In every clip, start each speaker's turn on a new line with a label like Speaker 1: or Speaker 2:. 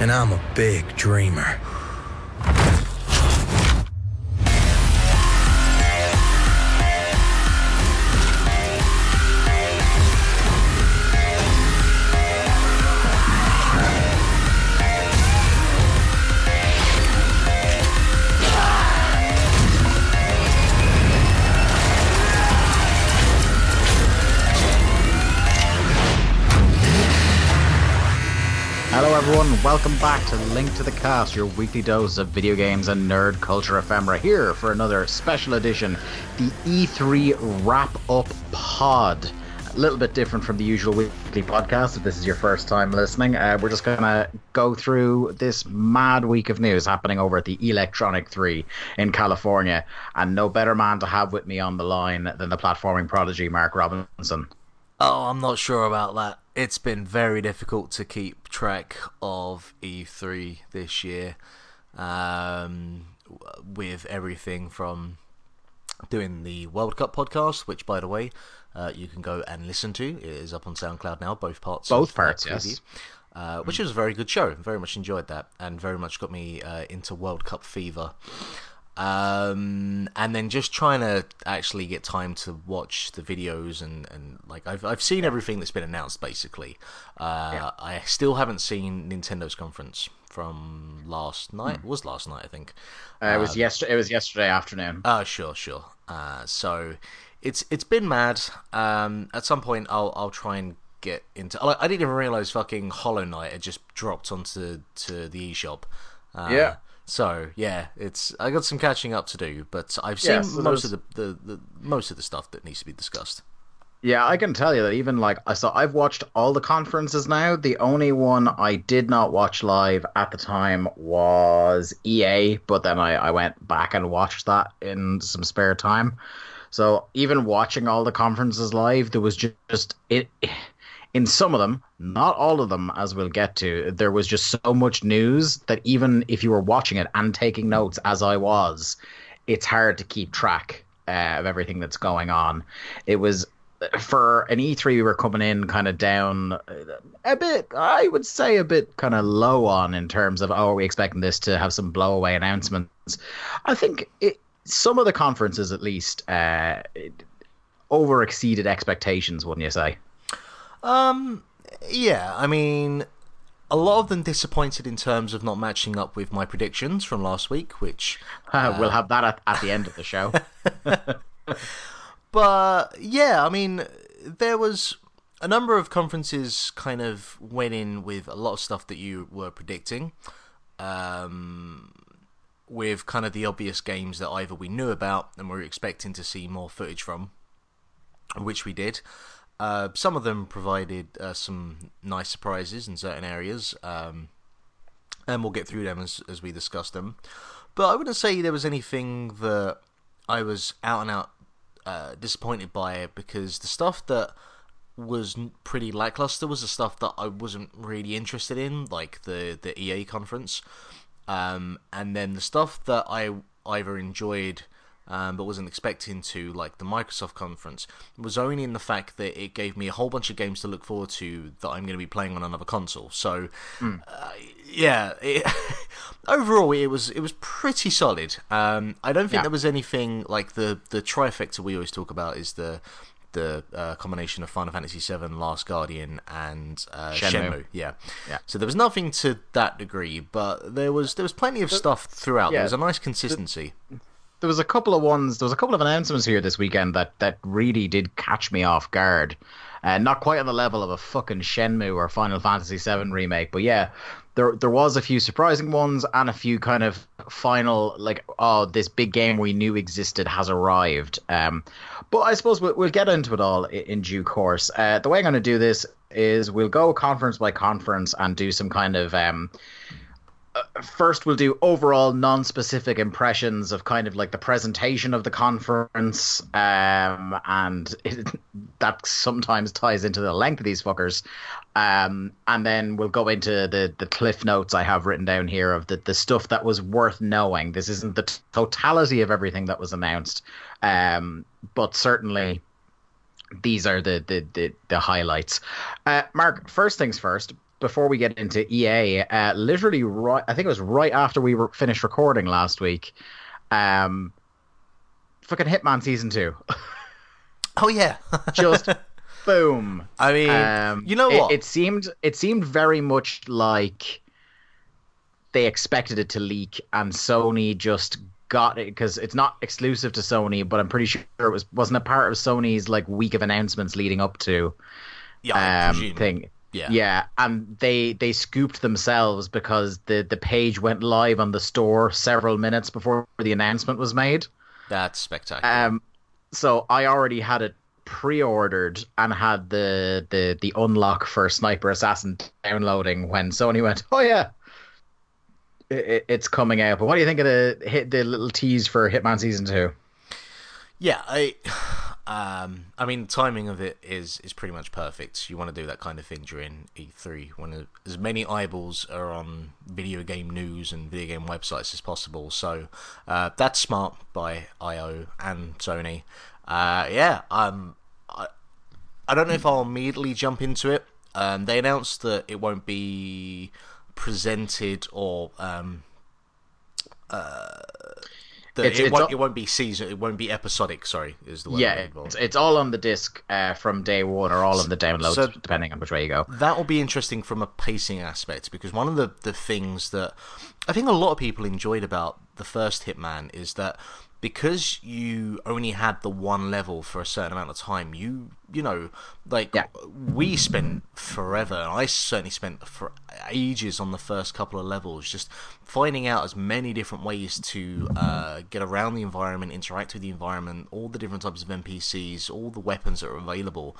Speaker 1: And I'm a big dreamer.
Speaker 2: Welcome back to Link to the Cast, your weekly dose of video games and nerd culture ephemera. Here for another special edition, the E3 Wrap Up Pod. A little bit different from the usual weekly podcast. If this is your first time listening, uh, we're just going to go through this mad week of news happening over at the Electronic 3 in California. And no better man to have with me on the line than the platforming prodigy, Mark Robinson.
Speaker 3: Oh, I'm not sure about that. It's been very difficult to keep track of E3 this year, um, with everything from doing the World Cup podcast, which, by the way, uh, you can go and listen to. It is up on SoundCloud now, both parts.
Speaker 2: Both parts, yes.
Speaker 3: Uh, which was a very good show. Very much enjoyed that, and very much got me uh, into World Cup fever. Um, and then just trying to actually get time to watch the videos and, and like I've I've seen everything that's been announced basically. Uh,
Speaker 2: Yeah.
Speaker 3: I still haven't seen Nintendo's conference from last night. It was last night, I think.
Speaker 2: Uh, it was yesterday. It was yesterday afternoon.
Speaker 3: Oh, sure, sure. Uh, so it's it's been mad. Um, at some point, I'll I'll try and get into. I I didn't even realize fucking Hollow Knight had just dropped onto to the eShop. Uh,
Speaker 2: Yeah.
Speaker 3: So yeah, it's I got some catching up to do, but I've
Speaker 2: Yeah,
Speaker 3: seen
Speaker 2: so
Speaker 3: most of the, the, the most of the stuff that needs to be discussed.
Speaker 2: Yeah, I can tell you that even like I saw, I've watched all the conferences now. The only one I did not watch live at the time was EA, but then I, I went back and watched that in some spare time. So even watching all the conferences live, there was ju- just it. In some of them, not all of them, as we'll get to, there was just so much news that even if you were watching it and taking notes, as I was, it's hard to keep track uh, of everything that's going on. It was for an E3 we were coming in kind of down a bit I would say a bit kind of low on in terms of oh are we expecting this to have some blowaway announcements I think it, some of the conferences at least uh, over exceeded expectations wouldn't you say
Speaker 3: Um, yeah, I mean, a lot of them disappointed in terms of not matching up with my predictions from last week, which
Speaker 2: Uh, we'll have that at, at the end of the show
Speaker 3: But yeah, I mean, there was a number of conferences kind of went in with a lot of stuff that you were predicting, um, with kind of the obvious games that either we knew about and were expecting to see more footage from, which we did. Uh, some of them provided uh, some nice surprises in certain areas, um, and we'll get through them as, as we discuss them. But I wouldn't say there was anything that I was out and out uh, disappointed by it because the stuff that was pretty lackluster was the stuff that I wasn't really interested in, like the the EA conference, um, and then the stuff that I either enjoyed um, but wasn't expecting to, like the Microsoft conference, was only in the fact that it gave me a whole bunch of games to look forward to that I'm going to be playing on another console. So, uh, yeah, it, overall it was it was pretty solid. Um, I don't think
Speaker 2: Yeah.
Speaker 3: there was anything like the the trifecta we always talk about is the the uh, combination of Final Fantasy VII, Last Guardian, and uh,
Speaker 2: Shenmue.
Speaker 3: Shenmue. Yeah.
Speaker 2: Yeah.
Speaker 3: So there was nothing to that degree, but there was there was plenty of stuff throughout.
Speaker 2: yeah,
Speaker 3: there was a nice consistency.
Speaker 2: There was a couple of ones there was a couple of announcements here this weekend that that really did catch me off guard uh, not quite on the level of a fucking Shenmue or Final Fantasy VII remake, but yeah, there there was a few surprising ones and a few kind of final like oh this big game we knew existed has arrived. Um, but I suppose we'll, we'll get into it all in, in due course. Uh, the way I'm going to do this is we'll go conference by conference and do some kind of um, first we'll do overall non-specific impressions of kind of like the presentation of the conference um and it, that sometimes ties into the length of these fuckers. Um and then we'll go into the the cliff notes i have written down here of the, the stuff that was worth knowing. This isn't the t- totality of everything that was announced um but certainly these are the the the, the highlights. Uh mark first things first before we get into EA, uh, literally right, I think it was right after we were finished recording last week. Um, fucking Hitman season two.
Speaker 3: Oh yeah,
Speaker 2: just boom.
Speaker 3: I mean,
Speaker 2: Um,
Speaker 3: you know
Speaker 2: it-
Speaker 3: what?
Speaker 2: It, seemed it seemed very much like they expected it to leak, and Sony just got it because it's not exclusive to Sony, but I'm pretty sure it was wasn't a part of Sony's like week of announcements leading up to
Speaker 3: yeah,
Speaker 2: um, thing.
Speaker 3: Yeah.
Speaker 2: Yeah, and they they scooped themselves because the the page went live on the store several minutes before the announcement was made.
Speaker 3: That's spectacular.
Speaker 2: Um, so I already had it pre-ordered and had the the the unlock for Sniper Assassin downloading when Sony went, "Oh yeah, it, it, it's coming out." But what do you think of the hit the little tease for Hitman season two?
Speaker 3: Yeah, I, um, I mean, timing of it is is pretty much perfect. You want to do that kind of thing during E3 when as many eyeballs are on video game news and video game websites as possible. So uh, that's smart by IO and Sony. Uh, yeah, um, I, I don't know if I'll immediately jump into it. Um, they announced that it won't be presented or um, that
Speaker 2: It's-
Speaker 3: it,
Speaker 2: it's
Speaker 3: won't,
Speaker 2: all-
Speaker 3: it won't be season. It won't be episodic. Sorry, is the word.
Speaker 2: Yeah,
Speaker 3: I'm looking for.
Speaker 2: it's, it's all on the disc uh, from day one, or all of the downloads,
Speaker 3: so-
Speaker 2: depending on which way you go.
Speaker 3: that will be interesting from a pacing aspect because one of the, the things that I think a lot of people enjoyed about the first Hitman is that because you only had the one level for a certain amount of time, you you know, like
Speaker 2: Yeah.
Speaker 3: we spent forever, and I certainly spent for ages on the first couple of levels, just finding out as many different ways to uh, get around the environment, interact with the environment, all the different types of NPCs, all the weapons that are available,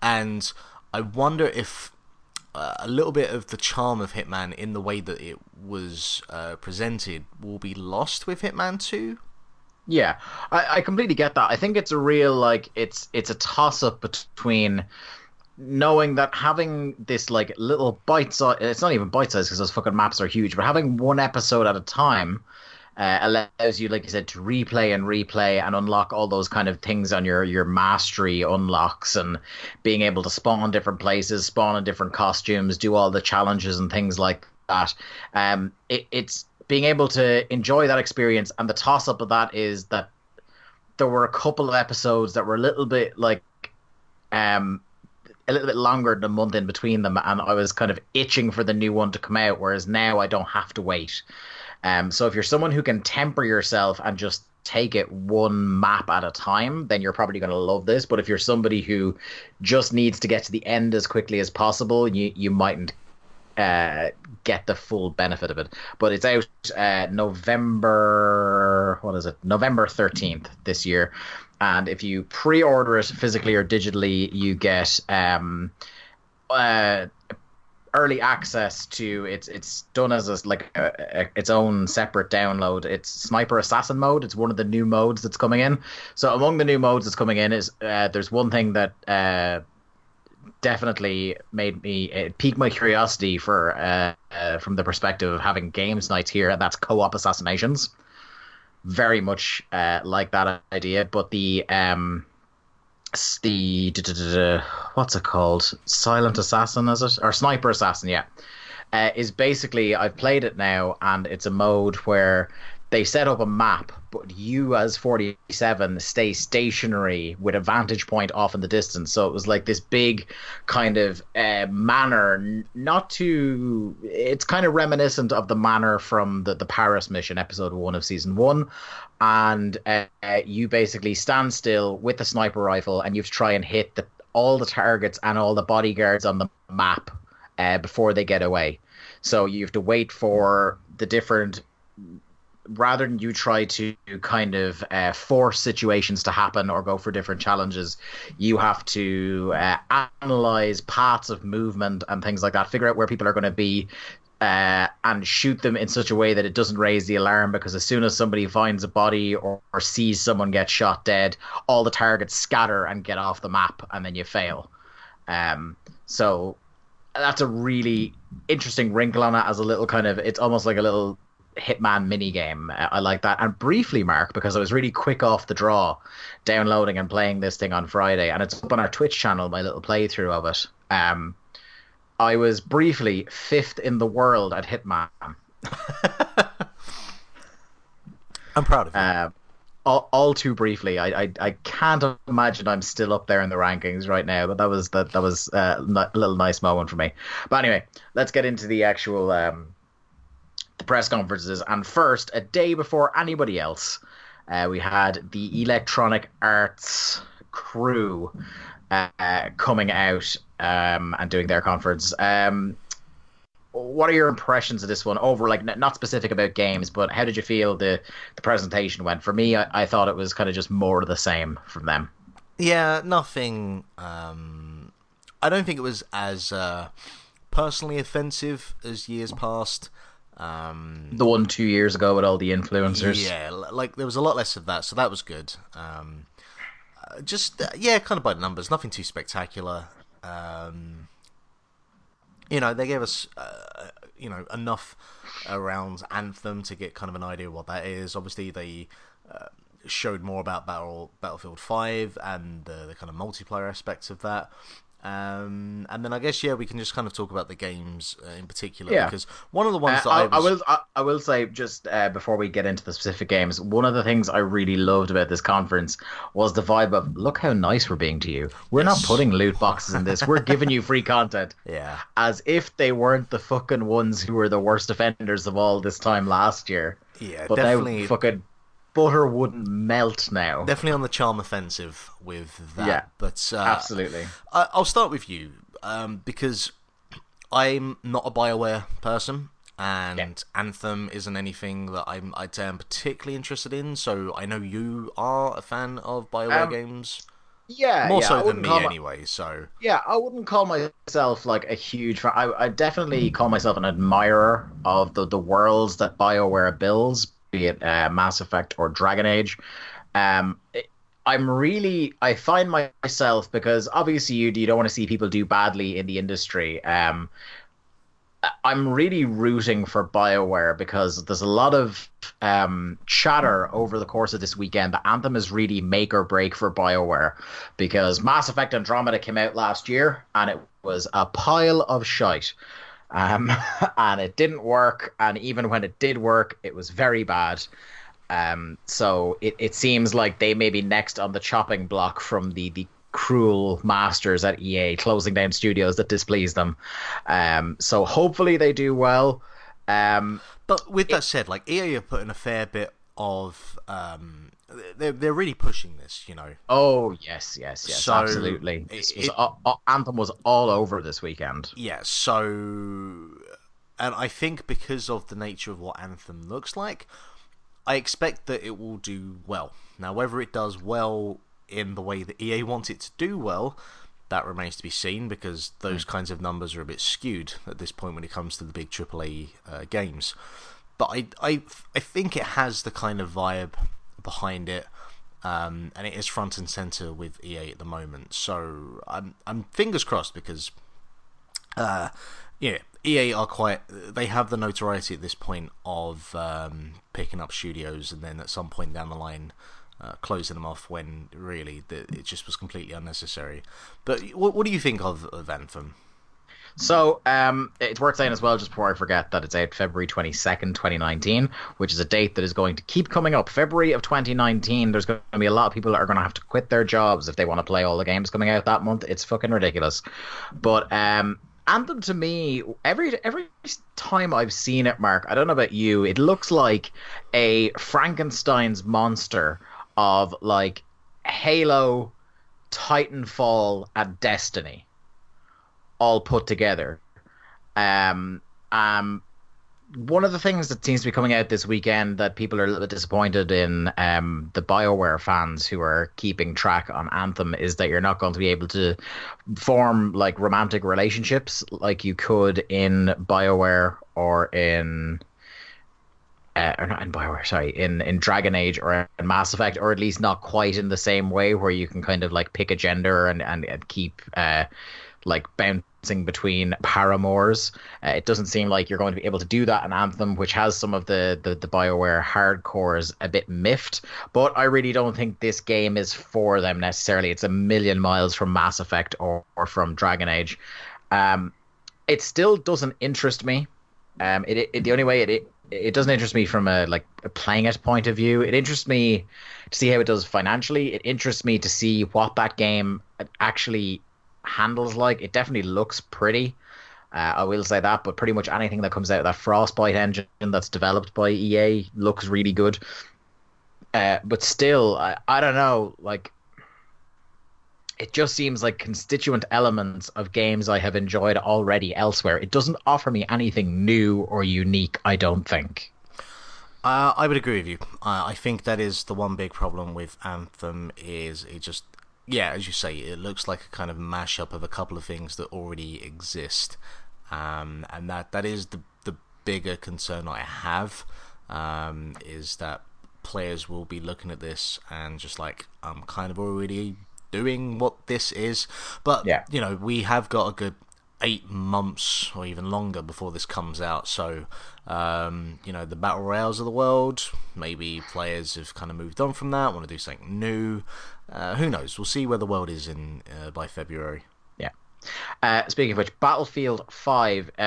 Speaker 3: and I wonder if uh, a little bit of the charm of Hitman in the way that it was uh, presented will be lost with Hitman 2.
Speaker 2: Yeah, I, I completely get that. I think it's a real like it's it's a toss up between knowing that having this like little bite size it's not even bite size because those fucking maps are huge, but having one episode at a time uh, allows you, like you said, to replay and replay and unlock all those kind of things on your your mastery unlocks and being able to spawn different places, spawn in different costumes, do all the challenges and things like that. Um, it, it's being able to enjoy that experience, and the toss up of that is that there were a couple of episodes that were a little bit like um a little bit longer than a month in between them and I was kind of itching for the new one to come out whereas now I don't have to wait. Um so if you're someone who can temper yourself and just take it one map at a time, then you're probably going to love this, but if you're somebody who just needs to get to the end as quickly as possible, you you mightn't uh, get the full benefit of it. But it's out uh, November. What is it? November thirteenth this year. And if you pre-order it physically or digitally, you get um, uh, early access to it's it's done as a, like a, a, its own separate download. It's Sniper Assassin mode. It's one of the new modes that's coming in. So among the new modes that's coming in is uh, there's one thing that uh, definitely made me it piqued my curiosity for uh, uh, from the perspective of having games nights here, and that's co-op assassinations. Very much uh, like that idea, but the um, the duh, duh, duh, what's it called? Silent Assassin, is it or Sniper Assassin? Yeah, uh, is basically I've played it now, and it's a mode where they set up a map, but you as 47 stay stationary with a vantage point off in the distance. So it was like this big kind of uh, not too. It's kind of reminiscent of the manor from the, the Paris mission, episode one of season one. And uh, you basically stand still with the sniper rifle and you have to try and hit the, all the targets and all the bodyguards on the map uh, before they get away. So you have to wait for the different rather than you try to kind of uh, force situations to happen or go for different challenges, you have to uh, analyze paths of movement and things like that, figure out where people are going to be. Uh, and shoot them in such a way that it doesn't raise the alarm because as soon as somebody finds a body or, or sees someone get shot dead, all the targets scatter and get off the map, and then you fail. Um, so that's a really interesting wrinkle on it as a little kind of it's almost like a little hitman mini game i like that and briefly mark because i was really quick off the draw downloading and playing this thing on friday and it's up on our twitch channel my little playthrough of it um I was briefly fifth in the world at Hitman.
Speaker 3: I'm proud of you.
Speaker 2: Uh, all, all too briefly. I, I I can't imagine I'm still up there in the rankings right now. But that was that that was uh, a little nice moment for me. But anyway, let's get into the actual um, the press conferences. And first, a day before anybody else, uh, we had the Electronic Arts crew uh, coming out um, and doing their conference. Um, what are your impressions of this one over like not specific about games but how did you feel the the presentation went for me i, I thought it was kind of just more of the same from them
Speaker 3: yeah nothing um i don't think it was as uh personally offensive as years past um
Speaker 2: the one two years ago with all the influencers
Speaker 3: yeah like there was a lot less of that so that was good um uh, just uh, yeah kind of by the numbers nothing too spectacular um you know, they gave us, uh, you know, enough around Anthem to get kind of an idea of what that is. Obviously, they uh, showed more about Battle Battlefield Five and the, the kind of multiplayer aspects of that. Um, and then I guess yeah, we can just kind of talk about the games uh, in particular
Speaker 2: Yeah.
Speaker 3: because one of the ones
Speaker 2: Uh,
Speaker 3: that
Speaker 2: I,
Speaker 3: I,
Speaker 2: I will. I, I will say just uh, before we get into the specific games, one of the things I really loved about this conference was the vibe of look how nice we're being to you. We're not putting loot boxes in this. We're giving you free content,
Speaker 3: yeah,
Speaker 2: as if they weren't the fucking ones who were the worst offenders of all this time last year.
Speaker 3: yeah,
Speaker 2: But
Speaker 3: definitely,
Speaker 2: now fucking butter wouldn't melt now.
Speaker 3: definitely on the charm offensive with that.
Speaker 2: Yeah.
Speaker 3: but uh,
Speaker 2: Absolutely.
Speaker 3: I, I'll start with you um, because I'm not a Bioware person, and
Speaker 2: Yeah.
Speaker 3: Anthem isn't anything that I'm I'd say I'm particularly interested in. So I know you are a fan of Bioware
Speaker 2: Um,
Speaker 3: games,
Speaker 2: Yeah,
Speaker 3: more
Speaker 2: yeah, I
Speaker 3: so than me
Speaker 2: my-
Speaker 3: anyway. So
Speaker 2: Yeah, I wouldn't call myself like a huge fan. I, I definitely call myself an admirer of the, the worlds that BioWare builds, be it uh, Mass Effect or Dragon Age. Um, it- I'm really, I find myself because obviously you you don't want to see people do badly in the industry. Um, I'm really rooting for BioWare because there's a lot of um, chatter over the course of this weekend that Anthem is really make or break for BioWare because Mass Effect Andromeda came out last year and it was a pile of shite. Um, and it didn't work, and even when it did work, it was very bad. Um, so it, it seems like they may be next on the chopping block from the, the cruel masters at EA closing down studios that displease them. Um, so hopefully they do well. Um,
Speaker 3: But with that said, like EA are putting a fair bit of um, they're they're really pushing this, you know.
Speaker 2: oh yes, yes, yes,
Speaker 3: So,
Speaker 2: absolutely.
Speaker 3: It-
Speaker 2: was
Speaker 3: it-
Speaker 2: a- Anthem was all over this weekend.
Speaker 3: Yeah, so and I think because of the nature of what Anthem looks like, I expect that it will do well. Now, whether it does well in the way that EA wants it to do well, that remains to be seen because those kinds of numbers are a bit skewed at this point when it comes to the big AAA uh, games. But I, I, I think it has the kind of vibe behind it, um, and it is front and center with EA at the moment. So I'm, I'm fingers crossed because uh, yeah, EA are quite. They have the notoriety at this point of um, picking up studios and then at some point down the line uh, closing them off when really the, it just was completely unnecessary. But what, what do you think of, of Anthem?
Speaker 2: So um, it's worth saying as well, just before I forget, that it's out February 22nd, 2019, which is a date that is going to keep coming up. February of 2019, there's going to be a lot of people that are going to have to quit their jobs if they want to play all the games coming out that month. It's fucking ridiculous. But um, Anthem to me, every every time I've seen it, Mark, I don't know about you, it looks like a Frankenstein's monster of like Halo, Titanfall, and Destiny all put together. Um, um, one of the things that seems to be coming out this weekend that people are a little bit disappointed in, um, the BioWare fans who are keeping track on Anthem, is that you're not going to be able to form like romantic relationships like you could in BioWare or in. Uh, or not in Bioware, sorry, in, in Dragon Age or in Mass Effect, or at least not quite in the same way where you can kind of like pick a gender and, and, and keep uh, like bouncing between paramours. Uh, it doesn't seem like you're going to be able to do that in Anthem, which has some of the, the, the Bioware hardcores a bit miffed. But I really don't think this game is for them necessarily. It's a million miles from Mass Effect or, or from Dragon Age. Um, it still doesn't interest me. Um, it, it the only way it, it it doesn't interest me from a like a playing it point of view. It interests me to see how it does financially. It interests me to see what that game actually handles like. It definitely looks pretty. Uh, I will say that, but pretty much anything that comes out of that Frostbite engine that's developed by EA looks really good. Uh, but still, I, I don't know. Like, it just seems like constituent elements of games I have enjoyed already elsewhere. It doesn't offer me anything new or unique. I don't think.
Speaker 3: Uh, I would agree with you. Uh, I think that is the one big problem with Anthem is it just yeah, as you say, it looks like a kind of mashup of a couple of things that already exist, um, and that that is the the bigger concern I have um, is that players will be looking at this and just like I'm kind of already doing what this is, but
Speaker 2: yeah.
Speaker 3: you know we have got a good eight months or even longer before this comes out. So, um, you know, the battle royales of the world, maybe players have kind of moved on from that, want to do something new. Uh, who knows? We'll see where the world is in uh, by February.
Speaker 2: Yeah. Uh, speaking of which, Battlefield 5 uh,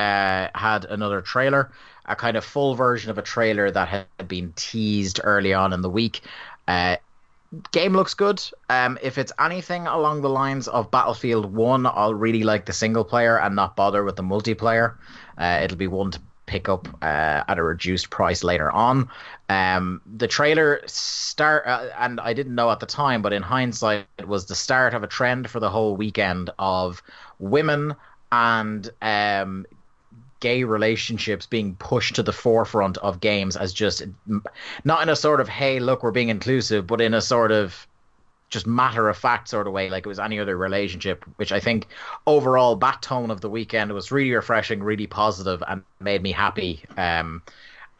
Speaker 2: had another trailer, a kind of full version of a trailer that had been teased early on in the week. Uh, game looks good. Um, if it's anything along the lines of Battlefield One, I'll really like the single player and not bother with the multiplayer. Uh, it'll be one to pick up uh, at a reduced price later on. Um, the trailer start, uh, and I didn't know at the time, but in hindsight, it was the start of a trend for the whole weekend of women and um, gay relationships being pushed to the forefront of games as just not in a sort of hey look we're being inclusive but in a sort of just matter of fact sort of way like it was any other relationship which i think overall that tone of the weekend was really refreshing really positive and made me happy um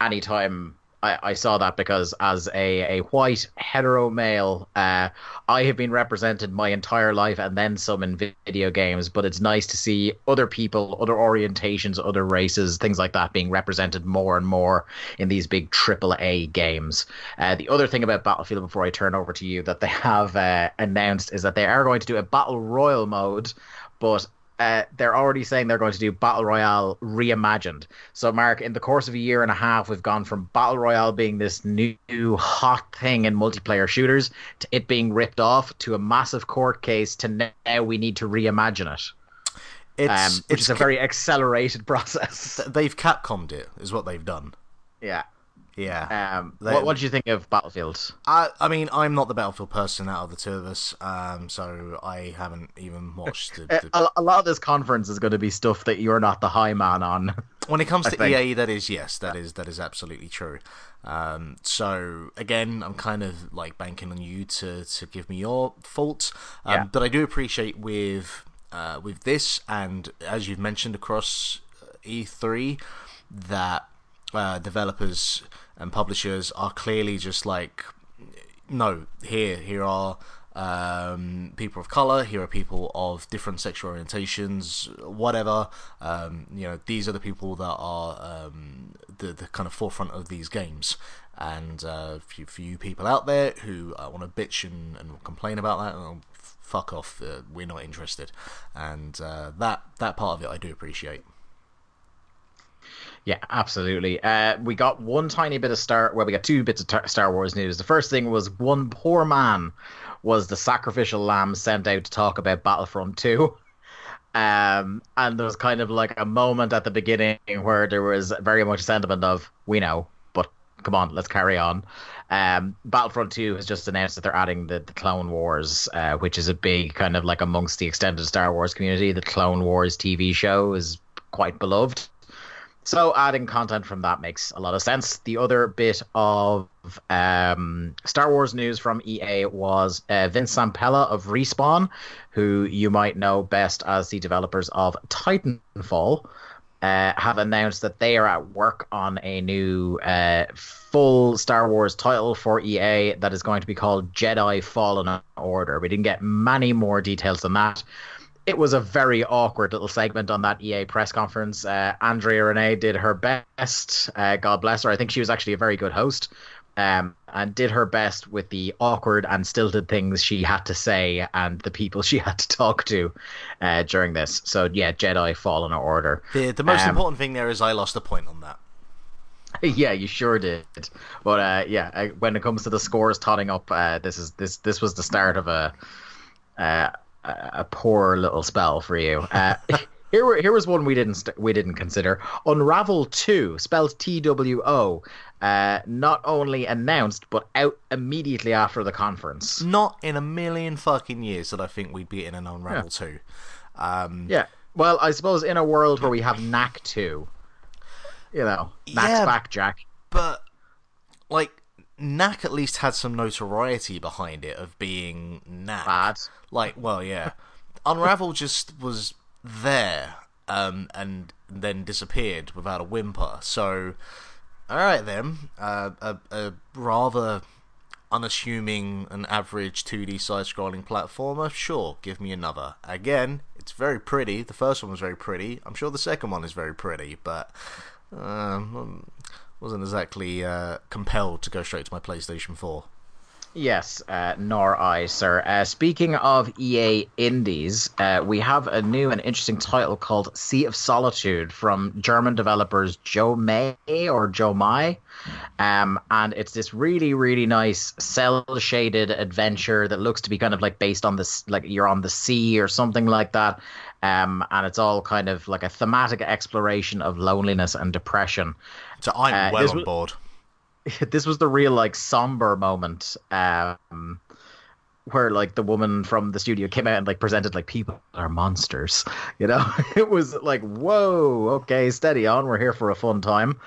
Speaker 2: anytime I, I saw that because as a, a white hetero male, uh, I have been represented my entire life and then some in video games. But it's nice to see other people, other orientations, other races, things like that being represented more and more in these big AAA games. Uh, the other thing about Battlefield, before I turn over to you, that they have uh, announced is that they are going to do a battle royal mode, but uh, they're already saying they're going to do Battle Royale reimagined. So, Mark, in the course of a year and a half, we've gone from Battle Royale being this new hot thing in multiplayer shooters to it being ripped off to a massive court case to now we need to reimagine it.
Speaker 3: It's,
Speaker 2: um, which
Speaker 3: it's
Speaker 2: is a very accelerated process.
Speaker 3: they've Capcomed it, is what they've done.
Speaker 2: Yeah.
Speaker 3: Yeah.
Speaker 2: Um,
Speaker 3: They-
Speaker 2: what, what did you think of Battlefield?
Speaker 3: I, I mean, I'm not the Battlefield person out of the two of us, um, so I haven't even watched the,
Speaker 2: Uh,
Speaker 3: the
Speaker 2: A, a lot of this conference is going to be stuff that you're not the high man on.
Speaker 3: When it comes
Speaker 2: I
Speaker 3: to
Speaker 2: think.
Speaker 3: EA, that is yes, that is that is absolutely true. Um, so again, I'm kind of like banking on you to to give me your faults, um,
Speaker 2: Yeah.
Speaker 3: but I do appreciate with uh, with this and as you've mentioned across E3 that uh, developers and publishers are clearly just like no here here are um, people of color here are people of different sexual orientations whatever. Um, you know these are the people that are um, the, the kind of forefront of these games. And uh, for, you, for you people out there who uh, want to bitch and, and complain about that oh, f- fuck off uh, we're not interested. And uh, that that part of it I do appreciate
Speaker 2: Yeah, absolutely. Uh, we got one tiny bit of Star. Well, we got two bits of tar- Star Wars news. The first thing was one poor man was the sacrificial lamb sent out to talk about Battlefront Two. Um, and there was kind of like a moment at the beginning where there was very much sentiment of we know, but come on, let's carry on. Um, Battlefront 2 has just announced that they're adding the, the Clone Wars, uh, which is a big kind of like amongst the extended Star Wars community. The Clone Wars TV show is quite beloved. So adding content from that makes a lot of sense. The other bit of um, Star Wars news from EA was uh, Vince Zampella of Respawn, who you might know best as the developers of Titanfall, uh, have announced that they are at work on a new uh, full Star Wars title for EA that is going to be called Jedi Fallen Order. We didn't get many more details than that it was a very awkward little segment on that EA press conference. Uh, Andrea Rene did her best. Uh, God bless her. I think she was actually a very good host. um, and did her best with the awkward and stilted things she had to say and the people she had to talk to uh, during this. So yeah, Jedi Fallen Order.
Speaker 3: The the most
Speaker 2: Um,
Speaker 3: important thing there is I lost a point on that.
Speaker 2: yeah, you sure did. But uh, yeah, uh, when it comes to the scores totting up, uh, this is this this was the start of a uh, a poor little spell for you. Uh, here here was one we didn't st- we didn't consider. Unravel Two, spelled T W O, uh, not only announced but out immediately after the conference.
Speaker 3: Not in a million fucking years that I think we'd be in an Unravel 2. Um,
Speaker 2: Yeah. Well, I suppose in a world where we have Knack Two, you know, Knack's
Speaker 3: Yeah.
Speaker 2: back, Jack.
Speaker 3: but, like, Knack at least had some notoriety behind it of being Knack.
Speaker 2: Bad.
Speaker 3: Like, well, yeah. Unravel just was there um, and then disappeared without a whimper. So, all right then, uh, a, a rather unassuming and average 2D side-scrolling platformer. Sure, give me another. Again, it's very pretty. The first one was very pretty. I'm sure the second one is very pretty, but um, wasn't exactly uh, compelled to go straight to my PlayStation 4.
Speaker 2: Yes, uh, nor I, sir. Uh, speaking of EA Indies, uh, we have a new and interesting title called Sea of Solitude from German developers Joe May or Joe Mai. Um, and it's this really, really nice cel shaded adventure that looks to be kind of like based on this, like you're on the sea or something like that. Um, and it's all kind of like a thematic exploration of loneliness and depression
Speaker 3: So I'm
Speaker 2: Uh,
Speaker 3: well on
Speaker 2: was-
Speaker 3: board.
Speaker 2: this was the real like somber moment um where like the woman from the studio came out and like presented like people are monsters you know it was like whoa okay steady on we're here for a fun time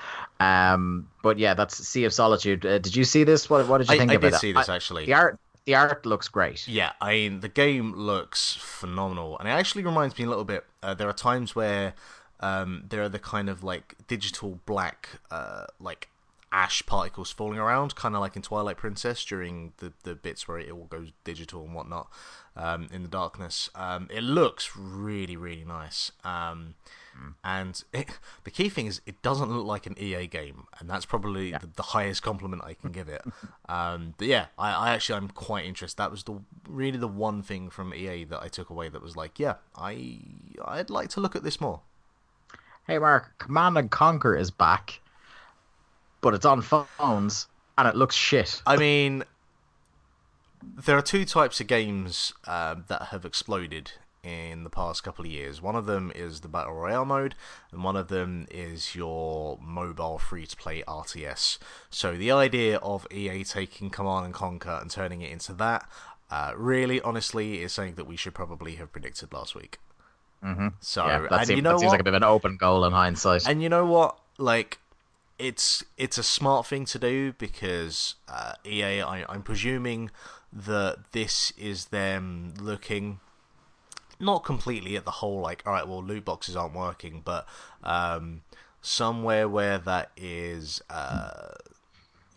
Speaker 2: um but yeah that's sea of solitude uh, did you see this what, what did you
Speaker 3: I,
Speaker 2: think
Speaker 3: I
Speaker 2: of
Speaker 3: did
Speaker 2: it
Speaker 3: see this
Speaker 2: I-
Speaker 3: actually.
Speaker 2: the art the art looks great
Speaker 3: Yeah, I mean the game looks phenomenal, and it actually reminds me a little bit. Uh, there are times where um, there are the kind of like digital black, uh, like ash particles falling around, kind of like in Twilight Princess during the the bits where it all goes digital and whatnot um, in the darkness. Um, it looks really really nice. Um, and it, the key thing is, it doesn't look like an EA game, and that's probably the, the highest compliment I can give it. um, but yeah, I, I actually I'm quite interested. That was the really the one thing from EA that I took away that was like, yeah, I I'd like to look at this more.
Speaker 2: Hey mark command and conquer is back but it's on phones and it looks shit
Speaker 3: I mean, there are two types of games um, that have exploded in the past couple of years. One of them is the Battle Royale mode, and one of them is your mobile free to play RTS. So the idea of EA taking Command and Conquer and turning it into that, uh, really, honestly, is something that we should probably have predicted last week. Mm-hmm. So,
Speaker 2: yeah that, seems,
Speaker 3: you know
Speaker 2: that seems like a bit of an open goal in hindsight
Speaker 3: And you know what? Like, it's it's a smart thing to do because uh, EA. I, I'm presuming that this is them looking not completely at the whole like, all right, well, loot boxes aren't working, but um, somewhere where that is. Uh,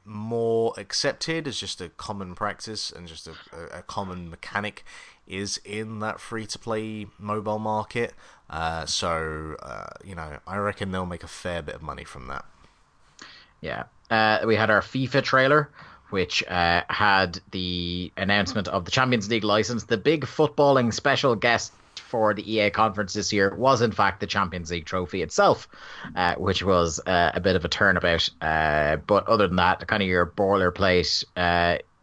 Speaker 3: more accepted as just a common practice and just a, a common mechanic is in that free to play mobile market. Uh, so, uh, you know, I reckon they'll make a fair bit of money from that.
Speaker 2: Yeah. Uh, we had our FIFA trailer, which uh, had the announcement of the Champions League license. The big footballing special guest for the EA conference this year was, in fact, the Champions League trophy itself, uh, which was uh, a bit of a turnabout. Uh, but other than that, kind of your boilerplate.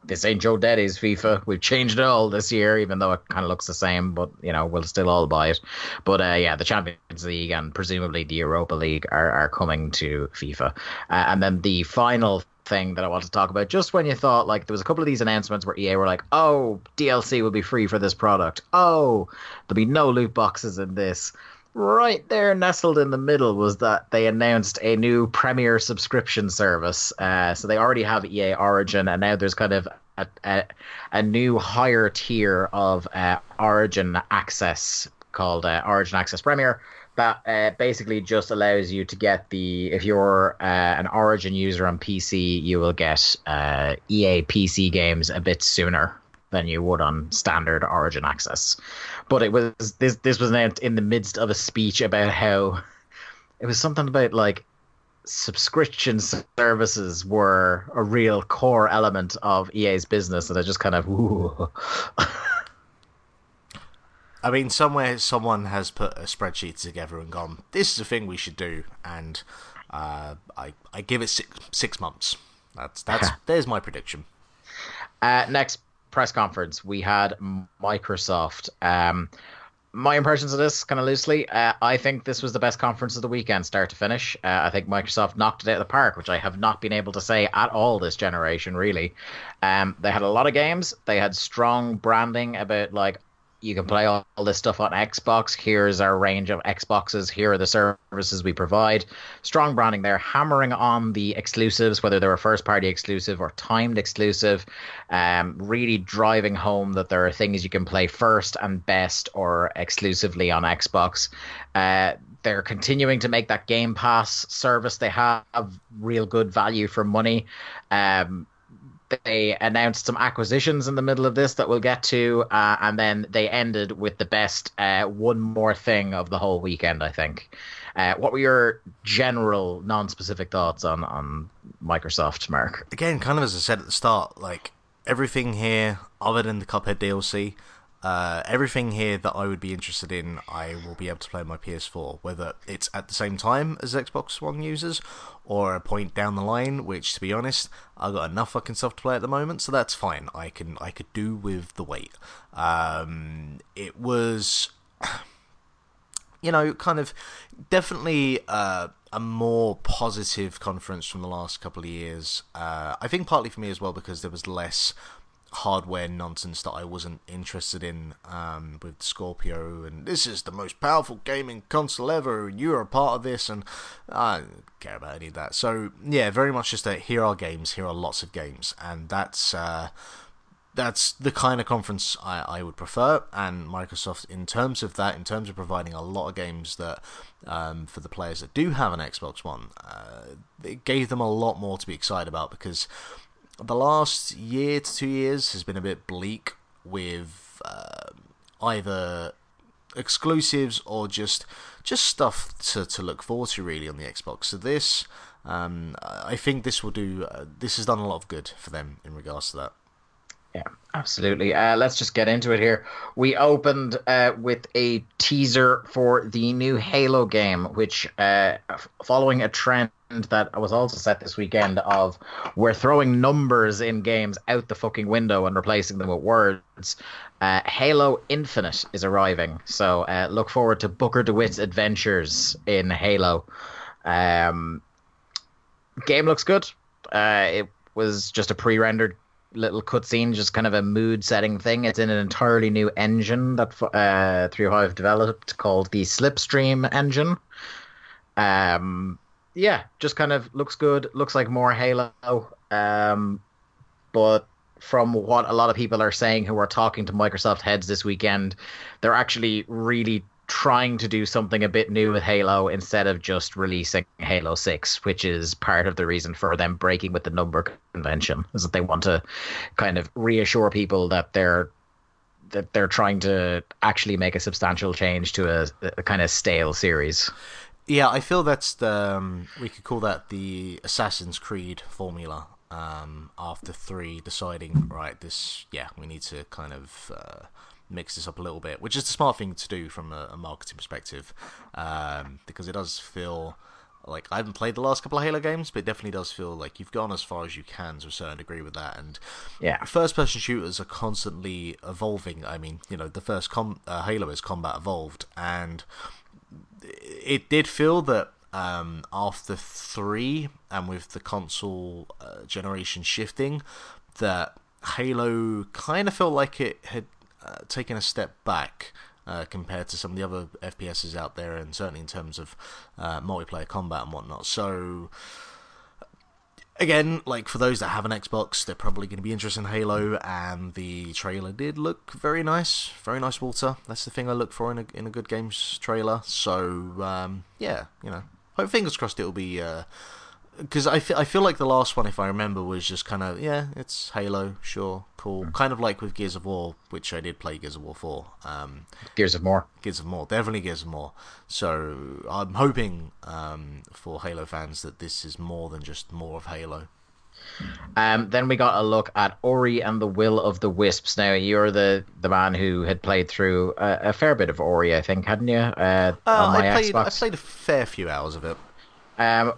Speaker 2: This ain't Joe Daddy's FIFA. We've changed it all this year, even though it kind of looks the same. But you know, we'll still all buy it. But uh, yeah, the Champions League and presumably the Europa League are, are coming to FIFA. Uh, and then the final thing that I want to talk about, just when you thought like there was a couple of these announcements where EA were like, "Oh, DLC will be free for this product. Oh, there'll be no loot boxes in this." Right there, nestled in the middle, was that they announced a new Premier subscription service. Uh, so they already have EA Origin, and now there's kind of a, a, a new higher tier of uh, Origin Access called uh, Origin Access Premier that uh, basically just allows you to get the if you're uh, an Origin user on PC, you will get uh, EA PC games a bit sooner than you would on standard Origin access. But it was this this was announced in the midst of a speech about how it was something about like subscription services were a real core element of EA's business, and I just kind of.
Speaker 3: I mean, somewhere someone has put a spreadsheet together and gone, "This is a thing we should do," and uh, I I give it six six months. That's that's there's my prediction.
Speaker 2: Uh, next press conference, we had Microsoft. Um, my impressions of this, kind of loosely, uh, I think this was the best conference of the weekend, start to finish. Uh, I think Microsoft knocked it out of the park, which I have not been able to say at all this generation, really. Um, they had a lot of games. They had strong branding about like you can play all, all, this stuff on Xbox. Here's our range of Xboxes. Here are the services we provide. Strong branding there, hammering on the exclusives, whether they're a first party exclusive or timed exclusive. Um, really driving home that there are things you can play first and best or exclusively on Xbox. Uh, they're continuing to make that Game Pass service they have real good value for money. Um, they announced some acquisitions in the middle of this that we'll get to, uh, and then they ended with the best uh, one more thing of the whole weekend. I think. Uh, what were your general, non-specific thoughts on on Microsoft, Mark?
Speaker 3: Again, kind of as I said at the start, like everything here, other than the Cuphead DLC, uh, everything here that I would be interested in, I will be able to play on my PS4, whether it's at the same time as Xbox One users or a point down the line. Which, to be honest, I've got enough fucking stuff to play at the moment, so that's fine. I can I could do with the wait. Um, it was, you know, kind of definitely uh, a more positive conference from the last couple of years. Uh, I think partly for me as well because there was less hardware nonsense that I wasn't interested in um, with Scorpio, and this is the most powerful gaming console ever, and you're a part of this, and I don't care about any of that. So yeah, very much just that here are games, here are lots of games, and that's uh, that's the kind of conference I, I would prefer. And Microsoft, in terms of that, in terms of providing a lot of games that um, for the players that do have an Xbox One, uh, it gave them a lot more to be excited about because the last year to two years has been a bit bleak with uh, either exclusives or just just stuff to, to look forward to really on the Xbox. So this, um, I think this will do. Uh, this has done a lot of good for them in regards to that.
Speaker 2: Yeah, absolutely. Uh, let's just get into it here. We opened uh, with a teaser for the new Halo game, which, uh, following a trend that was also set this weekend of we're throwing numbers in games out the fucking window and replacing them with words. Uh, Halo Infinite is arriving, so uh, look forward to Booker DeWitt's adventures in Halo. Um, game looks good. Uh, it was just a pre-rendered little cutscene, just kind of a mood setting thing. It's in an entirely new engine that uh, 305 developed called the Slipstream engine. Um, yeah, just kind of looks good. Looks like more Halo. Um, but from what a lot of people are saying who are talking to Microsoft heads this weekend, they're actually really trying to do something a bit new with Halo instead of just releasing Halo 6, which is part of the reason for them breaking with the number convention, is that they want to kind of reassure people that they're that they're trying to actually make a substantial change to a, a kind of stale series.
Speaker 3: Yeah, I feel that's the um, we could call that the Assassin's Creed formula. Um, after three, deciding right, this yeah, we need to kind of uh, mix this up a little bit, which is the smart thing to do from a, a marketing perspective, um, because it does feel like I haven't played the last couple of Halo games, but it definitely does feel like you've gone as far as you can to a certain degree with that. And
Speaker 2: yeah,
Speaker 3: first-person shooters are constantly evolving. I mean, you know, the first com- uh, Halo is combat evolved, and it did feel that um, after three, and with the console uh, generation shifting, that Halo kind of felt like it had uh, taken a step back uh, compared to some of the other FPSs out there, and certainly in terms of uh, multiplayer combat and whatnot. So, again, like for those that have an Xbox, they're probably going to be interested in Halo, and the trailer did look very nice, very nice water. That's the thing I look for in a in a good games trailer. So, um, yeah, you know, hope fingers crossed it'll be. Uh, because I feel, I feel like the last one, if I remember, was just kind of yeah, it's Halo, sure, cool, kind of like with Gears of War, which I did play Gears of War four. Um,
Speaker 2: Gears of More,
Speaker 3: Gears of More, definitely Gears of More. So I'm hoping um, for Halo fans that this is more than just more of Halo.
Speaker 2: Um, then we got a look at Ori and the Will of the Wisps. Now you're the, the man who had played through a, a fair bit of Ori, I think, hadn't you? Uh,
Speaker 3: Uh,
Speaker 2: on my
Speaker 3: I played
Speaker 2: Xbox.
Speaker 3: I played a fair few hours of it.
Speaker 2: Um,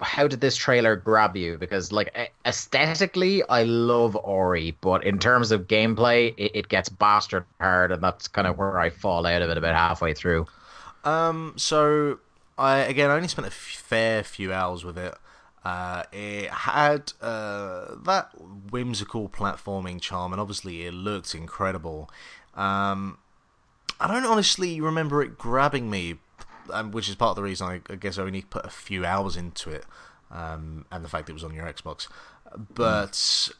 Speaker 2: how did this trailer grab you? Because like aesthetically, I love Ori, but in terms of gameplay, it, it gets bastard hard, and that's kind of where I fall out of it about halfway through.
Speaker 3: Um, so I again I only spent a fair few hours with it. Uh, it had uh, that whimsical platforming charm, and obviously it looked incredible. Um, I don't honestly remember it grabbing me, um, which is part of the reason I, I guess I only put a few hours into it, um, and the fact it was on your Xbox. But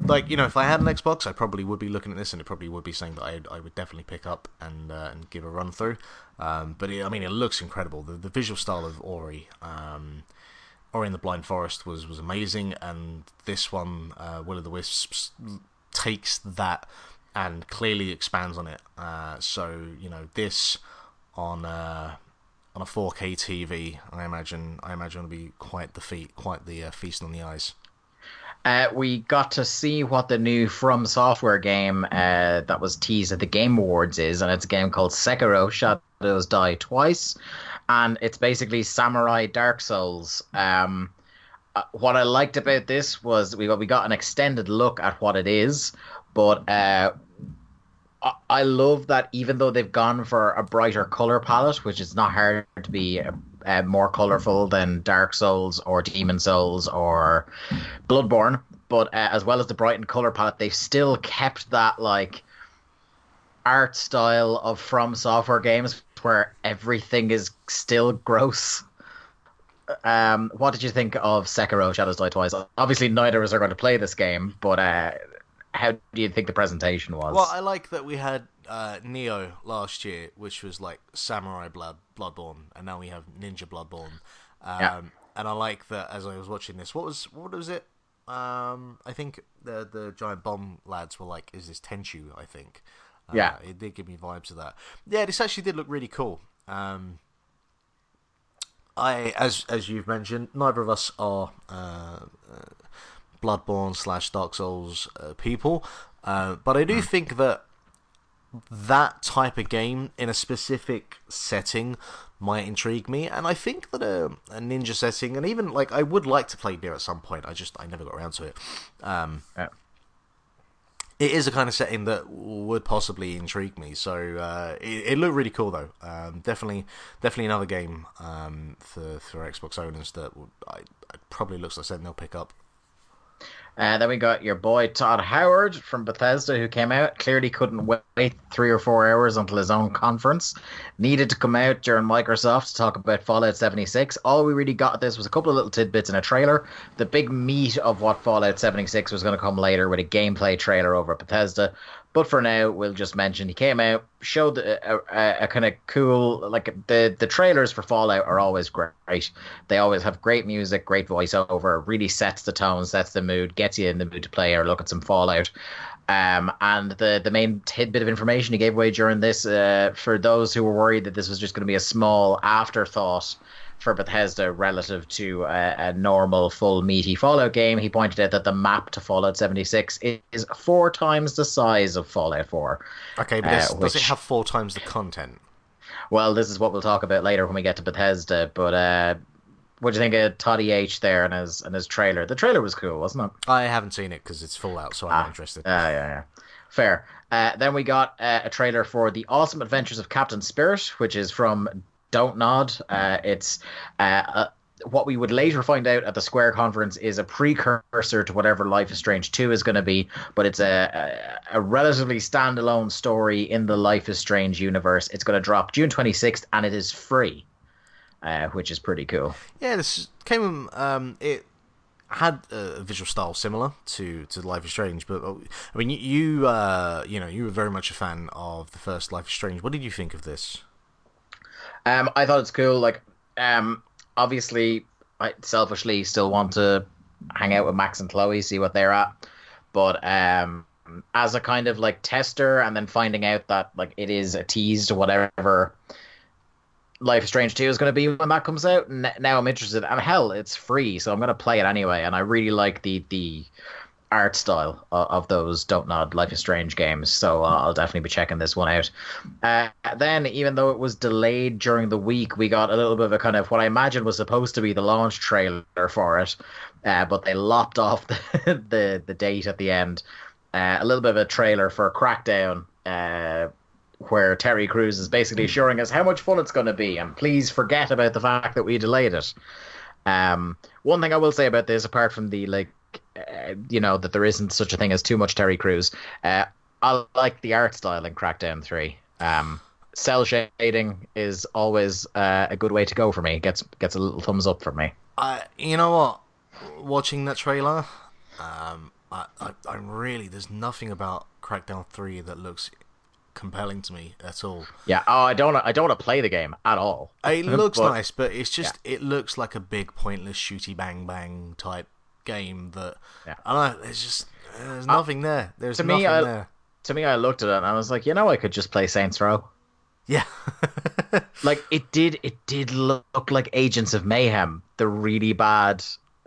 Speaker 3: like you know, if I had an Xbox, I probably would be looking at this, and it probably would be something that I I would definitely pick up and uh, and give a run through. Um, but it, I mean, it looks incredible. The the visual style of Ori, um, Ori in the Blind Forest was was amazing, and this one, uh, Will of the Wisps, takes that and clearly expands on it. Uh, so you know, this on uh, on a 4K TV, I imagine I imagine it'll be quite the feat, quite the uh, feast on the eyes.
Speaker 2: Uh, we got to see what the new From Software game uh, that was teased at the Game Awards is, and it's a game called Sekiro: Shadows Die Twice, and it's basically Samurai Dark Souls. Um, uh, what I liked about this was we got we got an extended look at what it is, but uh, I- love that even though they've gone for a brighter color palette, which is not hard to be uh, uh, more colorful than Dark Souls or Demon Souls or Bloodborne, but uh, as well as the brightened color palette, they've still kept that like art style of From Software games where everything is still gross. Um, what did you think of Sekiro: Shadows Die Twice? Obviously, neither of us are going to play this game, but uh, how do you think the presentation was?
Speaker 3: Well, I like that we had uh, Nioh last year, which was like Samurai Blood Bloodborne, and now we have Ninja Bloodborne. Um,
Speaker 2: Yeah.
Speaker 3: And I like that as I was watching this. What was what was it? Um, I think the the giant bomb lads were like, "Is this Tenchu?" I think. Uh,
Speaker 2: Yeah.
Speaker 3: it did give me vibes of that. Yeah, this actually did look really cool. Um, I, as as you've mentioned, neither of us are uh, uh, Bloodborne slash Dark Souls uh, people, uh, but I do think that that type of game in a specific setting might intrigue me, and I think that a, a ninja setting, and even like I would like to play beer at some point. I just I never got around to it. Um,
Speaker 2: Yeah.
Speaker 3: it is a kind of setting that would possibly intrigue me. So uh, it, it looked really cool, though. Um, definitely, definitely another game um, for for Xbox owners that would, I, it probably looks like something they'll pick up.
Speaker 2: Uh, then we got your boy Todd Howard from Bethesda, who came out. Clearly couldn't wait three or four hours until his own conference. Needed to come out during Microsoft to talk about Fallout 76. All we really got this was a couple of little tidbits in a trailer. The big meat of what Fallout 76 was going to come later with a gameplay trailer over at Bethesda. But for now, we'll just mention he came out, showed a, a, a kind of cool, like the the trailers for Fallout are always great. They always have great music, great voiceover, really sets the tone, sets the mood, gets you in the mood to play or look at some Fallout. Um, and the the main tidbit of information he gave away during this, uh, for those who were worried that this was just going to be a small afterthought for Bethesda relative to a, a normal full meaty Fallout game, he pointed out that the map to Fallout 76 is four times the size of Fallout 4.
Speaker 3: Okay, but
Speaker 2: Uh,
Speaker 3: this, does it have four times the content?
Speaker 2: Well, this is what we'll talk about later when we get to Bethesda. But uh, what do you think of Toddy H there and his and his trailer? The trailer was cool, wasn't it?
Speaker 3: I haven't seen it because it's Fallout, so I'm not interested.
Speaker 2: Ah, yeah, yeah. Fair. Uh, then we got uh, a trailer for The Awesome Adventures of Captain Spirit, which is from Don't Nod. Uh, it's uh, uh, what we would later find out at the Square conference is a precursor to whatever Life is Strange 2 is going to be, but it's a, a, a relatively standalone story in the Life is Strange universe. It's going to drop June 26th and it is free, uh, which is pretty cool.
Speaker 3: Yeah, this came. Um, it had a visual style similar to to Life is Strange, but uh, I mean, you you, uh, you know you were very much a fan of the first Life is Strange. What did you think of this?
Speaker 2: Um, I thought it's cool. Like, um, obviously, I selfishly still want to hang out with Max and Chloe, see what they're at. But um, as a kind of like tester, and then finding out that like it is a tease to whatever Life is Strange 2 is going to be when that comes out. Now I'm interested, and hell, it's free, so I'm going to play it anyway. And I really like the the art style of, those Don't Nod Life is Strange games, so uh, I'll definitely be checking this one out. Uh, then, even though it was delayed during the week, we got a little bit of a kind of what I imagine was supposed to be the launch trailer for it, uh, but they lopped off the, the the date at the end. Uh, a little bit of a trailer for Crackdown, uh, where Terry Crews is basically assuring us how much fun it's going to be, and please forget about the fact that we delayed it. Um, one thing I will say about this, apart from the like, uh, you know, that there isn't such a thing as too much Terry Crews, uh, I like the art style in Crackdown Three. Um, cel shading is always uh, a good way to go for me. Gets gets a little thumbs up from me.
Speaker 3: I, you know what? Watching that trailer, um, I, I, I'm really there's nothing about Crackdown Three that looks compelling to me at all.
Speaker 2: Yeah. Oh, I don't. I don't want to play the game at all.
Speaker 3: It looks
Speaker 2: But-
Speaker 3: nice, but it's just it looks like a big pointless shooty bang bang type game that
Speaker 2: Yeah.
Speaker 3: I don't know. There's just there's nothing there. There's
Speaker 2: to me,
Speaker 3: nothing
Speaker 2: I-
Speaker 3: there.
Speaker 2: To me, I looked at it and I was like, you know, I could just play Saints Row.
Speaker 3: Yeah.
Speaker 2: like it did it did look like agents of mayhem the really bad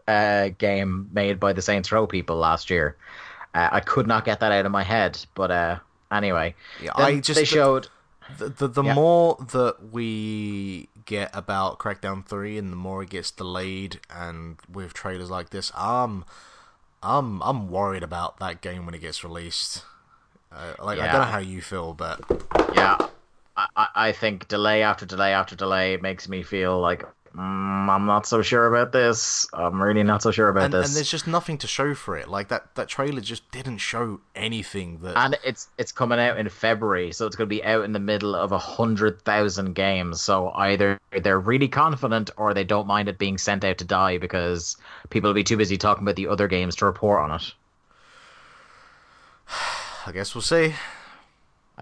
Speaker 2: uh game made by the saints row people last year uh, i could not get that out of my head but uh anyway
Speaker 3: Yeah, I just
Speaker 2: they showed
Speaker 3: the the, the
Speaker 2: Yeah.
Speaker 3: more that we get about Crackdown Three, and the more it gets delayed, and with trailers like this, I'm I'm I'm worried about that game when it gets released. Uh, like I don't know how you feel, but
Speaker 2: yeah I I think delay after delay after delay makes me feel like mm, i'm not so sure about this i'm really not so sure about
Speaker 3: and,
Speaker 2: this
Speaker 3: and there's just nothing to show for it. Like that that trailer just didn't show anything that.
Speaker 2: and it's it's coming out in February, so it's going to be out in the middle of a hundred thousand games. So either they're really confident, or they don't mind it being sent out to die because people will be too busy talking about the other games to report on it.
Speaker 3: I guess we'll see.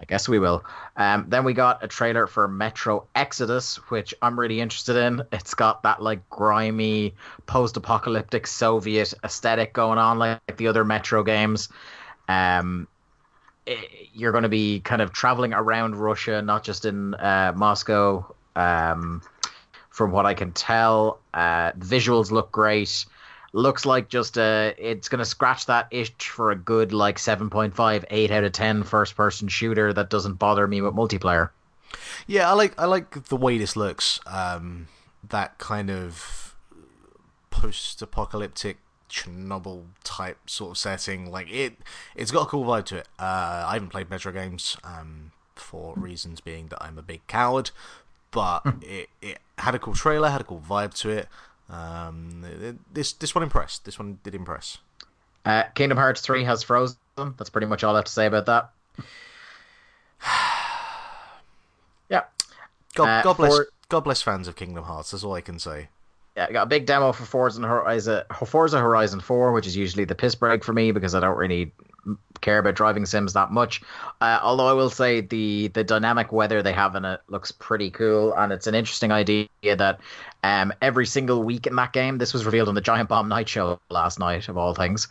Speaker 2: I guess we will. Um, then we got a trailer for Metro Exodus, which I'm really interested in. It's got that like grimy post-apocalyptic Soviet aesthetic going on, like, the other Metro games. Um, i- you're going to be kind of traveling around Russia, not just in uh, Moscow. Um, from what I can tell, uh, visuals look great. Looks like just uh it's gonna scratch that itch for a good like 7.5, 8 out of 10 first person shooter that doesn't bother me with multiplayer.
Speaker 3: Yeah, I like I like the way this looks. Um, that kind of post-apocalyptic Chernobyl type sort of setting. Like it, it's got a cool vibe to it. Uh, I haven't played Metro games um, for reasons being that I'm a big coward, but it it had a cool trailer, had a cool vibe to it. Um, this this one impressed. This one did impress.
Speaker 2: Uh, Kingdom Hearts 3 has Frozen. That's pretty much all I have to say about that. yeah.
Speaker 3: God,
Speaker 2: Uh,
Speaker 3: God bless
Speaker 2: for-
Speaker 3: God bless fans of Kingdom Hearts. That's all I can say.
Speaker 2: Yeah, I got a big demo for Forza Horizon, Forza Horizon 4, which is usually the piss break for me because I don't really care about driving sims that much. Uh, although I will say the the dynamic weather they have in it looks pretty cool, and it's an interesting idea that um, every single week in that game, this was revealed on the Giant Bomb Night Show last night of all things.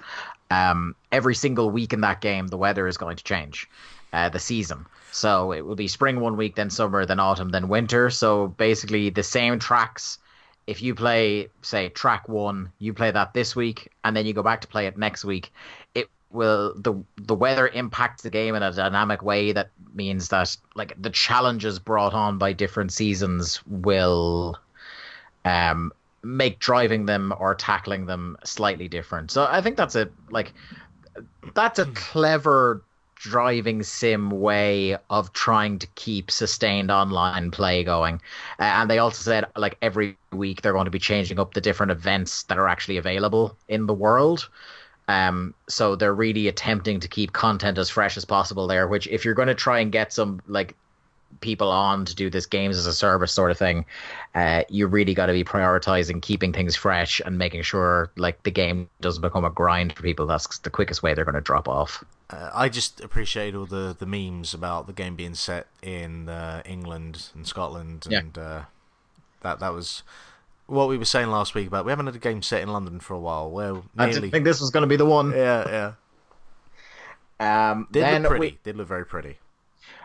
Speaker 2: Um, every single week in that game, the weather is going to change, uh, the season. So it will be spring one week, then summer, then autumn, then winter. So basically, the same tracks if you play say track one you play that this week and then you go back to play it next week will the the weather impacts the game in a dynamic way that means that like the challenges brought on by different seasons will um make driving them or tackling them slightly different so i think that's a like that's a clever driving sim way of trying to keep sustained online play going. Uh, and they also said like every week they're going to be changing up the different events that are actually available in the world. Um, so they're really attempting to keep content as fresh as possible there. Which, if you're going to try and get some like people on to do this games as a service sort of thing, uh, you really got to be prioritizing keeping things fresh and making sure like the game doesn't become a grind for people. That's the quickest way they're going to drop off.
Speaker 3: Uh, I just appreciate all the, the memes about the game being set in uh, England and Scotland,
Speaker 2: Yeah.
Speaker 3: and uh, that that was what we were saying last week about we haven't had a game set in London for a while. Well,
Speaker 2: I
Speaker 3: nearly.
Speaker 2: didn't think this was going to be the one.
Speaker 3: yeah, yeah.
Speaker 2: Um,
Speaker 3: Did
Speaker 2: then
Speaker 3: look pretty.
Speaker 2: we
Speaker 3: Did look very pretty.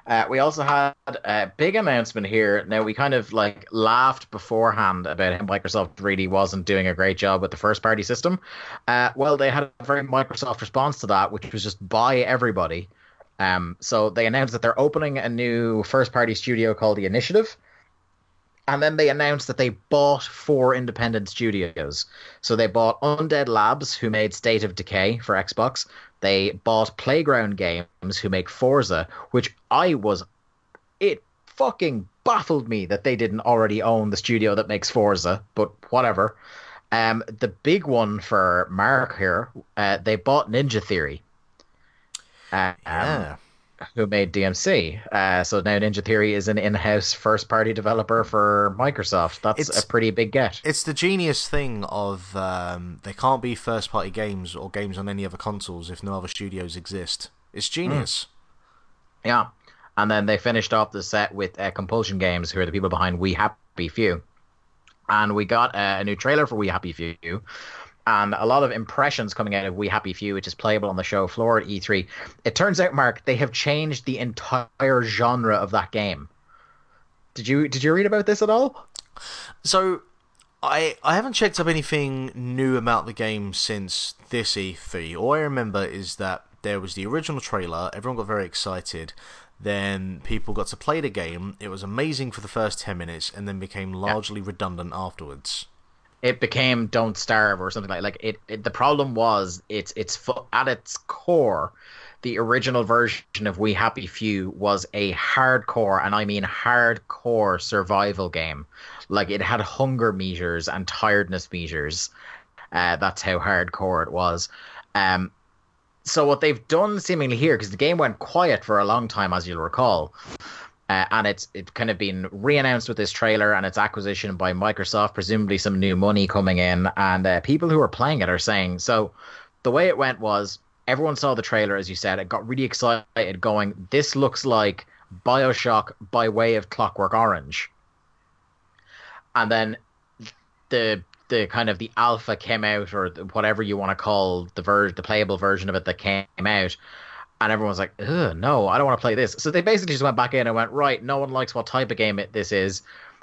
Speaker 2: uh, we also had a big announcement here. Now we kind of like laughed beforehand about how Microsoft really wasn't doing a great job with the first party system. Uh, well, they had a very Microsoft response to that, which was just buy everybody. Um, so they announced that they're opening a new first party studio called the Initiative. And then they announced that they bought four independent studios. So they bought Undead Labs, who made State of Decay for Xbox. They bought Playground Games, who make Forza, which I was. It fucking baffled me that they didn't already own the studio that makes Forza, but whatever. Um, the big one for Mark here, uh, they bought Ninja Theory. Uh, um,
Speaker 3: Yeah.
Speaker 2: Who made DMC. Uh, so now Ninja Theory is an in-house first-party developer for Microsoft. That's
Speaker 3: It's-
Speaker 2: a pretty big get.
Speaker 3: It's the genius thing of um, there can't be first party games or games on any other consoles if no other studios exist. It's genius.
Speaker 2: Yeah. And then they finished off the set with uh, Compulsion Games, who are the people behind We Happy Few. And we got uh, a new trailer for We Happy Few. And a lot of impressions coming out of We Happy Few, which is playable on the show floor at E3. It turns out, Mark, they have changed the entire genre of that game. Did you did you read about this at all?
Speaker 3: So I I haven't checked up anything new about the game since this E3. All I remember is that there was the original trailer, everyone got very excited. Then people got to play the game. It was amazing for the first 10 minutes and then became largely redundant afterwards.
Speaker 2: It became Don't Starve or something like like it. it the problem was it's it's at its core, the original version of We Happy Few was a hardcore, and I mean hardcore survival game. Like it had hunger meters and tiredness meters. Uh, that's how hardcore it was. Um, so what they've done seemingly here, because the game went quiet for a long time, as you'll recall, uh, and it's it kind of been re-announced with this trailer and its acquisition by Microsoft, presumably some new money coming in, and uh, people who are playing it are saying so. The way it went was everyone saw the trailer, as you said, it got really excited, going, "This looks like Bioshock by way of Clockwork Orange," and then the the kind of the alpha came out or whatever you want to call the ver- the playable version of it that came out and everyone's like Ugh, no i don't want to play this. So they basically just went back in and went right no one likes what type of game it, this is.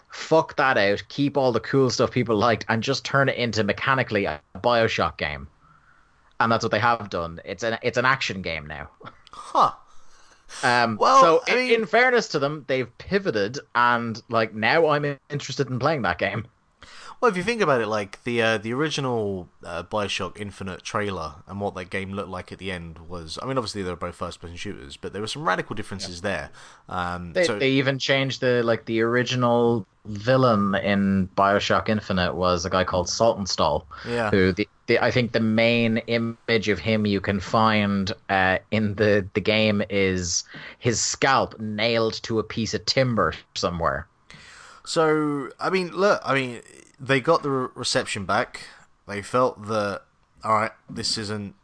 Speaker 2: Fuck that out. Keep all the cool stuff people liked and just turn it into mechanically a bioshock game. And that's what they have done. It's an it's an action game now.
Speaker 3: Huh.
Speaker 2: um,
Speaker 3: Well,
Speaker 2: so
Speaker 3: I
Speaker 2: in, in fairness to them they've pivoted and like now i'm interested in playing that game
Speaker 3: Well, if you think about it, like the uh, the original uh, Bioshock Infinite trailer and what that game looked like at the end was, I mean, obviously they were both first person shooters, but there were some radical differences there. Um,
Speaker 2: They,
Speaker 3: so
Speaker 2: they even changed the like the original villain in Bioshock Infinite was a guy called Saltonstall.
Speaker 3: Yeah.
Speaker 2: Who the, the I think the main image of him you can find uh, in the the game is his scalp nailed to a piece of timber somewhere.
Speaker 3: So, I mean, look, I mean, they got the re- reception back. They felt that, all right, this isn't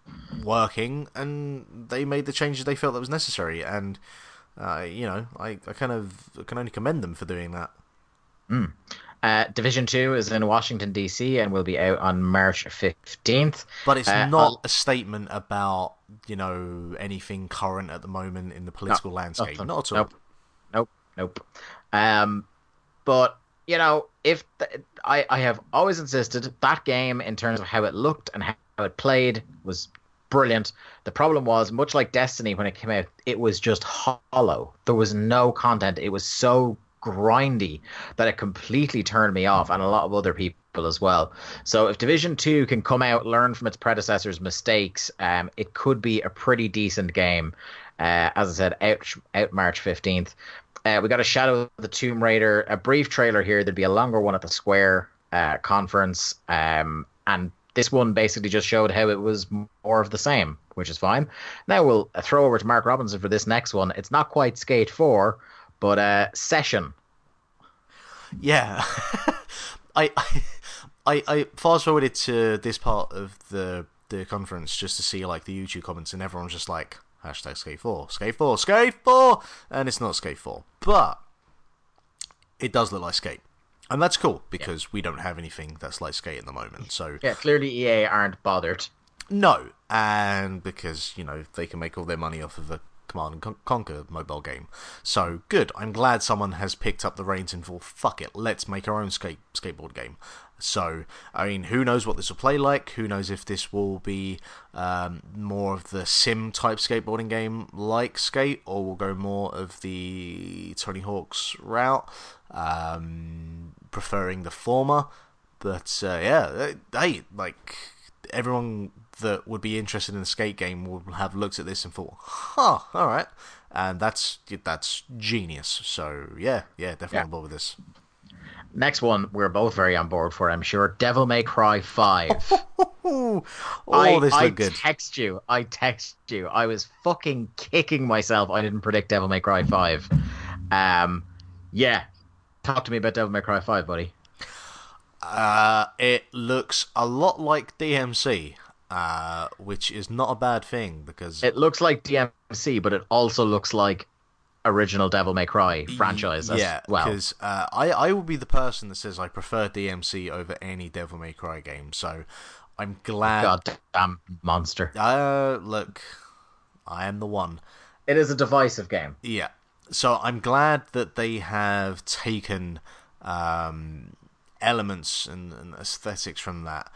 Speaker 3: working, and they made the changes they felt that was necessary. And, uh, you know, I, I kind of can only commend them for doing that.
Speaker 2: Uh, Division Two is in Washington D.C. and will be out on March fifteenth.
Speaker 3: But it's
Speaker 2: Uh,
Speaker 3: not
Speaker 2: I'll-
Speaker 3: a statement about, you know, anything current at the moment in the political landscape.
Speaker 2: nothing.
Speaker 3: Not at all.
Speaker 2: Nope. Nope. Nope. Um, but you know, if I I have always insisted that game in terms of how it looked and how it played was brilliant. The problem was much like Destiny when it came out, it was just hollow. There was no content. It was so grindy that it completely turned me off and a lot of other people as well. So if Division 2 can come out, learn from its predecessor's mistakes, um, it could be a pretty decent game. Uh, as I said, out, out March 15th. Uh, we got a Shadow of the Tomb Raider, a brief trailer here. There'd be a longer one at the Square uh, conference. Um, and this one basically just showed how it was more of the same, which is fine. Now we'll throw over to Mark Robinson for this next one. It's not quite Skate 4, but uh, Session.
Speaker 3: Yeah, I, I, I, I fast forwarded to this part of the the conference just to see like the YouTube comments, and everyone's just like hashtag Skate Four, Skate Four, Skate Four, and it's not Skate Four, but it does look like Skate. and that's cool because we don't have anything that's like skate at the moment. So
Speaker 2: Yeah, clearly EA aren't bothered.
Speaker 3: no, and because you know they can make all their money off of a Command and Con- Conquer mobile game. So good. I'm glad someone has picked up the reins and thought, fuck it, let's make our own skate skateboard game. So I mean, who knows what this will play like? Who knows if this will be um, more of the sim type skateboarding game like Skate, or will go more of the Tony Hawk's route, um, preferring the former. But uh, yeah, hey, like everyone that would be interested in the skate game will have looked at this and thought, "Huh, all right," and that's that's genius. So yeah, yeah, definitely
Speaker 2: Yeah.
Speaker 3: on board with this.
Speaker 2: Next one, we're both very on board for, I'm sure. Devil May Cry 5.
Speaker 3: Oh,
Speaker 2: I,
Speaker 3: this
Speaker 2: I
Speaker 3: good.
Speaker 2: text you. I text you. I was fucking kicking myself. I didn't predict Devil May Cry 5. Um, yeah. Talk to me about Devil May Cry 5, buddy.
Speaker 3: Uh, it looks a lot like DMC, uh, which is not a bad thing because
Speaker 2: It looks like DMC, but it also looks like original Devil May Cry franchise as
Speaker 3: yeah,
Speaker 2: well.
Speaker 3: because uh, I I will be the person that says I prefer DMC over any Devil May Cry game. So I'm glad.
Speaker 2: Goddamn monster.
Speaker 3: Uh, look, I am the one.
Speaker 2: It is a divisive game.
Speaker 3: Yeah. So I'm glad that they have taken um, elements and, and aesthetics from that.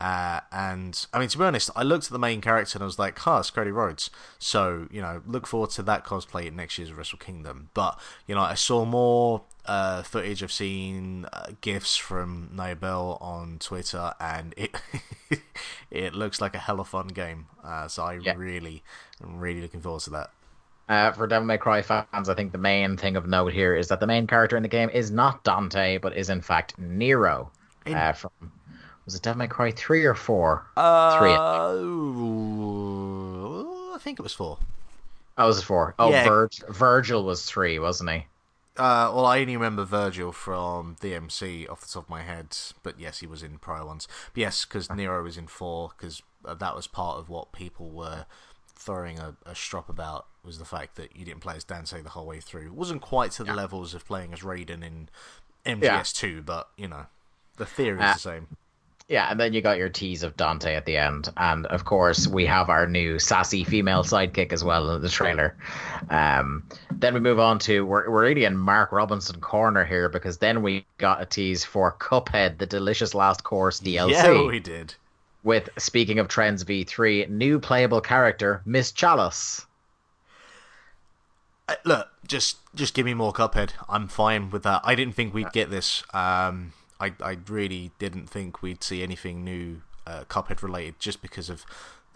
Speaker 3: Uh, and I mean, to be honest, I looked at the main character and I was like, "Huh, it's Cody Rhodes." So you know, look forward to that cosplay at next year's Wrestle Kingdom. But you know, I saw more uh, footage. I've seen uh, gifs from Nobel on Twitter, and it it looks like a hell hella fun game. Uh, so I
Speaker 2: Yeah.
Speaker 3: really, am really looking forward to that.
Speaker 2: Uh, for Devil May Cry fans, I think the main thing of note here is that the main character in the game is not Dante, but is in fact Nero.
Speaker 3: In-
Speaker 2: Uh, from was it Devil May Cry three or four?
Speaker 3: Uh,
Speaker 2: Three.
Speaker 3: I think it was four.
Speaker 2: Oh, was it four? Oh,
Speaker 3: Yeah.
Speaker 2: Virg- Vergil was three, wasn't he?
Speaker 3: Uh, well, I only remember Vergil from DMC off the top of my head, but yes, he was in prior ones. But yes, because Nero was in four, because that was part of what people were throwing a, a strop about was the fact that you didn't play as Dante the whole way through. It wasn't quite to the levels of playing as Raiden in MGS2, but you know, the theory is
Speaker 2: Uh,
Speaker 3: the same.
Speaker 2: Yeah, and then you got your tease of Dante at the end, and of course we have our new sassy female sidekick as well in the trailer. Um, then we move on to we're we're really in Mark Robinson corner here because then we got a tease for Cuphead, the delicious last course DLC.
Speaker 3: Yeah, we did.
Speaker 2: with speaking of trends v3 new playable character miss chalice
Speaker 3: Uh, look, just just give me more Cuphead. I'm fine with that. I didn't think we'd get this. Um, I I really didn't think we'd see anything new uh, Cuphead related, just because of.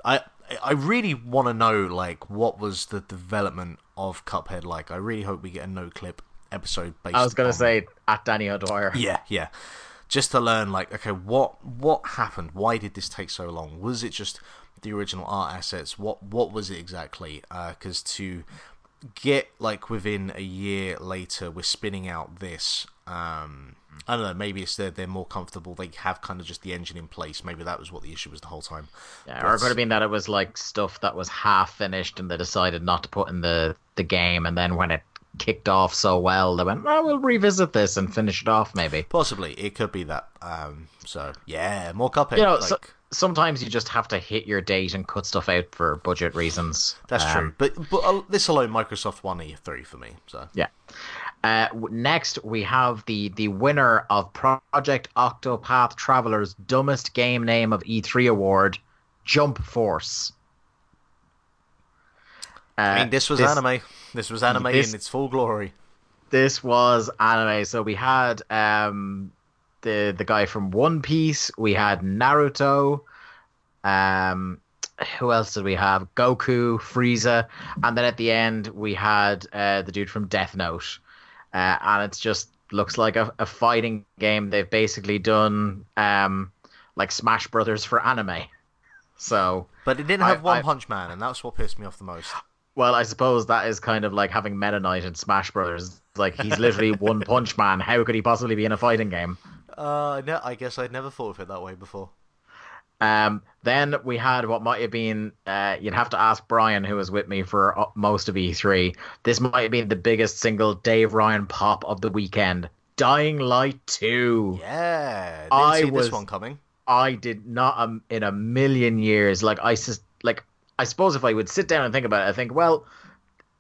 Speaker 3: I I really want to know like what was the development of Cuphead like. I really hope we get a no clip episode based.
Speaker 2: i was gonna
Speaker 3: on-
Speaker 2: say at danny o'dwyer
Speaker 3: yeah, yeah. Just to learn, like, okay, what what happened? Why did this take so long? Was it just the original art assets? What what was it exactly? Because to get like within a year later, we're spinning out this. Um, I don't know. Maybe it's that they're more comfortable. They have kind of just the engine in place. Maybe that was what the issue was the whole time.
Speaker 2: yeah, or it could have been that it was like stuff that was half finished and they decided not to put in the the game and then when it kicked off so well they went well we'll revisit this and finish it off maybe
Speaker 3: Possibly, it could be that. Um, so yeah, more Cuphead.
Speaker 2: you know
Speaker 3: like,
Speaker 2: so, sometimes you just have to hit your date and cut stuff out for budget reasons
Speaker 3: that's
Speaker 2: Um,
Speaker 3: true. But but uh, this alone, Microsoft won E3 for me. So
Speaker 2: Yeah. Uh, next, we have the the winner of Project Octopath Traveler's dumbest game name of E3 award, Jump Force. Uh,
Speaker 3: I mean, this was anime. This was anime
Speaker 2: this-
Speaker 3: in its full glory.
Speaker 2: This was anime. So we had um, the the guy from One Piece. We had Naruto. Um, who else did we have? Goku, Frieza, and then at the end we had uh, the dude from Death Note. Uh, and it's just looks like a, a fighting game. They've basically done um, like Smash Brothers for anime. So,
Speaker 3: But it didn't
Speaker 2: I-
Speaker 3: have One
Speaker 2: I-
Speaker 3: Punch Man, and that's what pissed me off the most.
Speaker 2: well, I suppose that is kind of like having Meta Knight in Smash Brothers. Like he's literally one punch man. How could he possibly be in a fighting game?
Speaker 3: Uh, no, I guess I'd never thought of it that way before.
Speaker 2: Um, then we had what might have been, uh, you'd have to ask Brian, who was with me for uh, most of E3. This might have been the biggest single Dave Ryan pop of the weekend Dying Light 2.
Speaker 3: Yeah, didn't
Speaker 2: I
Speaker 3: see
Speaker 2: was-
Speaker 3: this one coming.
Speaker 2: I did not um, in a million years. Like I just, like I suppose if I would sit down and think about it, I think, well,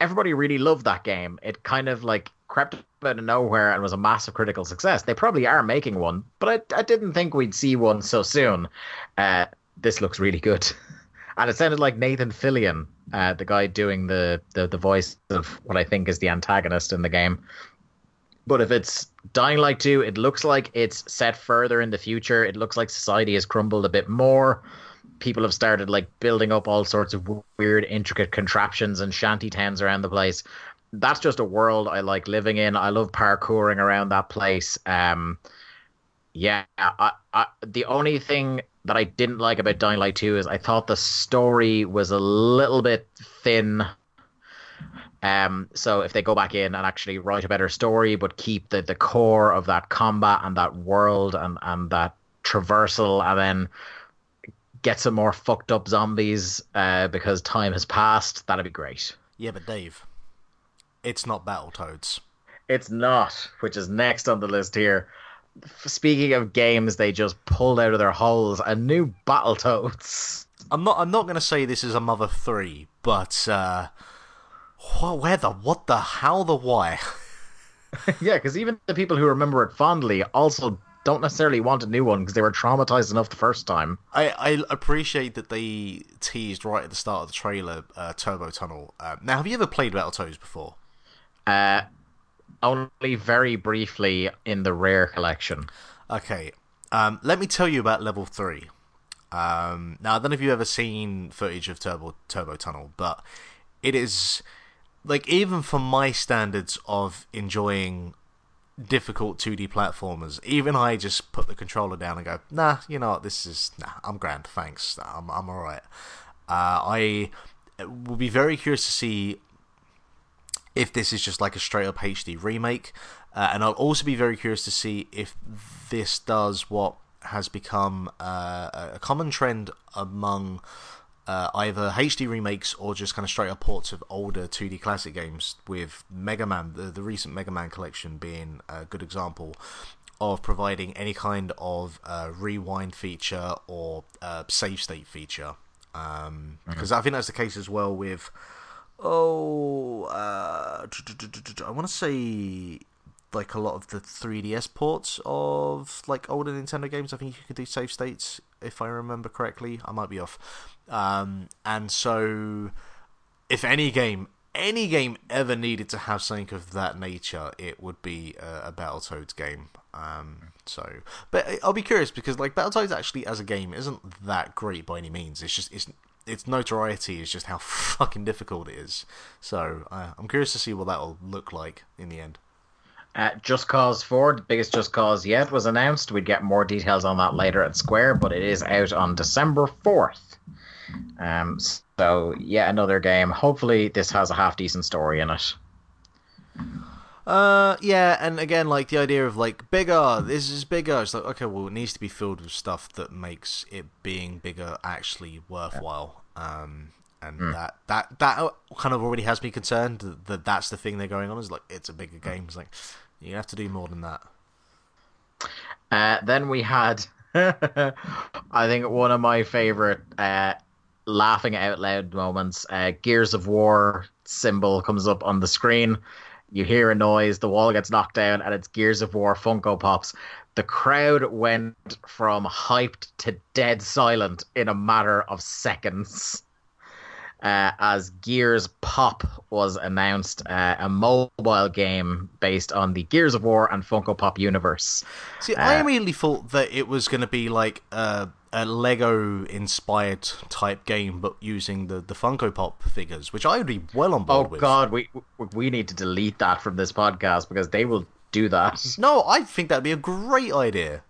Speaker 2: everybody really loved that game. It kind of like crept out of nowhere and was a massive critical success. They probably are making one, but I, I didn't think we'd see one so soon. Uh, this looks really good. And it sounded like Nathan Fillion, uh, the guy doing the, the, the voice of what I think is the antagonist in the game. But if it's Dying Light 2, it looks like it's set further in the future. It looks like society has crumbled a bit more. People have started like building up all sorts of weird, intricate contraptions and shanty towns around the place. That's just a world I like living in. I love parkouring around that place. Um, yeah, I, I, the only thing that I didn't like about Dying Light 2 is I thought the story was a little bit thin. Um, so if they go back in and actually write a better story, but keep the, the core of that combat and that world and, and that traversal, and then get some more fucked up zombies uh, because time has passed, that'd be great.
Speaker 3: Yeah, but Dave, it's not Battletoads.
Speaker 2: It's not, which is next on the list here. Speaking of games they just pulled out of their holes, a new Battletoads.
Speaker 3: I'm not. I'm not going to say this is a Mother Three, but uh, wh- where the what the how the why?
Speaker 2: yeah, because even the people who remember it fondly also don't necessarily want a new one because they were traumatized enough the first time.
Speaker 3: I, I appreciate that they teased right at the start of the trailer uh, Turbo Tunnel. Uh, now, have you ever played Battletoads before?
Speaker 2: Uh, only very briefly in the rare collection.
Speaker 3: Okay, um, let me tell you about level three. Um, now, I don't know if you've ever seen footage of Turbo Turbo Tunnel, but it is like even for my standards of enjoying difficult 2D platformers, even I just put the controller down and go, nah, you know what, this is nah, I'm grand, thanks, I'm I'm all right. Uh, I will be very curious to see if this is just like a straight up HD remake, uh, and I'll also be very curious to see if this does what has become uh, a common trend among uh, either HD remakes or just kind of straight up ports of older 2D classic games, with Mega Man, the, the recent Mega Man collection being a good example of providing any kind of uh, rewind feature or uh, save state feature. Um, Because I think that's the case as well with oh, uh, I want to say like a lot of the 3DS ports of like older Nintendo games. I think you can do save states if I remember correctly. I might be off. Um, and so, if any game, any game ever needed to have something of that nature, it would be a, a Battletoads game. Um, so, but I'll be curious because like Battletoads actually as a game isn't that great by any means. It's just it's its notoriety is just how fucking difficult it is. So uh, I'm curious to see what that'll look like in the end.
Speaker 2: Uh, Just Cause 4, the biggest Just Cause yet, was announced. We'd get more details on that later at Square, but it is out on December 4th. Um, so, yeah, another game. Hopefully, this has a half decent story in it.
Speaker 3: Uh, yeah, and again, like the idea of like bigger, this is bigger. It's like okay, well, it needs to be filled with stuff that makes it being bigger actually worthwhile. Um, and that that that kind of already has me concerned that, that that's the thing they're going on. Is like it's a bigger game. It's like you have to do more than that.
Speaker 2: Uh, then we had, I think, one of my favorite uh, laughing out loud moments. Uh, Gears of War symbol comes up on the screen. You hear a noise, the wall gets knocked down, and it's Gears of War Funko Pops. The crowd went from hyped to dead silent in a matter of seconds. Uh, as Gears Pop was announced, uh, a mobile game based on the Gears of War and Funko Pop universe.
Speaker 3: See, I immediately thought that it was going to be like a, a Lego inspired type game, but using the, the Funko Pop figures, which I would be well on
Speaker 2: Oh
Speaker 3: board with.
Speaker 2: Oh god, we we need to delete that from this podcast because they will do that.
Speaker 3: No, I think that'd be a great idea.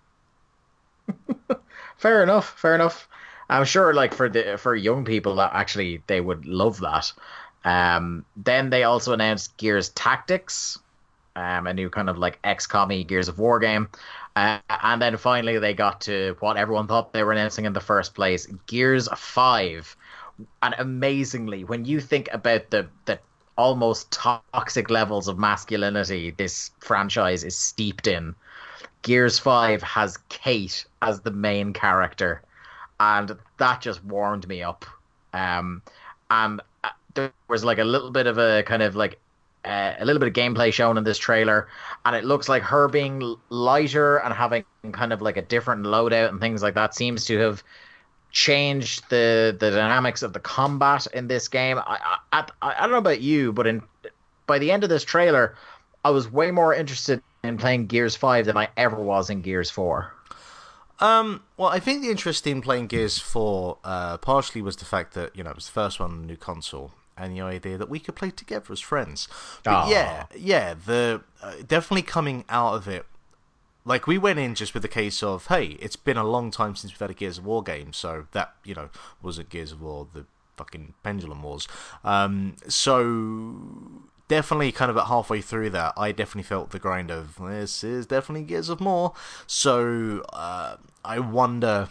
Speaker 2: fair enough, fair enough. I'm sure, like for the for young people, that actually they would love that. Um, then they also announced Gears Tactics, um, a new kind of like XCOM Gears of War game. Uh, and then finally they got to what everyone thought they were announcing in the first place, Gears Five. And amazingly, when you think about the the almost toxic levels of masculinity this franchise is steeped in. Gears 5 has Kate as the main character, and that just warmed me up. Um, and uh, there was like a little bit of a kind of like uh, a little bit of gameplay shown in this trailer, and it looks like her being lighter and having kind of like a different loadout and things like that seems to have changed the the dynamics of the combat in this game. I I, I, I don't know about you, but in by the end of this trailer, I was way more interested in playing Gears Five than I ever was in Gears Four.
Speaker 3: Um, well, I think the interest in playing Gears 4 uh, partially was the fact that, you know, it was the first one on the new console and the idea that we could play together as friends. But
Speaker 2: Aww.
Speaker 3: yeah, yeah, the uh, definitely coming out of it. Like we went in just with the case of, hey, it's been a long time since we've had a Gears of War game, so that you know wasn't Gears of War, the fucking Pendulum Wars. Um, so definitely kind of at halfway through that, I definitely felt the grind of this is definitely Gears of More. So uh, I wonder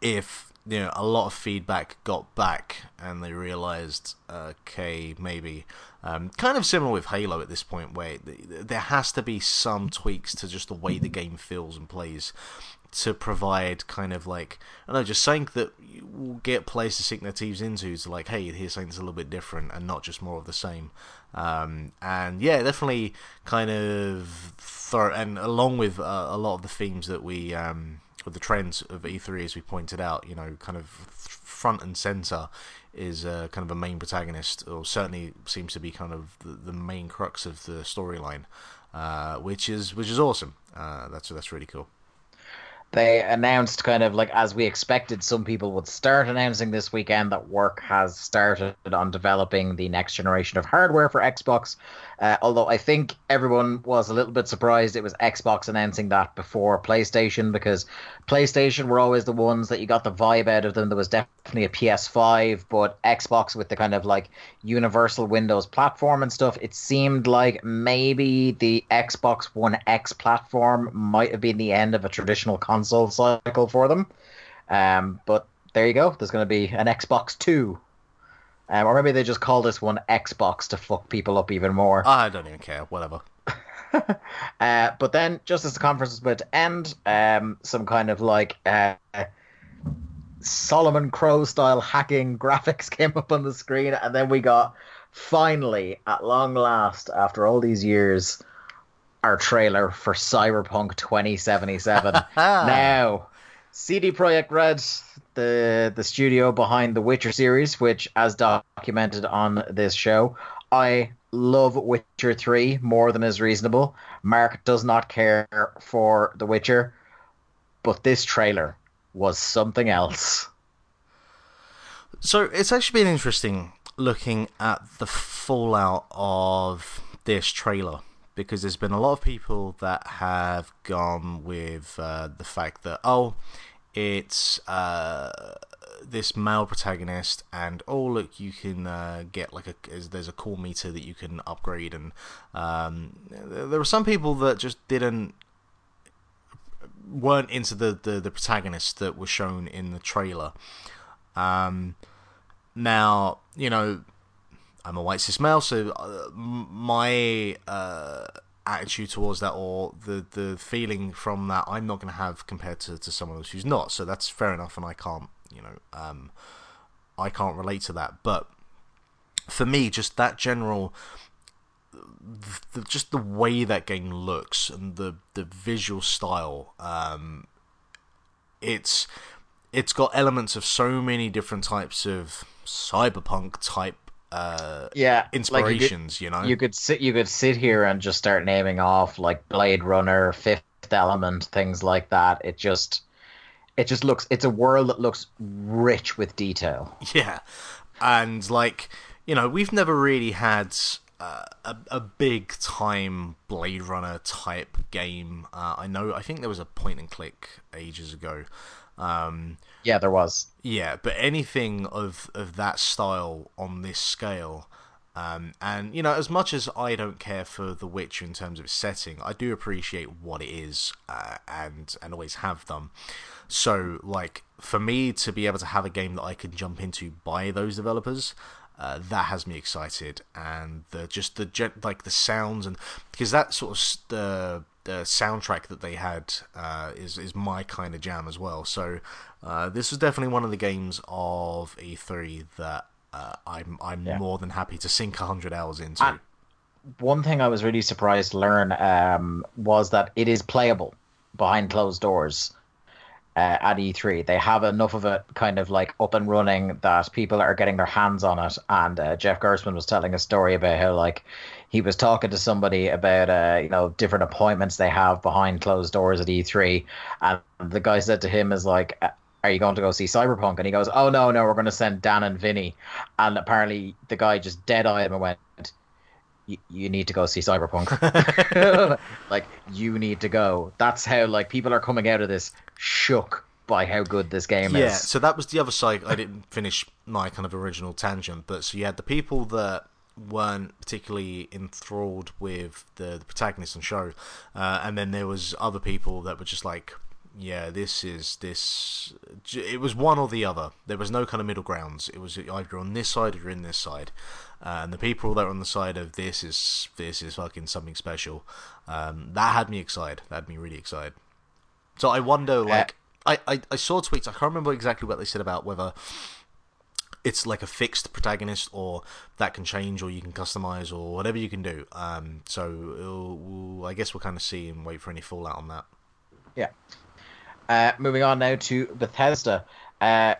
Speaker 3: if you know a lot of feedback got back and they realized okay maybe um, kind of similar with halo at this point where there has to be some tweaks to just the way the game feels and plays to provide kind of like I don't know just something that will get players to sink their teeth into to like hey here's something that's a little bit different and not just more of the same. Um, and yeah definitely kind of throw and along with uh, a lot of the themes that we um, with the trends of E3, as we pointed out, you know, kind of front and center is uh, kind of a main protagonist, or certainly seems to be kind of the, the main crux of the storyline, uh, which is which is awesome. Uh, that's that's really cool.
Speaker 2: They announced kind of like as we expected, some people would start announcing this weekend that work has started on developing the next generation of hardware for Xbox. Uh, although I think everyone was a little bit surprised it was Xbox announcing that before PlayStation because PlayStation were always the ones that you got the vibe out of them. There was definitely a PS5, but Xbox with the kind of like universal Windows platform and stuff, it seemed like maybe the Xbox One X platform might have been the end of a traditional console cycle for them. Um, but there you go. There's going to be an Xbox Two. Um, or maybe they just call this one Xbox to fuck people up even more.
Speaker 3: I don't even care. Whatever.
Speaker 2: uh, but then, just as the conference was about to end, um, some kind of like uh, Solomon Crow style hacking graphics came up on the screen, and then we got finally, at long last, after all these years, our trailer for Cyberpunk 2077. now, CD Projekt Red, the the studio behind the Witcher series, which, as documented on this show, I love Witcher 3 more than is reasonable. Mark does not care for The Witcher, but this trailer was something else.
Speaker 3: So it's actually been interesting looking at the fallout of this trailer because there's been a lot of people that have gone with uh, the fact that oh it's uh, this male protagonist and oh look you can uh, get like a there's a core meter that you can upgrade and um, there were some people that just didn't weren't into the, the, the protagonist that was shown in the trailer. Um, now you know I'm a white cis male so uh, my uh, attitude towards that or the the feeling from that I'm not going to have compared to, to someone else who's not. So that's fair enough, and I can't you know um, I can't relate to that. But for me, just that general. The, just the way that game looks and the the visual style, um, it's it's got elements of so many different types of cyberpunk type uh,
Speaker 2: yeah
Speaker 3: inspirations
Speaker 2: like you,
Speaker 3: could, you, know?
Speaker 2: you could sit you could sit here and just start naming off like blade runner fifth element things like that. It just it just looks it's a world that looks rich with detail.
Speaker 3: Yeah. And like you know we've never really had uh, a, a big time blade runner type game. Uh, i know i think there was a point and click ages ago. Um,
Speaker 2: yeah, there was.
Speaker 3: Yeah, but anything of of that style on this scale, um, and you know, as much as I don't care for The Witcher in terms of setting, I do appreciate what it is, uh, and and always have done. So, like for me to be able to have a game that I can jump into by those developers, uh, that has me excited, and the just the like the sounds and because that sort of the the soundtrack that they had uh, is is my kind of jam as well. So uh, this was definitely one of the games of E3 that uh, I'm I'm
Speaker 2: Yeah.
Speaker 3: more than happy to sink hundred hours into.
Speaker 2: One thing I was really surprised to learn um, was that it is playable behind closed doors uh, at E3. They have enough of it kind of like up and running that people are getting their hands on it. And uh, Jeff Gerstmann was telling a story about how like he was talking to somebody about uh, you know different appointments they have behind closed doors at E3, and the guy said to him is like. "Uh, Are you going to go see Cyberpunk? And he goes, "Oh no, no, we're going to send Dan and Vinny." And apparently, the guy just dead eyed him and went, you, need to go see Cyberpunk. like you need to go. That's how like people are coming out of this shook by how good this game
Speaker 3: yeah,
Speaker 2: is.
Speaker 3: so that was the other side. I didn't finish my kind of original tangent, but so you had the people that weren't particularly enthralled with the, the protagonist and show, uh, and then there was other people that were just like, yeah, this is this. It was one or the other. There was no kind of middle grounds. It was either on this side or you're in this side. Uh, and the people that are on the side of this is this is fucking something special. Um, that had me excited. That had me really excited. So I wonder, like, I, I, I saw tweets. I can't remember exactly what they said about whether it's like a fixed protagonist or that can change or you can customize or whatever you can do. Um, so we'll, I guess we'll kind of see and wait for any fallout on that.
Speaker 2: Yeah. Uh, moving on now to Bethesda. Uh,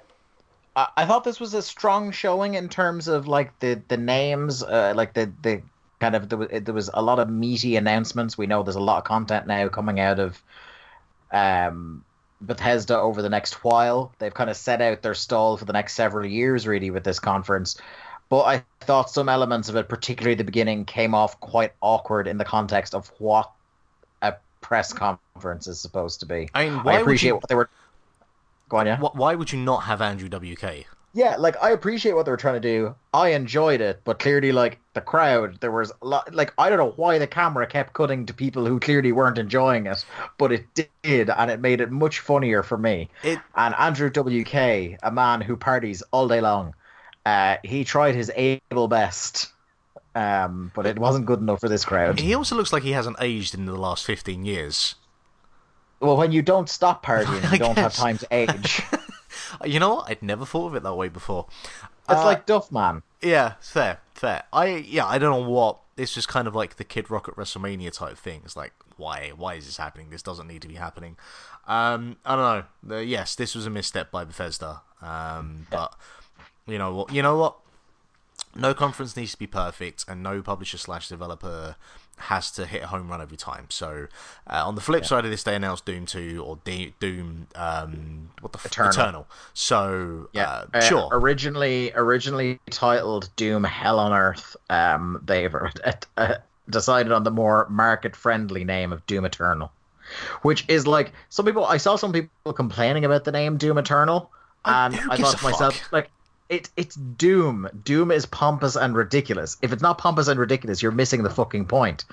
Speaker 2: I, I thought this was a strong showing in terms of like the the names, uh, like the the kind of there was, there was a lot of meaty announcements. We know there's a lot of content now coming out of um, Bethesda over the next while. They've kind of set out their stall for the next several years, really, with this conference. But I thought some elements of it, particularly the beginning, came off quite awkward in the context of what press conference is supposed to be.
Speaker 3: I mean,
Speaker 2: I appreciate
Speaker 3: you,
Speaker 2: what they were. Go on, yeah.
Speaker 3: why would you not have Andrew WK?
Speaker 2: Yeah, like I appreciate what they were trying to do. I enjoyed it, but clearly, like the crowd, there was a lot. Like I don't know why the camera kept cutting to people who clearly weren't enjoying it, but it did, and it made it much funnier for me.
Speaker 3: It
Speaker 2: And Andrew WK, a man who parties all day long, uh, he tried his able best, um, but it wasn't good enough for this crowd.
Speaker 3: he also looks like he hasn't aged in the last fifteen years.
Speaker 2: Well, when you don't stop partying, you don't have time to age.
Speaker 3: You know what? I'd never thought of it that way before.
Speaker 2: It's
Speaker 3: Uh,
Speaker 2: like Duff Man.
Speaker 3: Yeah, fair, fair. I yeah, I don't know what. It's just kind of like the Kid Rock at WrestleMania type thing. It's like, why, why is this happening? This doesn't need to be happening. Um, I don't know. The, yes, this was a misstep by Bethesda. Um, but you know what? You know what? No conference needs to be perfect, and no publisher slash developer has to hit a home run every time. So, uh, on the flip side of this, they announced Doom Two or D- Doom, um, what the f-
Speaker 2: Eternal.
Speaker 3: So,
Speaker 2: Yeah,
Speaker 3: uh,
Speaker 2: uh,
Speaker 3: sure.
Speaker 2: Originally, originally titled Doom Hell on Earth, um, they've uh, decided on the more market-friendly name of Doom Eternal, which is like some people. I saw some people complaining about the name Doom Eternal, and I thought to myself,
Speaker 3: fuck?
Speaker 2: like, it it's Doom. Doom is pompous and ridiculous. If it's not pompous and ridiculous, you're missing the fucking point.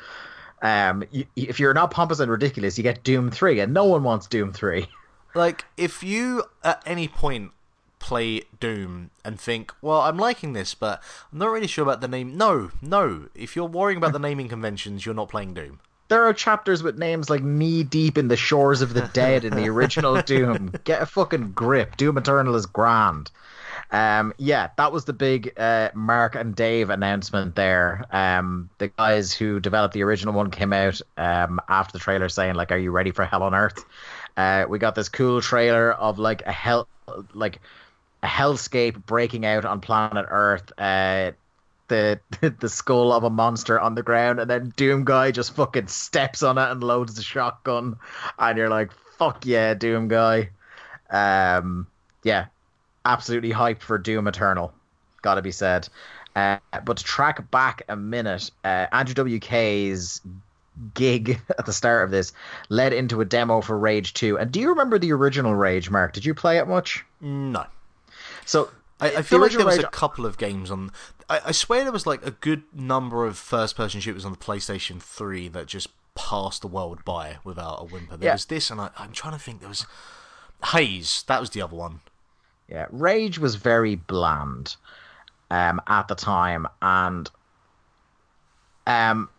Speaker 2: Um, you, if you're not pompous and ridiculous, you get Doom Three, and no one wants Doom Three.
Speaker 3: Like, if you at any point play Doom and think, well, I'm liking this, but I'm not really sure about the name. No, no. If you're worrying about the naming conventions, you're not playing Doom.
Speaker 2: There are chapters with names like knee deep in the shores of the dead in the original Doom. Get a fucking grip. Doom Eternal is grand. Um, yeah, that was the big uh, Mark and Dave announcement there. Um, the guys who developed the original one came out um, after the trailer saying like, "Are you ready for Hell on Earth?" Uh, we got this cool trailer of like a hell, like a hellscape breaking out on planet Earth. Uh, the the skull of a monster on the ground, and then Doom Guy just fucking steps on it and loads the shotgun, and you're like, "Fuck yeah, Doom Guy!" Um, yeah, absolutely hyped for Doom Eternal. Got to be said. Uh, but to track back a minute, uh, Andrew WK's gig at the start of this led into a demo for Rage 2. And do you remember the original Rage, Mark? Did you play it much?
Speaker 3: No.
Speaker 2: So
Speaker 3: I, I
Speaker 2: the
Speaker 3: feel like there was
Speaker 2: Rage-
Speaker 3: a couple of games on. I, I swear there was like a good number of first-person shooters on the PlayStation Three that just passed the world by without a whimper. There
Speaker 2: Yeah.
Speaker 3: was this, and I, I'm trying to think. There was Haze. That was the other one.
Speaker 2: Yeah, Rage was very bland. um, at the time, and um,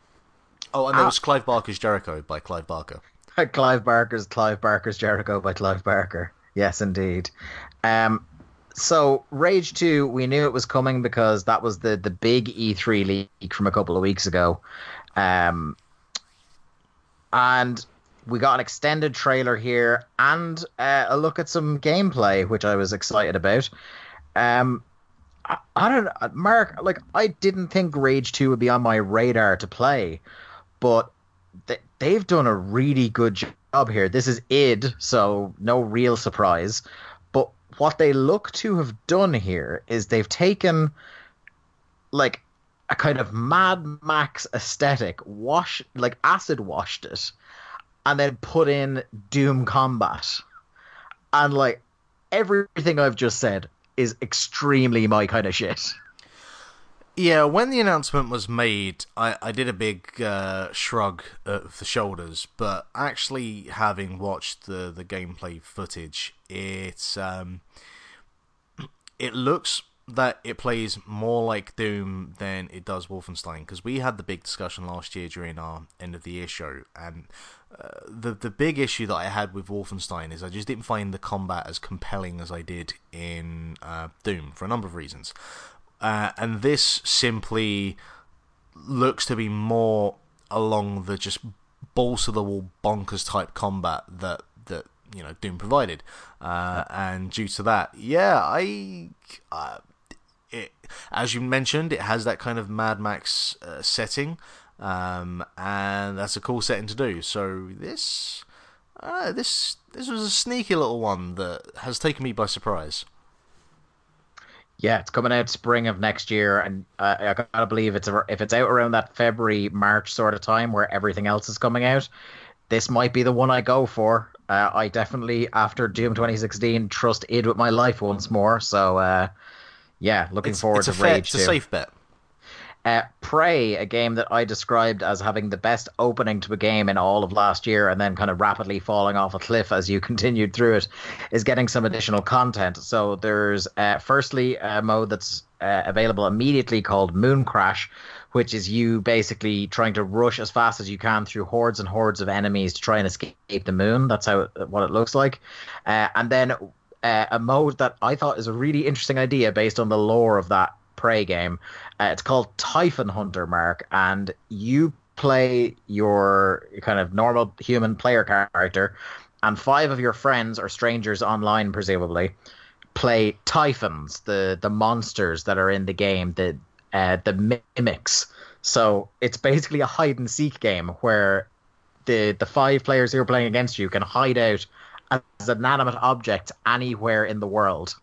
Speaker 3: oh, and there was Clive Barker's Jericho by Clive Barker.
Speaker 2: Clive Barker's Clive Barker's Jericho by Clive Barker. Yes, indeed. Um, so Rage Two, we knew it was coming because that was the the big E3 leak from a couple of weeks ago, um, and we got an extended trailer here and uh, a look at some gameplay, which I was excited about. Um, I, I don't know, Mark. Like I didn't think Rage Two would be on my radar to play, but th- they've done a really good job here. This is id, so no real surprise. But what they look to have done here is they've taken like a kind of Mad Max aesthetic, wash like acid washed it, and then put in Doom combat. And like everything I've just said is extremely my kind of shit.
Speaker 3: Yeah, when the announcement was made, I, I did a big uh, shrug of the shoulders, but actually having watched the, the gameplay footage, it's um, it looks that it plays more like Doom than it does Wolfenstein because we had the big discussion last year during our end of the year show, and the the big issue that I had with Wolfenstein is I just didn't find the combat as compelling as I did in uh, Doom for a number of reasons. Uh, and this simply looks to be more along the just balls to the wall bonkers type combat that that you know Doom provided, uh, and due to that, yeah, I, uh, it as you mentioned, it has that kind of Mad Max uh, setting, um, and that's a cool setting to do. So this, uh, this this was a sneaky little one that has taken me by surprise.
Speaker 2: Yeah, it's coming out spring of next year, and uh, I gotta believe it's if it's out around that February March sort of time where everything else is coming out. This might be the one I go for. Uh, I definitely, after Doom 2016, trust id with my life once more. So, uh, yeah, looking
Speaker 3: it's,
Speaker 2: forward
Speaker 3: it's
Speaker 2: to
Speaker 3: a fair,
Speaker 2: Rage.
Speaker 3: It's a safe bet.
Speaker 2: Uh, Prey, a game that I described as having the best opening to a game in all of last year and then kind of rapidly falling off a cliff as you continued through it, is getting some additional content. So there's uh, firstly a mode that's uh, available immediately called Moon Crash, which is you basically trying to rush as fast as you can through hordes and hordes of enemies to try and escape the moon. That's how it, what it looks like. Uh, and then uh, a mode that I thought is a really interesting idea based on the lore of that Prey game. Uh, it's called Typhon Hunter, Mark, and you play your kind of normal human player character, and five of your friends or strangers online, presumably, play Typhons, the the monsters that are in the game, the uh, the mimics. So it's basically a hide and seek game where the the five players who are playing against you can hide out as an inanimate object anywhere in the world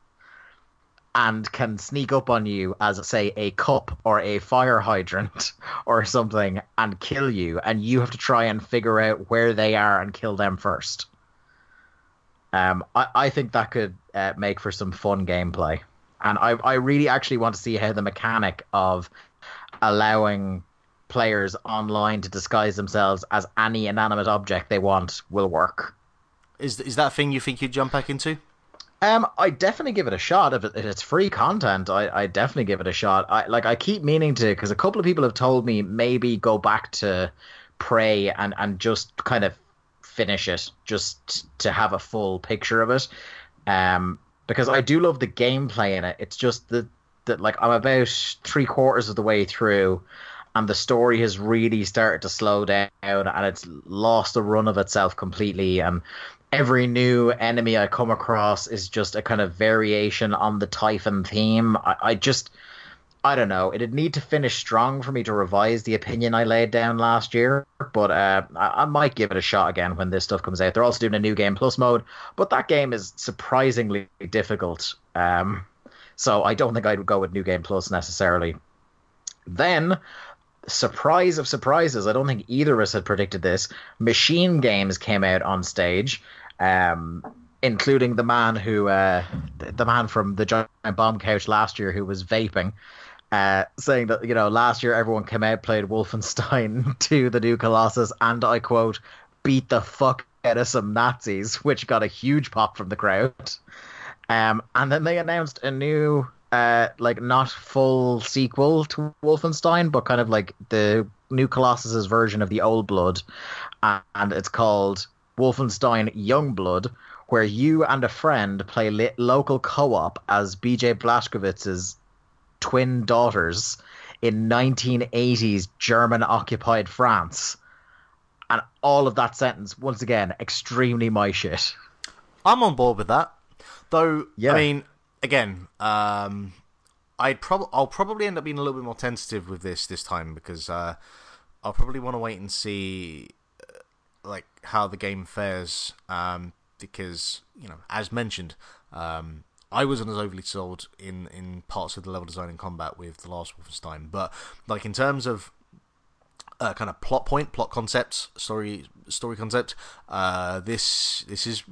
Speaker 2: and can sneak up on you as say a cup or a fire hydrant or something and kill you and you have to try and figure out where they are and kill them first. Um, I, I think that could uh, make for some fun gameplay. And I, I really actually want to see how the mechanic of allowing players online to disguise themselves as any inanimate object they want will work.
Speaker 3: Is is that a thing you think you'd jump back into
Speaker 2: um, I definitely give it a shot. If, it, if it's free content, I, I definitely give it a shot. I like I keep meaning to because a couple of people have told me maybe go back to Prey and and just kind of finish it, just to have a full picture of it. Um, because I do love the gameplay in it. It's just that that like I'm about three quarters of the way through, and the story has really started to slow down, and it's lost the run of itself completely. And every new enemy I come across is just a kind of variation on the Typhon theme. I, I just, I don't know. It'd need to finish strong for me to revise the opinion I laid down last year, but uh, I, I, might give it a shot again when this stuff comes out. They're also doing a new game plus mode, but that game is surprisingly difficult. Um, so I don't think I'd go with new game plus necessarily. Then surprise of surprises, I don't think either of us had predicted this. Machine Games came out on stage um, including the man who, uh, the man from the giant bomb couch last year who was vaping, uh, saying that you know last year everyone came out played Wolfenstein 2, the new Colossus, and I quote, beat the fuck out of some Nazis, which got a huge pop from the crowd. Um, and then they announced a new uh, like not full sequel to Wolfenstein, but kind of like the New Colossus's version of the old Blood, and it's called Wolfenstein Youngblood, where you and a friend play li- local co-op as BJ Blazkowicz's twin daughters in 1980s German occupied France. And all of that sentence, once again, extremely my shit.
Speaker 3: I'm on board with that. Though,
Speaker 2: Yeah.
Speaker 3: I mean, again, um, I'd prob- I'll probably end up being a little bit more tentative with this this time because uh, I'll probably want to wait and see like how the game fares um, because you know, as mentioned, um, I wasn't as overly sold in in parts of the level design and combat with the last Wolfenstein, but like in terms of uh, kind of plot point, plot concepts, story story concept. Uh, this this is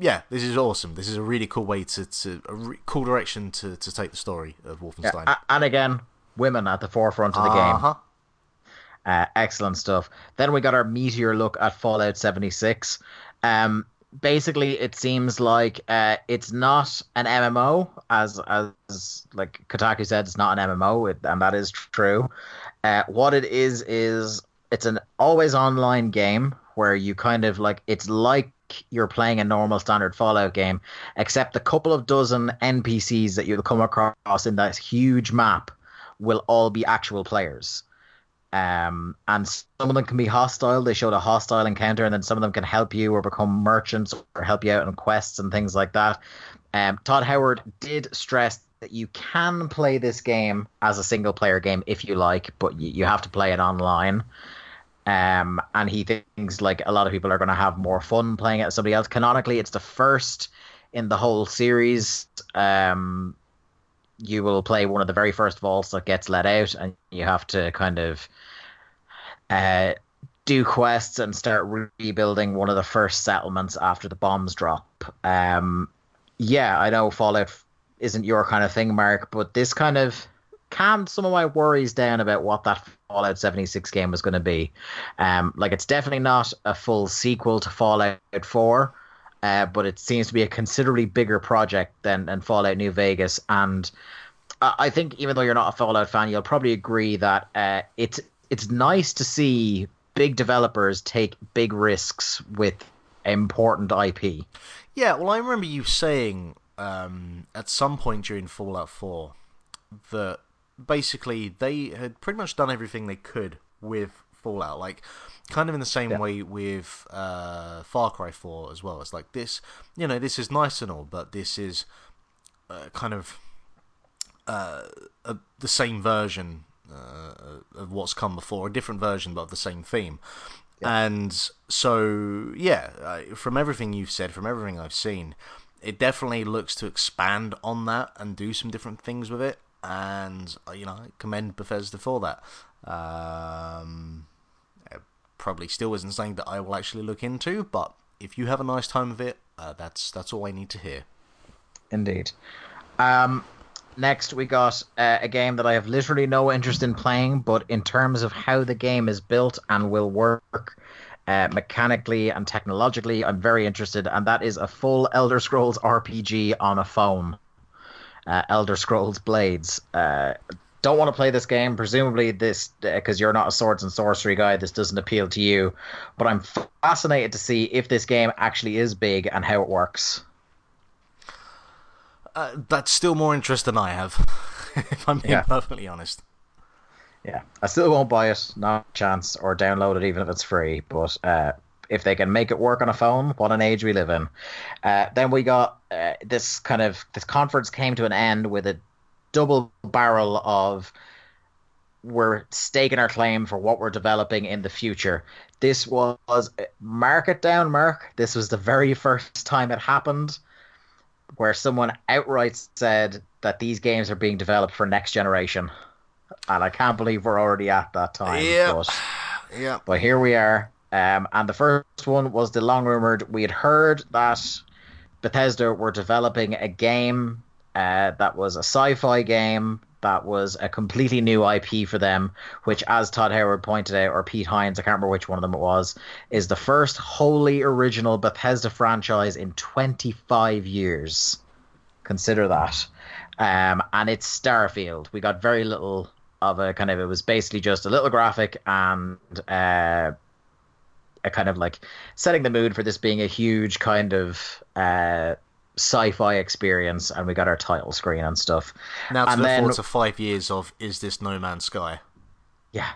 Speaker 3: yeah, this is awesome. This is a really cool way to, to a re- cool direction to, to take the story of Wolfenstein.
Speaker 2: A- and again, women at the forefront of the game. Uh, excellent stuff. Then we got our meteor look at Fallout 76. Um, basically, it seems like uh, it's not an MMO, as as like Kotaku said, it's not an MMO, it, and that is true. Uh, what it is is it's an always online game where you kind of like it's like you're playing a normal standard Fallout game, except the couple of dozen NPCs that you'll come across in that huge map will all be actual players. Um, and some of them can be hostile. They showed a hostile encounter, and then some of them can help you or become merchants or help you out on quests and things like that. Um, Todd Howard did stress that you can play this game as a single player game if you like, but you, you have to play it online. Um, and he thinks like a lot of people are going to have more fun playing it as somebody else. Canonically, it's the first in the whole series. Um, you will play one of the very first vaults that gets let out, and you have to kind of uh, do quests and start rebuilding one of the first settlements after the bombs drop. Um, yeah, I know Fallout isn't your kind of thing, Mark, but this kind of calmed some of my worries down about what that Fallout 76 game was going to be. Um, like, it's definitely not a full sequel to Fallout 4. Uh, but it seems to be a considerably bigger project than, than Fallout New Vegas. And I think even though you're not a Fallout fan, you'll probably agree that uh, it's it's nice to see big developers take big risks with important IP.
Speaker 3: Yeah, well, I remember you saying um, at some point during Fallout 4 that basically they had pretty much done everything they could with Fallout. Like, kind of in the same
Speaker 2: Yeah.
Speaker 3: way with uh, Far Cry 4 as well. It's like this, you know, this is nice and all, but this is uh, kind of uh, a, the same version uh, of what's come before, a different version, but of the same theme. And so, yeah, I- from everything you've said, from everything I've seen, it definitely looks to expand on that and do some different things with it. And uh, you know, I commend Bethesda for that. Um, it probably still isn't something that I will actually look into, but if you have a nice time of it, uh, that's that's all I need to hear.
Speaker 2: Indeed. Um, next, we got uh, a game that I have literally no interest in playing, but in terms of how the game is built and will work uh, mechanically and technologically, I'm very interested, and that is a full Elder Scrolls RPG on a phone. Uh, Elder Scrolls Blades. Uh, don't want to play this game. Presumably, this because you're not a swords and sorcery guy. This doesn't appeal to you. But I'm fascinated to see if this game actually is big and how it works.
Speaker 3: Uh, that's still more interest than I have, if I'm being
Speaker 2: Yeah.
Speaker 3: perfectly honest.
Speaker 2: Yeah, I still won't buy it, not a chance, or download it even if it's free. But uh, if they can make it work on a phone, what an age we live in. Uh, then we got uh, this kind of this conference came to an end with a double barrel of we're staking our claim for what we're developing in the future. This was mark it down, Mark. This was the very first time it happened where someone outright said that these games are being developed for next generation. And I can't believe we're already at that time.
Speaker 3: Yep.
Speaker 2: But,
Speaker 3: Yeah.
Speaker 2: but here we are. Um, and the first one was the long rumored. We had heard that Bethesda were developing a game uh, that was a sci-fi game that was a completely new IP for them, which, as Todd Howard pointed out, or Pete Hines, I can't remember which one of them it was, is the first wholly original Bethesda franchise in 25 years. Consider that. um, and it's Starfield. We got very little of a kind of. It was basically just a little graphic and uh, a kind of like setting the mood for this being a huge kind of uh, sci-fi experience, and we got our title screen and stuff.
Speaker 3: Now to
Speaker 2: and
Speaker 3: look
Speaker 2: then,
Speaker 3: forward to five years of is this No Man's Sky?
Speaker 2: yeah.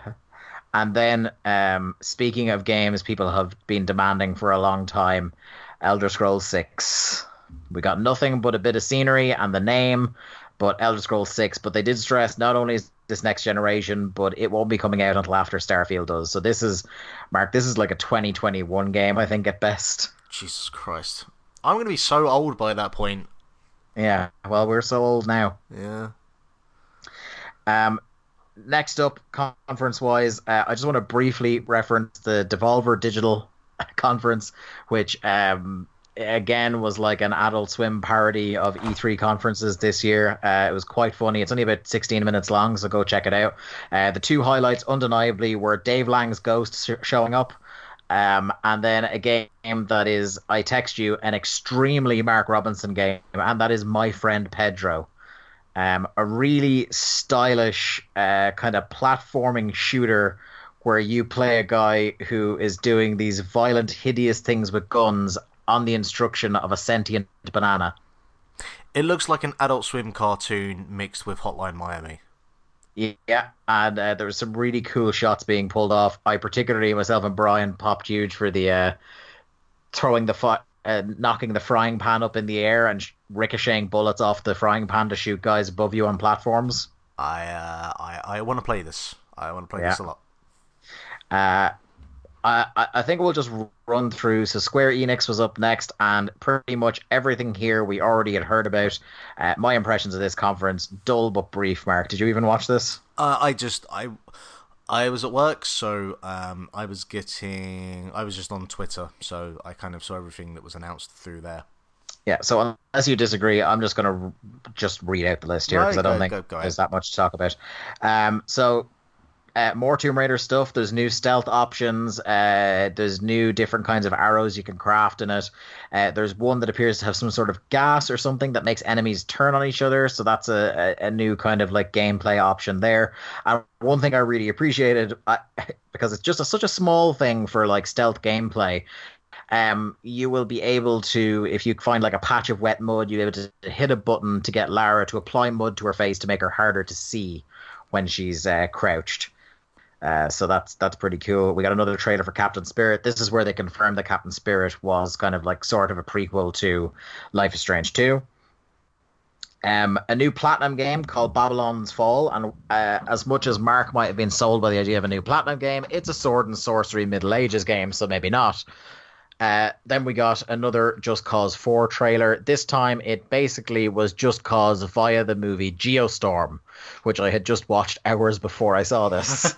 Speaker 2: And then, um, speaking of games people have been demanding for a long time, Elder Scrolls Six. We got nothing but a bit of scenery and the name, but Elder Scrolls Six. But they did stress not only is this next generation, but it won't be coming out until after Starfield does. So this is, Mark, this is like a 2021 game, I think at best.
Speaker 3: Jesus Christ. I'm going to be so old by that point.
Speaker 2: Yeah, well, we're so old now.
Speaker 3: Yeah.
Speaker 2: Um, next up, conference wise, uh, I just want to briefly reference the Devolver Digital conference, which um, again was like an Adult Swim parody of E3 conferences this year. Uh, it was quite funny. It's only about 16 minutes long, so go check it out. Uh, the two highlights, undeniably, were Dave Lang's ghost sh- showing up. Um, and then a game that is, I text you, an extremely Mark Robinson game, and that is My Friend Pedro. Um, a really stylish uh, kind of platforming shooter where you play a guy who is doing these violent, hideous things with guns on the instruction of a sentient banana.
Speaker 3: It looks like an Adult Swim cartoon mixed with Hotline Miami.
Speaker 2: Yeah, and uh, there was some really cool shots being pulled off. I particularly myself and Brian popped huge for the uh, throwing the fi- uh, knocking the frying pan up in the air and sh- ricocheting bullets off the frying pan to shoot guys above you on platforms.
Speaker 3: I uh, I I want to play this. I want to play
Speaker 2: Yeah.
Speaker 3: this a lot.
Speaker 2: Uh, I, I- think we'll just run through. So Square Enix was up next, and pretty much everything here we already had heard about. Uh, my impressions of this conference, dull but brief. Mark, did you even watch this?
Speaker 3: Uh, I just I I was at work, so um, I was getting I was just on Twitter, so I kind of saw everything that was announced through there.
Speaker 2: Yeah. So unless you disagree, I'm just going to r- just read out the list here
Speaker 3: No,
Speaker 2: because I don't
Speaker 3: go-
Speaker 2: think
Speaker 3: go- go
Speaker 2: there's that much to talk about. Um, so. Uh, more Tomb Raider stuff. There's new stealth options. Uh, there's new different kinds of arrows you can craft in it. Uh, there's one that appears to have some sort of gas or something that makes enemies turn on each other. So that's a, a, a new kind of like gameplay option there. And one thing I really appreciated I, because it's just a, such a small thing for like stealth gameplay. Um, you will be able to, if you find like a patch of wet mud, you'll be able to hit a button to get Lara to apply mud to her face to make her harder to see when she's uh, crouched. Uh, so that's that's pretty cool. We got another trailer for Captain Spirit. This is where they confirmed that Captain Spirit was kind of like sort of a prequel to Life is Strange 2. Um, a new platinum game called Babylon's Fall, and uh, as much as Mark might have been sold by the idea of a new platinum game, it's a sword and sorcery Middle Ages game, so maybe not. Uh, then we got another Just Cause 4 trailer. This time it basically was Just Cause via the movie Geostorm, which I had just watched hours before I saw this.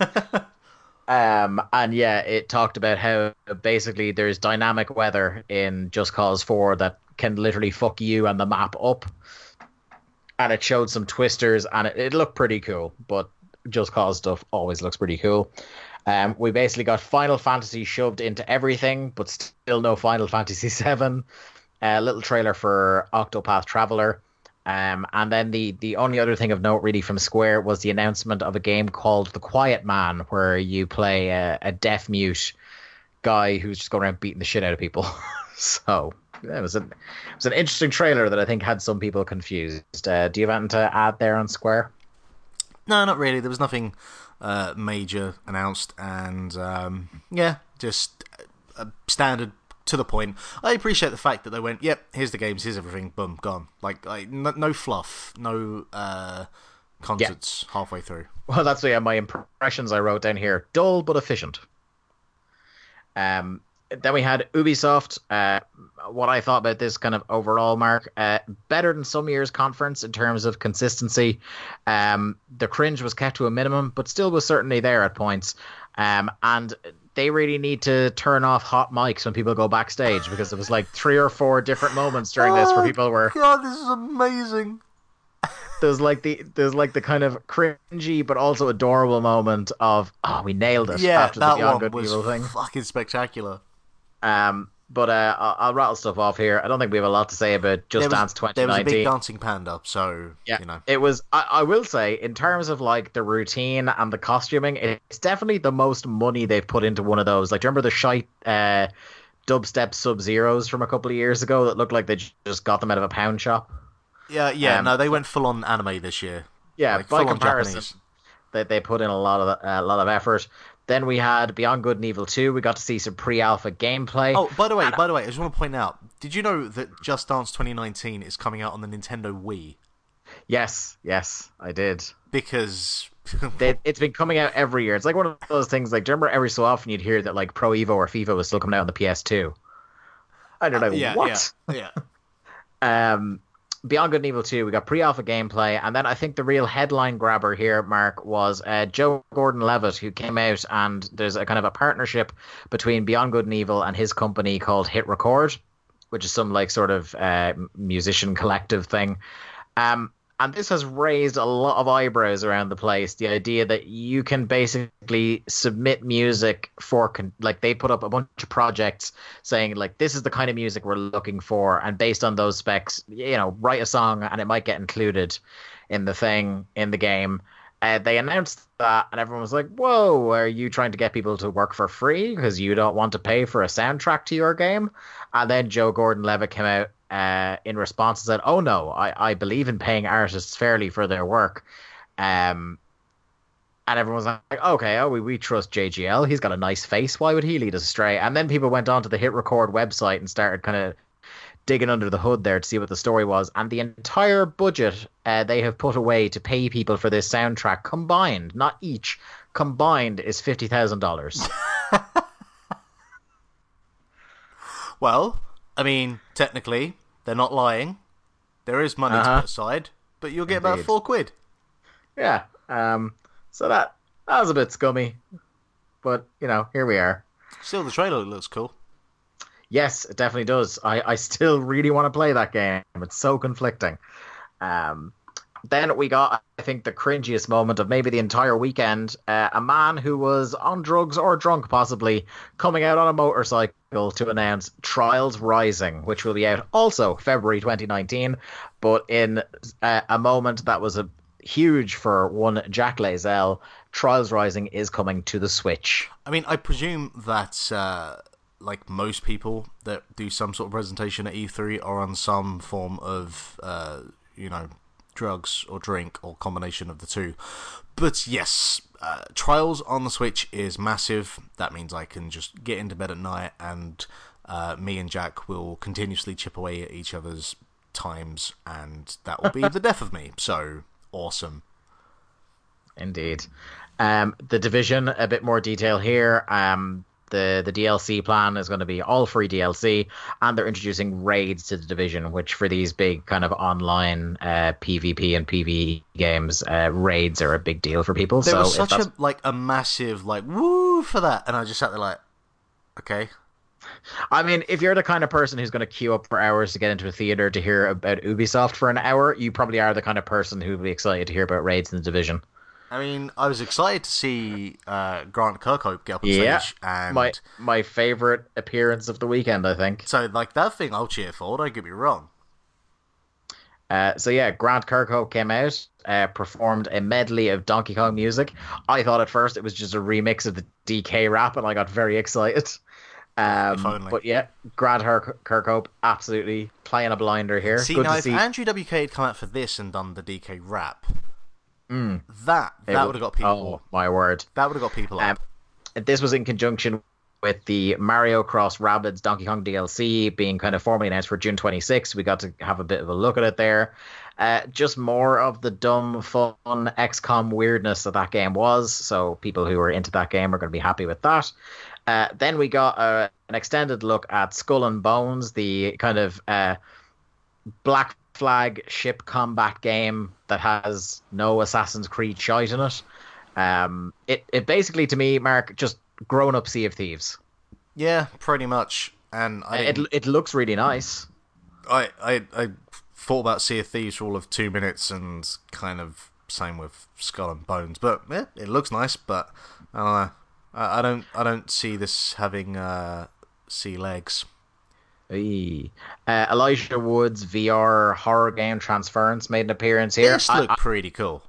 Speaker 2: um, and yeah, it talked about how basically there's dynamic weather in Just Cause 4 that can literally fuck you and the map up. And it showed some twisters and it, it looked pretty cool, but Just Cause stuff always looks pretty cool. Um, we basically got Final Fantasy shoved into everything, but still no Final Fantasy VII. A little trailer for Octopath Traveler. Um, and then the, the only other thing of note, really, from Square was the announcement of a game called The Quiet Man, where you play a, a deaf mute guy who's just going around beating the shit out of people. so yeah, it was an it was an interesting trailer that I think had some people confused. Uh, do you have anything to add there on Square?
Speaker 3: No, not really. There was nothing uh, major announced, and um, yeah, just uh, standard to the point. I appreciate the fact that they went, "Yep, here's the games, here's everything, boom, gone." Like, like no, no fluff, no uh, concerts halfway through.
Speaker 2: Well, that's yeah, my impressions I wrote down here. Dull but efficient. Um, then we had Ubisoft. Uh, what I thought about this kind of overall, Mark, uh, better than some years' conference in terms of consistency. Um, the cringe was kept to a minimum, but still was certainly there at points. Um, and they really need to turn off hot mics when people go backstage because it was like three or four different moments during this where people were
Speaker 3: God, this is amazing.
Speaker 2: there's like the there's like the kind of cringy but also adorable moment of oh we nailed it
Speaker 3: Yeah,
Speaker 2: after the
Speaker 3: that
Speaker 2: Beyond
Speaker 3: one
Speaker 2: Good
Speaker 3: was
Speaker 2: Evil thing.
Speaker 3: fucking spectacular.
Speaker 2: Um, But uh, I'll, I'll rattle stuff off here. I don't think we have a lot to say about Just Dance
Speaker 3: was, there was a big dancing panda, so
Speaker 2: Yeah,
Speaker 3: you know.
Speaker 2: it was. I, I will say, in terms of like the routine and the costuming, it's definitely the most money they've put into one of those. Like, do you remember the shite uh, dubstep Sub Zeros from a couple of years ago that looked like they just got them out of a pound shop?
Speaker 3: Yeah, yeah.
Speaker 2: Um,
Speaker 3: no, they went full on anime this year.
Speaker 2: Yeah,
Speaker 3: Like,
Speaker 2: by comparison, they they put in a lot of a lot of effort. Then we had Beyond Good and Evil 2. We got to see some pre-alpha gameplay.
Speaker 3: Oh, by the way, by the way, I just want to point out: Did you know that Just Dance 2019 is coming out on the Nintendo Wii?
Speaker 2: yes, yes, I did.
Speaker 3: Because
Speaker 2: They, it's been coming out every year. It's like one of those things. Like, do you remember every so often you'd hear that like Pro Evo or FIFA was still coming out on the PS2? I don't know
Speaker 3: yeah,
Speaker 2: what.
Speaker 3: yeah, yeah.
Speaker 2: Um, Beyond Good and Evil 2, we got pre-alpha gameplay, and then I think the real headline grabber here, Mark, was uh, Joe Gordon-Levitt, who came out and there's a kind of a partnership between Beyond Good and Evil and his company called Hit Record, which is some like sort of uh, musician collective thing. Um, and this has raised a lot of eyebrows around the place. The idea that you can basically submit music for, con- like, they put up a bunch of projects saying, like, this is the kind of music we're looking for. And based on those specs, you know, write a song and it might get included in the thing, in the game. Uh, they announced that, and everyone was like, Whoa, are you trying to get people to work for free because you don't want to pay for a soundtrack to your game? And then Joe Gordon Levitt came out uh, in response and said, Oh no, I, I believe in paying artists fairly for their work. Um, and everyone was like, okay, oh, we, we trust JGL. He's got a nice face. Why would he lead us astray? And then people went onto the Hit Record website and started kind of digging under the hood there to see what the story was. And the entire budget uh, they have put away to pay people for this soundtrack combined, not each, combined is $50,000.
Speaker 3: Well, I mean, technically, they're not lying. There is money to
Speaker 2: Uh-huh.
Speaker 3: put aside, but you'll get about four quid.
Speaker 2: yeah. Um, so that, that was a bit scummy. But, you know, here we are.
Speaker 3: Still, the trailer looks cool.
Speaker 2: Yes, it definitely does. I, I still really want to play that game. It's so conflicting. Um, then we got, I think, the cringiest moment of maybe the entire weekend. Uh, a man who was on drugs or drunk, possibly, coming out on a motorcycle to announce Trials Rising, which will be out also February 2019, but in uh, a moment that was a huge for one Jack Layzell. Trials Rising is coming to the Switch.
Speaker 3: I mean, I presume that, uh, like most people that do some sort of presentation at E3 are on some form of, uh, you know, drugs or drink or combination of the two. But yes, uh, Trials on the Switch is massive. That means I can just get into bed at night and uh, me and Jack will continuously chip away at each other's times, and that will be the death of me. So awesome.
Speaker 2: Indeed. Um, the division, a bit more detail here. Um, the the DLC plan is going to be all free DLC, and they're introducing raids to the division, which for these big kind of online uh, PvP and PvE games, uh, raids are a big deal for people.
Speaker 3: There
Speaker 2: so
Speaker 3: was such a like a massive like woo for that, and I just sat there like, okay,
Speaker 2: I mean, if you're the kind of person who's going to queue up for hours to get into a theater to hear about Ubisoft for an hour, you probably are the kind of person who would be excited to hear about raids in the division.
Speaker 3: I mean, I was excited to see uh, Grant Kirkhope get up on
Speaker 2: Yeah,
Speaker 3: stage, and
Speaker 2: my my favorite appearance of the weekend, I think.
Speaker 3: so like that thing, I'll cheer for. Don't get me wrong.
Speaker 2: Uh, so yeah, Grant Kirkhope came out, uh, performed a medley of Donkey Kong music. I thought at first it was just a remix of the DK rap, and I got very excited. Um, but yeah, Grant Her- Kirkhope absolutely playing a blinder here.
Speaker 3: See
Speaker 2: Good
Speaker 3: now,
Speaker 2: to
Speaker 3: if
Speaker 2: see.
Speaker 3: Andrew WK had come out for this and done the DK rap,
Speaker 2: Mm.
Speaker 3: that that would have got people.
Speaker 2: Oh my word!
Speaker 3: That would have got people
Speaker 2: Um,
Speaker 3: up.
Speaker 2: this was in conjunction with the Mario Cross Rabbids Donkey Kong DLC being kind of formally announced for June 26th. We got to have a bit of a look at it there. Uh, just more of the dumb, fun XCOM weirdness that that game was. So people who are into that game are going to be happy with that. Uh, then we got uh, an extended look at Skull and Bones, the kind of uh, Black Flag ship combat game that has no Assassin's Creed shite in it. Um, it it basically to me, Mark, just grown up Sea of Thieves.
Speaker 3: Yeah, pretty much. And I
Speaker 2: It it looks really nice.
Speaker 3: I, I I thought about Sea of Thieves for all of two minutes, and kind of same with Skull and Bones. But yeah, it looks nice. But I don't know. I, I don't I don't see this having uh, sea legs.
Speaker 2: Uh, Elijah Wood's VR horror game Transference made an appearance here.
Speaker 3: This
Speaker 2: I-
Speaker 3: pretty cool.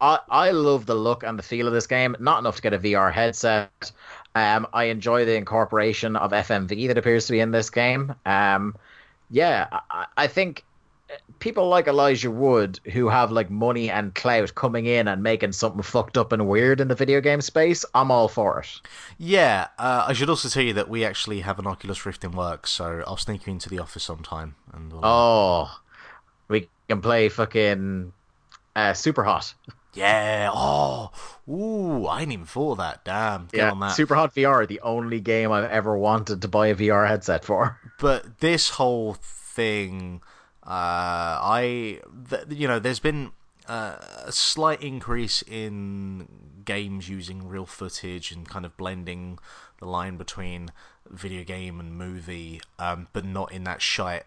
Speaker 2: I, I love the look and the feel of this game. Not enough to get a VR headset. Um, I enjoy the incorporation of FMV that appears to be in this game. Um, yeah, I, I think people like Elijah Wood who have like money and clout coming in and making something fucked up and weird in the video game space. I'm all for it.
Speaker 3: Yeah, uh, I should also tell you that we actually have an Oculus Rift in work, so I'll sneak you into the office sometime. And we'll,
Speaker 2: Oh, we can play fucking uh, Super Hot.
Speaker 3: yeah, oh, ooh, I didn't even thought of that. Damn, get on that.
Speaker 2: Super Hot VR, the only game I've ever wanted to buy a VR headset for.
Speaker 3: but this whole thing, uh, I, th- you know, there's been uh, a slight increase in games using real footage and kind of blending the line between video game and movie, um, but not in that shite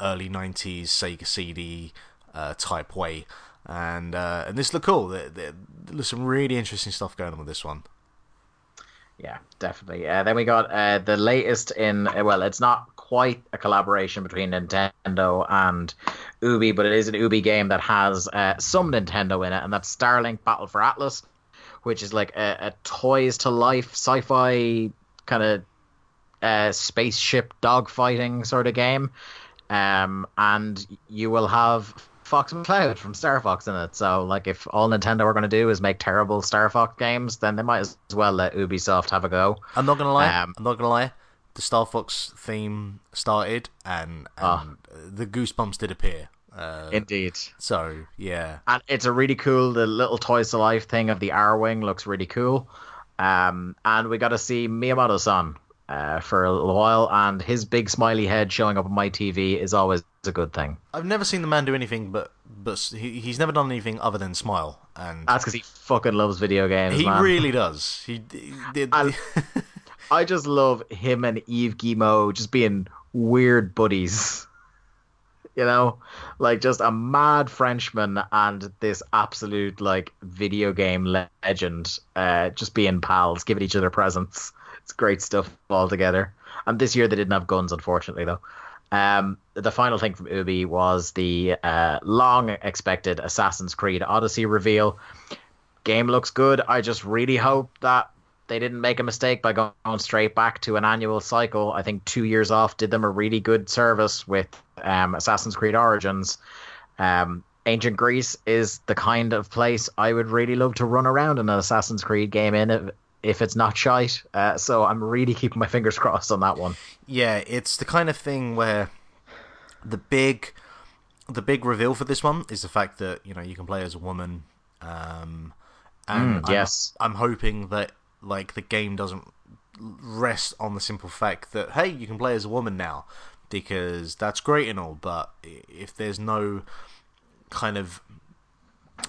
Speaker 3: early '90s Sega CD uh, type way. And uh, and this looked cool. There, there, there's some really interesting stuff going on with this one.
Speaker 2: Yeah, definitely. Uh, then we got uh, the latest in, uh, well, it's not quite a collaboration between Nintendo and Ubi, but it is an Ubi game that has uh, some Nintendo in it, and that's Starlink Battle for Atlas, which is like a, a toys to life sci fi kind of uh, spaceship dogfighting sort of game. Um, and you will have Fox McCloud from Star Fox in it. So, like, if all Nintendo are going to do is make terrible Star Fox games, then they might as well let Ubisoft have a go.
Speaker 3: I'm not gonna lie.
Speaker 2: Um,
Speaker 3: I'm not gonna lie. The Star Fox theme started, and,
Speaker 2: Ah.
Speaker 3: and the goosebumps did appear. Uh,
Speaker 2: Indeed.
Speaker 3: so yeah,
Speaker 2: And it's a really cool, the little Toys to Life thing of the Arwing looks really cool. Um, and we got to see Miyamoto san uh, for a little while, and his big smiley head showing up on my TV is always a good thing.
Speaker 3: I've never seen the man do anything, but but he, he's never done anything other than smile, and
Speaker 2: That's because he fucking loves video games.
Speaker 3: he
Speaker 2: man.
Speaker 3: really does. He, he did.
Speaker 2: I just love him and Yves Guillemot just being weird buddies. You know, like just a mad Frenchman and this absolute like video game legend, uh, just being pals, giving each other presents. It's great stuff all together. And this year they didn't have guns, unfortunately, though. Um, the final thing from Ubi was the uh, long expected Assassin's Creed Odyssey reveal. Game looks good. I just really hope that they didn't make a mistake by going straight back to an annual cycle. I think two years off did them a really good service with um, Assassin's Creed Origins. Um, Ancient Greece is the kind of place I would really love to run around in an Assassin's Creed game in if, if it's not shite. Uh, so I'm really keeping my fingers crossed on that one.
Speaker 3: yeah, it's the kind of thing where the big the big reveal for this one is the fact that you know you can play as a woman, um, and
Speaker 2: Mm,
Speaker 3: I'm-
Speaker 2: yes.
Speaker 3: I'm hoping that like the game doesn't rest on the simple fact that hey you can play as a woman now because that's great and all but if there's no kind of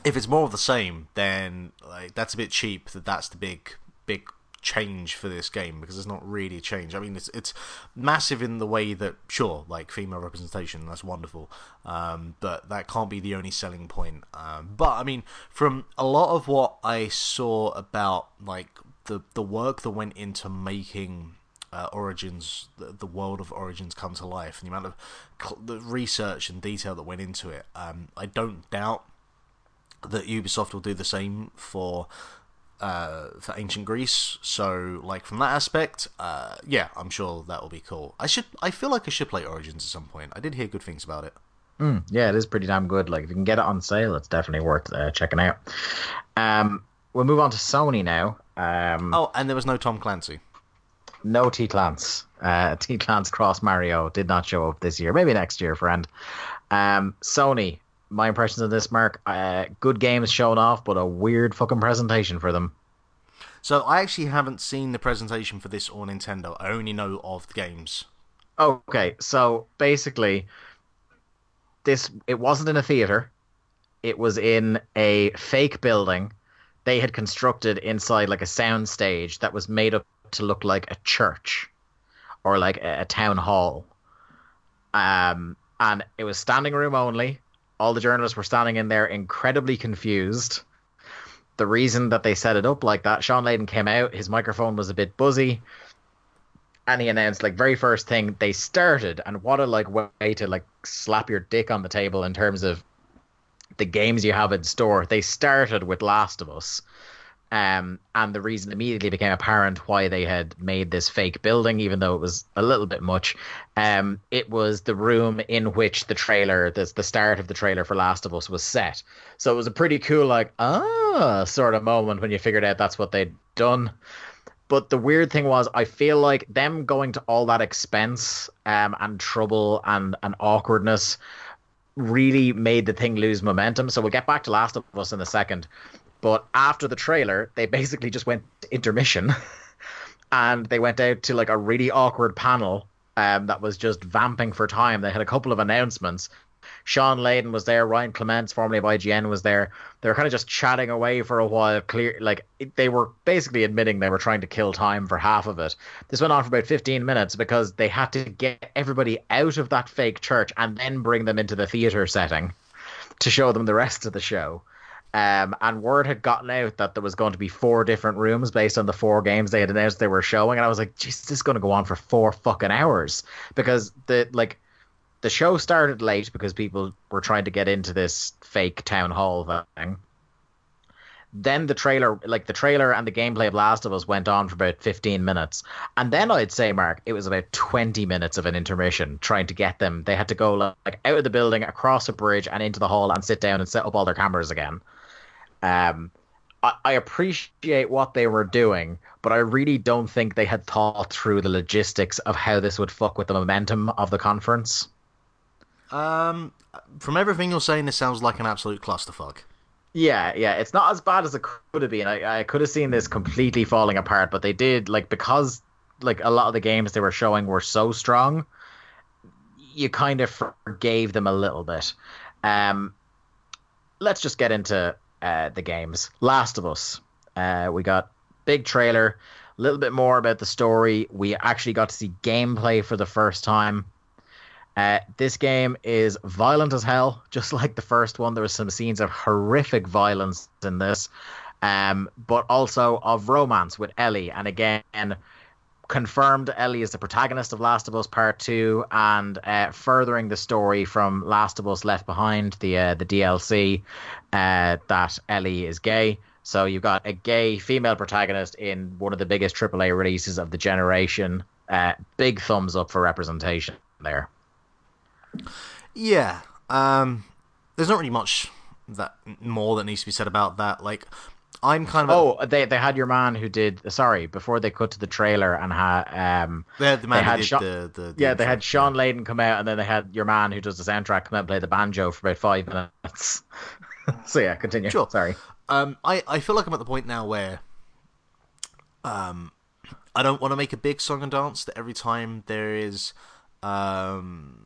Speaker 3: if it's more of the same then like that's a bit cheap that that's the big big change for this game because it's not really a change. I mean it's it's massive in the way that sure like female representation that's wonderful um, but that can't be the only selling point um, but i mean from a lot of what i saw about like the the work that went into making uh, Origins, the, the world of Origins come to life, and the amount of cl- the research and detail that went into it. Um, I don't doubt that Ubisoft will do the same for uh, for Ancient Greece. So, like from that aspect, uh, yeah, I'm sure that will be cool. I should, I feel like I should play Origins at some point. I did hear good things about it.
Speaker 2: Mm, yeah, it is pretty damn good. Like if you can get it on sale, it's definitely worth uh, checking out. Um, we'll move on to Sony now. Um,
Speaker 3: Oh, and there was no Tom Clancy.
Speaker 2: No T Clans. Uh, T Clans Cross Mario did not show up this year. Maybe next year, friend. Um, Sony. My impressions of this, Mark. Uh, good games shown off, but a weird fucking presentation for them.
Speaker 3: So I actually haven't seen the presentation for this or Nintendo. I only know of the games.
Speaker 2: Okay, so basically, this it wasn't in a theater. It was in a fake building they had constructed inside like a sound stage that was made up to look like a church or like a, a town hall. Um, and it was standing room only. All the journalists were standing in there, incredibly confused. The reason that they set it up like that, Shawn Layden came out. His microphone was a bit buzzy and he announced like very first thing they started, and what a like way to like slap your dick on the table in terms of the games you have in store. They started with Last of Us. Um, and the reason immediately became apparent why they had made this fake building, even though it was a little bit much. Um, it was the room in which the trailer, the, the start of the trailer for Last of Us, was set. So it was a pretty cool, like, ah, sort of moment when you figured out that's what they'd done. But the weird thing was, I feel like them going to all that expense um, and trouble and, and awkwardness really made the thing lose momentum. So we'll get back to Last of Us in a second. But after the trailer, they basically just went intermission and they went out to like a really awkward panel um, that was just vamping for time. They had a couple of announcements. Shawn Layden was there. Ryan Clements, formerly of IGN, was there. They were kind of just chatting away for a while. Clear, like they were basically admitting they were trying to kill time for half of it. This went on for about 15 minutes because they had to get everybody out of that fake church and then bring them into the theater setting to show them the rest of the show. Um, and word had gotten out that there was going to be four different rooms based on the four games they had announced they were showing, and I was like, "Jesus, this is going to go on for four fucking hours," because the like the show started late because people were trying to get into this fake town hall thing. Then the trailer, like the trailer and the gameplay of Last of Us, went on for about 15 minutes. And then I'd say, Mark, it was about 20 minutes of an intermission trying to get them. They had to go like out of the building, across a bridge, and into the hall and sit down and set up all their cameras again. Um, I, I appreciate what they were doing, but I really don't think they had thought through the logistics of how this would fuck with the momentum of the conference.
Speaker 3: Um, from everything you're saying, this sounds like an absolute clusterfuck.
Speaker 2: Yeah, yeah, it's not as bad as it could have been. I, I could have seen this completely falling apart, but they did like because like a lot of the games they were showing were so strong, you kind of forgave them a little bit. Um, let's just get into uh, the games. Last of Us. Uh, we got big trailer, a little bit more about the story. We actually got to see gameplay for the first time. Uh, this game is violent as hell, just like the first one. There were some scenes of horrific violence in this, um, but also of romance with Ellie. And again, confirmed Ellie is the protagonist of Last of Us Part Two, and uh, furthering the story from Last of Us Left Behind, the uh, the DLC, uh, that Ellie is gay. So you've got a gay female protagonist in one of the biggest AAA releases of the generation. Uh, big thumbs up for representation there.
Speaker 3: Yeah, um, there's not really much that more that needs to be said about that. Like, I'm kind of
Speaker 2: oh they they had your man who did sorry before they cut to the trailer and had um
Speaker 3: they had the man who did Shawn, the, the, the
Speaker 2: yeah they had Shawn Layden come out and then they had your man who does the soundtrack come out and play the banjo for about five minutes. so yeah, continue.
Speaker 3: Sure.
Speaker 2: Sorry.
Speaker 3: Um, I I feel like I'm at the point now where um I don't want to make a big song and dance that every time there is um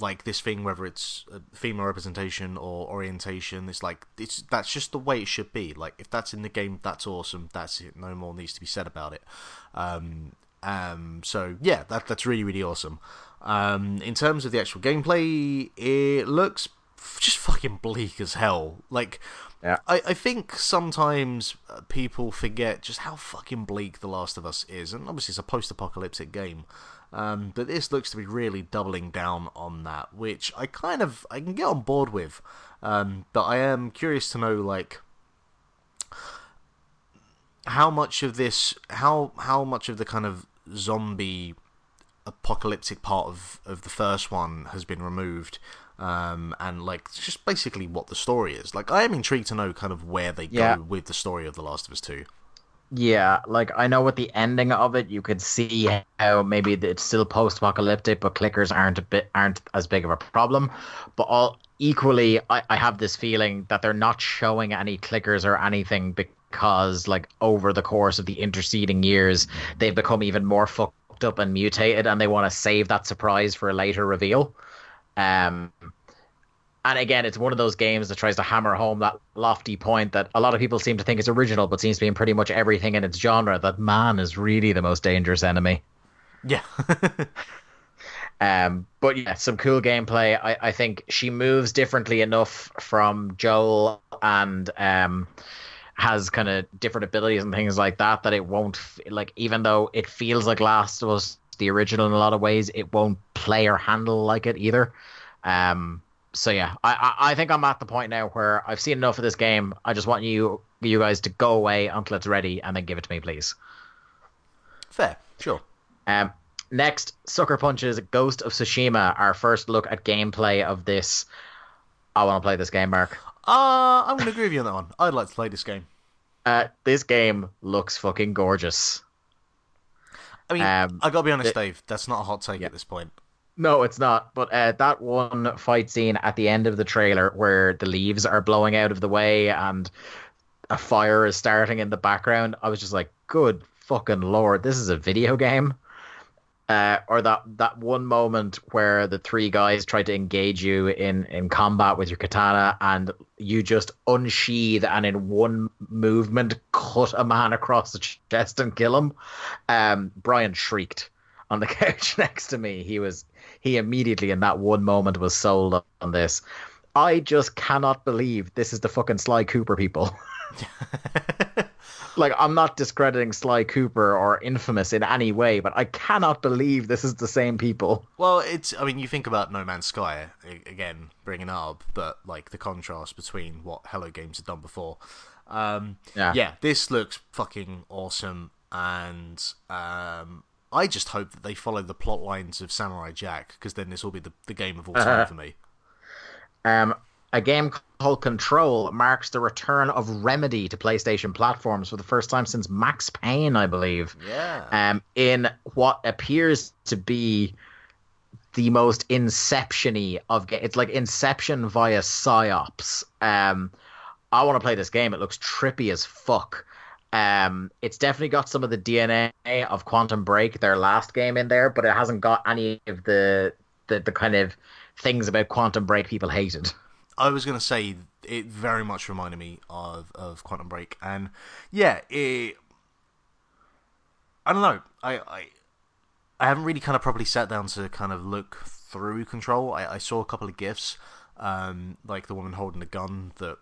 Speaker 3: like this thing, whether it's female representation or orientation, it's like it's that's just the way it should be. Like if that's in the game, that's awesome. That's it. No more needs to be said about it. Um, um, so yeah, that that's really really awesome. Um, in terms of the actual gameplay, it looks just fucking bleak as hell. Like,
Speaker 2: yeah.
Speaker 3: I, I think sometimes uh, people forget just how fucking bleak The Last of Us is, and obviously it's a post-apocalyptic game. Um, but this looks to be really doubling down on that, which I kind of I can get on board with. Um, but I am curious to know like how much of this how how much of the kind of zombie apocalyptic part of, of the first one has been removed um, and like just basically what the story is like i am intrigued to know kind of where they
Speaker 2: Yeah.
Speaker 3: go with the story of the last of us 2
Speaker 2: Yeah, like I know with the ending of it, you could see how maybe it's still post-apocalyptic, but clickers aren't a bit aren't as big of a problem. But all equally, I, I have this feeling that they're not showing any clickers or anything because, like, over the course of the interceding years, they've become even more fucked up and mutated, and they want to save that surprise for a later reveal. Um, and again, it's one of those games that tries to hammer home that lofty point that a lot of people seem to think is original, but seems to be in pretty much everything in its genre. That man is really the most dangerous enemy.
Speaker 3: yeah
Speaker 2: Um, but yeah, some cool gameplay. I, I think she moves differently enough from Joel and um, has kind of different abilities and things like that. That it won't like, even though it feels like Last of Us the original in a lot of ways, it won't play or handle like it either. Um, so yeah, I, I, I think I'm at the point now where I've seen enough of this game. I just want you you guys to go away until it's ready and then give it to me, please.
Speaker 3: Fair, sure.
Speaker 2: Um, next, Sucker Punch's Ghost of Tsushima. Our first look at gameplay of this. I want to play this game, Mark.
Speaker 3: Uh, I'm going to agree with you on that one. I'd like to play this game.
Speaker 2: Uh, this game looks fucking gorgeous.
Speaker 3: I mean,
Speaker 2: Um,
Speaker 3: I got to be honest,
Speaker 2: it-
Speaker 3: Dave. That's not a hot take at this point.
Speaker 2: No, it's not. But uh, that one fight scene at the end of the trailer where the leaves are blowing out of the way and a fire is starting in the background, I was just like, good fucking lord, this is a video game. Uh, or that that one moment where the three guys try to engage you in, in combat with your katana and you just unsheathe and in one movement cut a man across the chest and kill him. Um, Brian shrieked on the couch next to me. He was he immediately in that one moment was sold on this. I just cannot believe this is the fucking Sly Cooper people. like I'm not discrediting Sly Cooper or Infamous in any way, but I cannot believe this is the same people.
Speaker 3: Well, it's. I mean, you think about No Man's Sky again, bringing up, but like the contrast between what Hello Games had done before. Um,
Speaker 2: Yeah.
Speaker 3: yeah, this looks fucking awesome, and um, I just hope that they follow the plot lines of Samurai Jack, because then this will be the, the game of all time for me.
Speaker 2: Um, a game called Control marks the return of Remedy to PlayStation platforms for the first time since Max Payne, I believe.
Speaker 3: Yeah.
Speaker 2: um, in what appears to be the most inception-y of ga- it's like Inception via psyops. Um, I want to play this game. It looks trippy as fuck. Um, it's definitely got some of the DNA of Quantum Break, their last game, in there, but it hasn't got any of the the, the kind of things about Quantum Break people hated.
Speaker 3: I was gonna say it very much reminded me of of Quantum Break, and yeah, it. I don't know. I I, I haven't really kind of properly sat down to kind of look through Control. I, I saw a couple of gifs, um, like the woman holding a gun that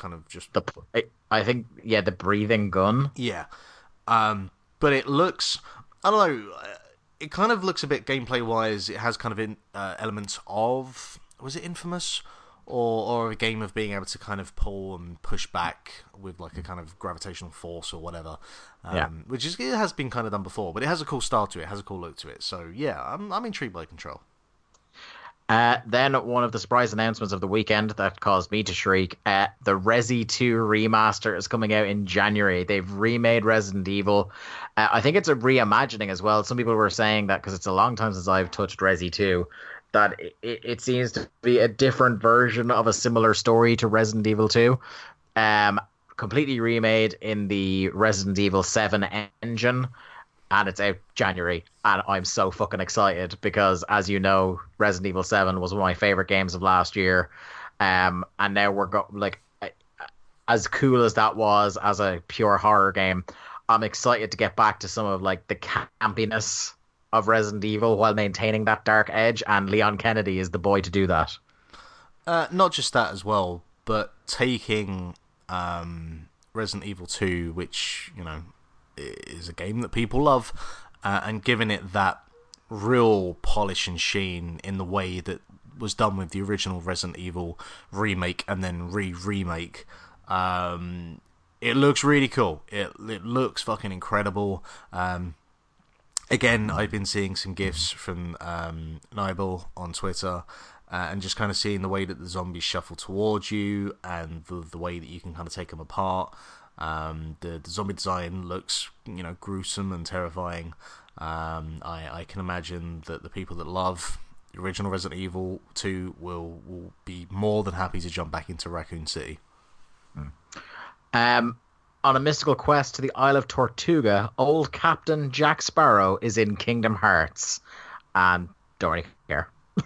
Speaker 3: kind of just
Speaker 2: The I, I think yeah, the breathing gun.
Speaker 3: yeah. Um, but it looks, I don't know, uh, it kind of looks a bit gameplay wise. It has kind of in, uh, elements of, was it Infamous? Or, or a game of being able to kind of pull and push back with like a kind of gravitational force or whatever, um,
Speaker 2: Yeah.
Speaker 3: which is it has been kind of done before, but it has a cool style to it, it has a cool look to it. So yeah, I'm I'm intrigued by Control.
Speaker 2: Uh, then one of the surprise announcements of the weekend that caused me to shriek: uh, the Resi 2 remaster is coming out in January. They've remade Resident Evil. Uh, I think it's a reimagining as well. Some people were saying that because it's a long time since I've touched Resi 2, that it, it, seems to be a different version of a similar story to Resident Evil 2. Um, completely remade in the Resident Evil 7 engine and it's out January, and I'm so fucking excited because, as you know, Resident Evil Seven was one of my favorite games of last year, um, and now we're go- like, as cool as that was as a pure horror game, I'm excited to get back to some of like the campiness of Resident Evil while maintaining that dark edge, and Leon Kennedy is the boy to do that.
Speaker 3: Uh, not just that as well, but taking um, Resident Evil 2, which, you know, is a game that people love, uh, and giving it that real polish and sheen in the way that was done with the original Resident Evil remake and then re remake. Um, it looks really cool. It, it looks fucking incredible. Um, again, I've been seeing some gifs from um, Nibel on Twitter, uh, and just kind of seeing the way that the zombies shuffle towards you, and the the way that you can kind of take them apart. Um, the, the zombie design looks, you know, gruesome and terrifying. Um, I, I can imagine that the people that love the original Resident Evil 2 will will be more than happy to jump back into Raccoon City.
Speaker 2: Um, on a mystical quest to the Isle of Tortuga, old Captain Jack Sparrow is in Kingdom Hearts, and don't really care.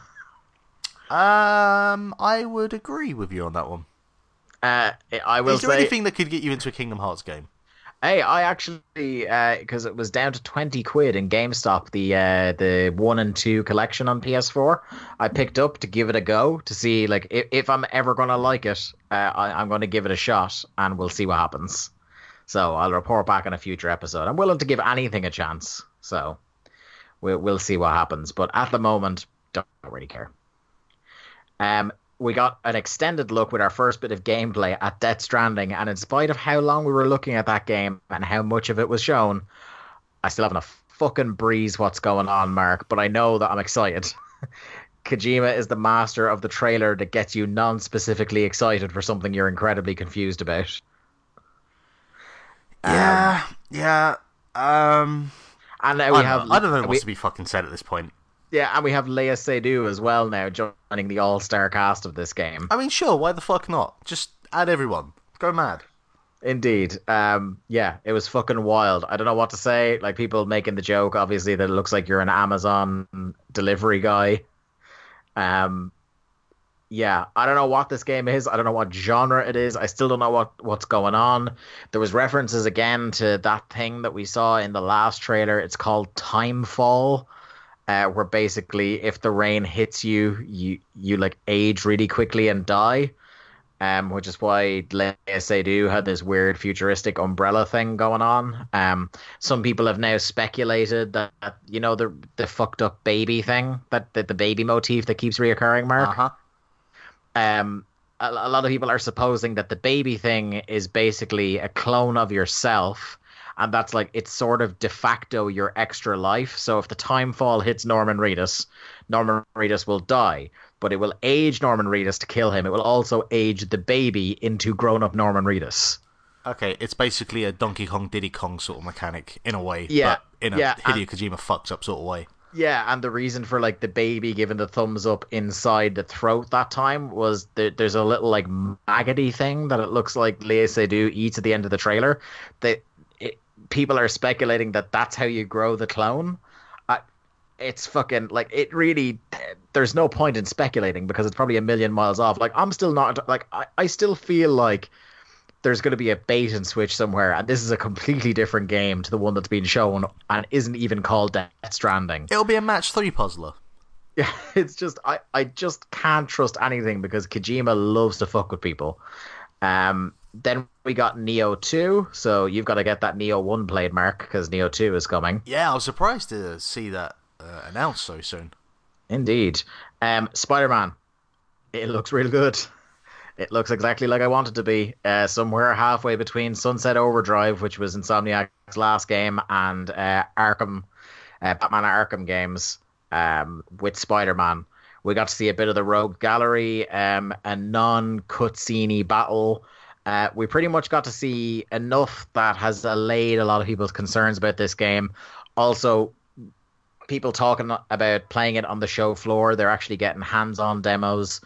Speaker 3: Um, I would agree with you on that one.
Speaker 2: Uh, I will
Speaker 3: Is there
Speaker 2: say,
Speaker 3: anything that could get you into a Kingdom Hearts game?
Speaker 2: hey, I actually because it was down to twenty quid in GameStop the uh, the one and two collection on PS4. I picked up to give it a go to see like if, if I'm ever gonna like it. Uh, I, I'm going to give it a shot, and we'll see what happens. So I'll report back in a future episode. I'm willing to give anything a chance. So we'll we'll see what happens. But at the moment, don't really care. Um, we got an extended look with our first bit of gameplay at Death Stranding, and in spite of how long we were looking at that game and how much of it was shown, I still haven't a fucking breeze what's going on, Mark. But I know that I'm excited. Kojima is the master of the trailer that gets you non-specifically excited for something you're incredibly confused about.
Speaker 3: Yeah, um, yeah. Um,
Speaker 2: and now we
Speaker 3: I
Speaker 2: have.
Speaker 3: I don't know
Speaker 2: we,
Speaker 3: what's to be fucking said at this point.
Speaker 2: Yeah, and we have Léa Seydoux as well now joining the all-star cast of this game.
Speaker 3: I mean, sure, why the fuck not? Just add everyone. Go mad.
Speaker 2: Indeed. Um, yeah, it was fucking wild. I don't know what to say. Like people making the joke, obviously, that it looks like you're an Amazon delivery guy. Um, yeah, I don't know what this game is. I don't know what genre it is. I still don't know what what's going on. There was references again to that thing that we saw in the last trailer. It's called Timefall, uh, where basically if the rain hits you, you you like age really quickly and die. Um, which is why Léa Seydoux had this weird futuristic umbrella thing going on. Um, some people have now speculated that you know the the fucked up baby thing that, that the baby motif that keeps reoccurring. Mark.
Speaker 3: Uh-huh.
Speaker 2: Um, a, a lot of people are supposing that the baby thing is basically a clone of yourself and that's like it's sort of de facto your extra life. So if the time fall hits Norman Reedus, Norman Reedus will die, but it will age Norman Reedus to kill him. It will also age the baby into grown-up Norman Reedus.
Speaker 3: Okay, it's basically a Donkey Kong Diddy Kong sort of mechanic in a way,
Speaker 2: Yeah,
Speaker 3: but in a
Speaker 2: yeah,
Speaker 3: Hideo Kojima fucks up sort of way.
Speaker 2: Yeah, and the reason for like the baby giving the thumbs up inside the throat that time was that there's a little like maggoty thing that it looks like Léa Seydoux eats at the end of the trailer. That it, people are speculating that that's how you grow the clone. I, it's fucking like it really. There's no point in speculating because it's probably a million miles off. Like I'm still not like I, I still feel like there's going to be a bait and switch somewhere, and this is a completely different game to the one that's been shown and isn't even called Death Stranding.
Speaker 3: It'll be a match three puzzler.
Speaker 2: Yeah, it's just I, I just can't trust anything because Kojima loves to fuck with people. Um, then we got Nioh 2, so you've got to get that Nioh 1 played, Mark, because Nioh 2 is coming.
Speaker 3: Yeah, I was surprised to see that uh, announced so soon.
Speaker 2: Indeed. Um, Spider Man, it looks real good. It looks exactly like I want it to be. Uh, somewhere halfway between Sunset Overdrive, which was Insomniac's last game, and uh, Arkham, uh, Batman Arkham games um, with Spider Man. We got to see a bit of the Rogue Gallery, um, a non cutscene battle. Uh, we pretty much got to see enough that has allayed a lot of people's concerns about this game. Also, people talking about playing it on the show floor. They're actually getting hands on demos.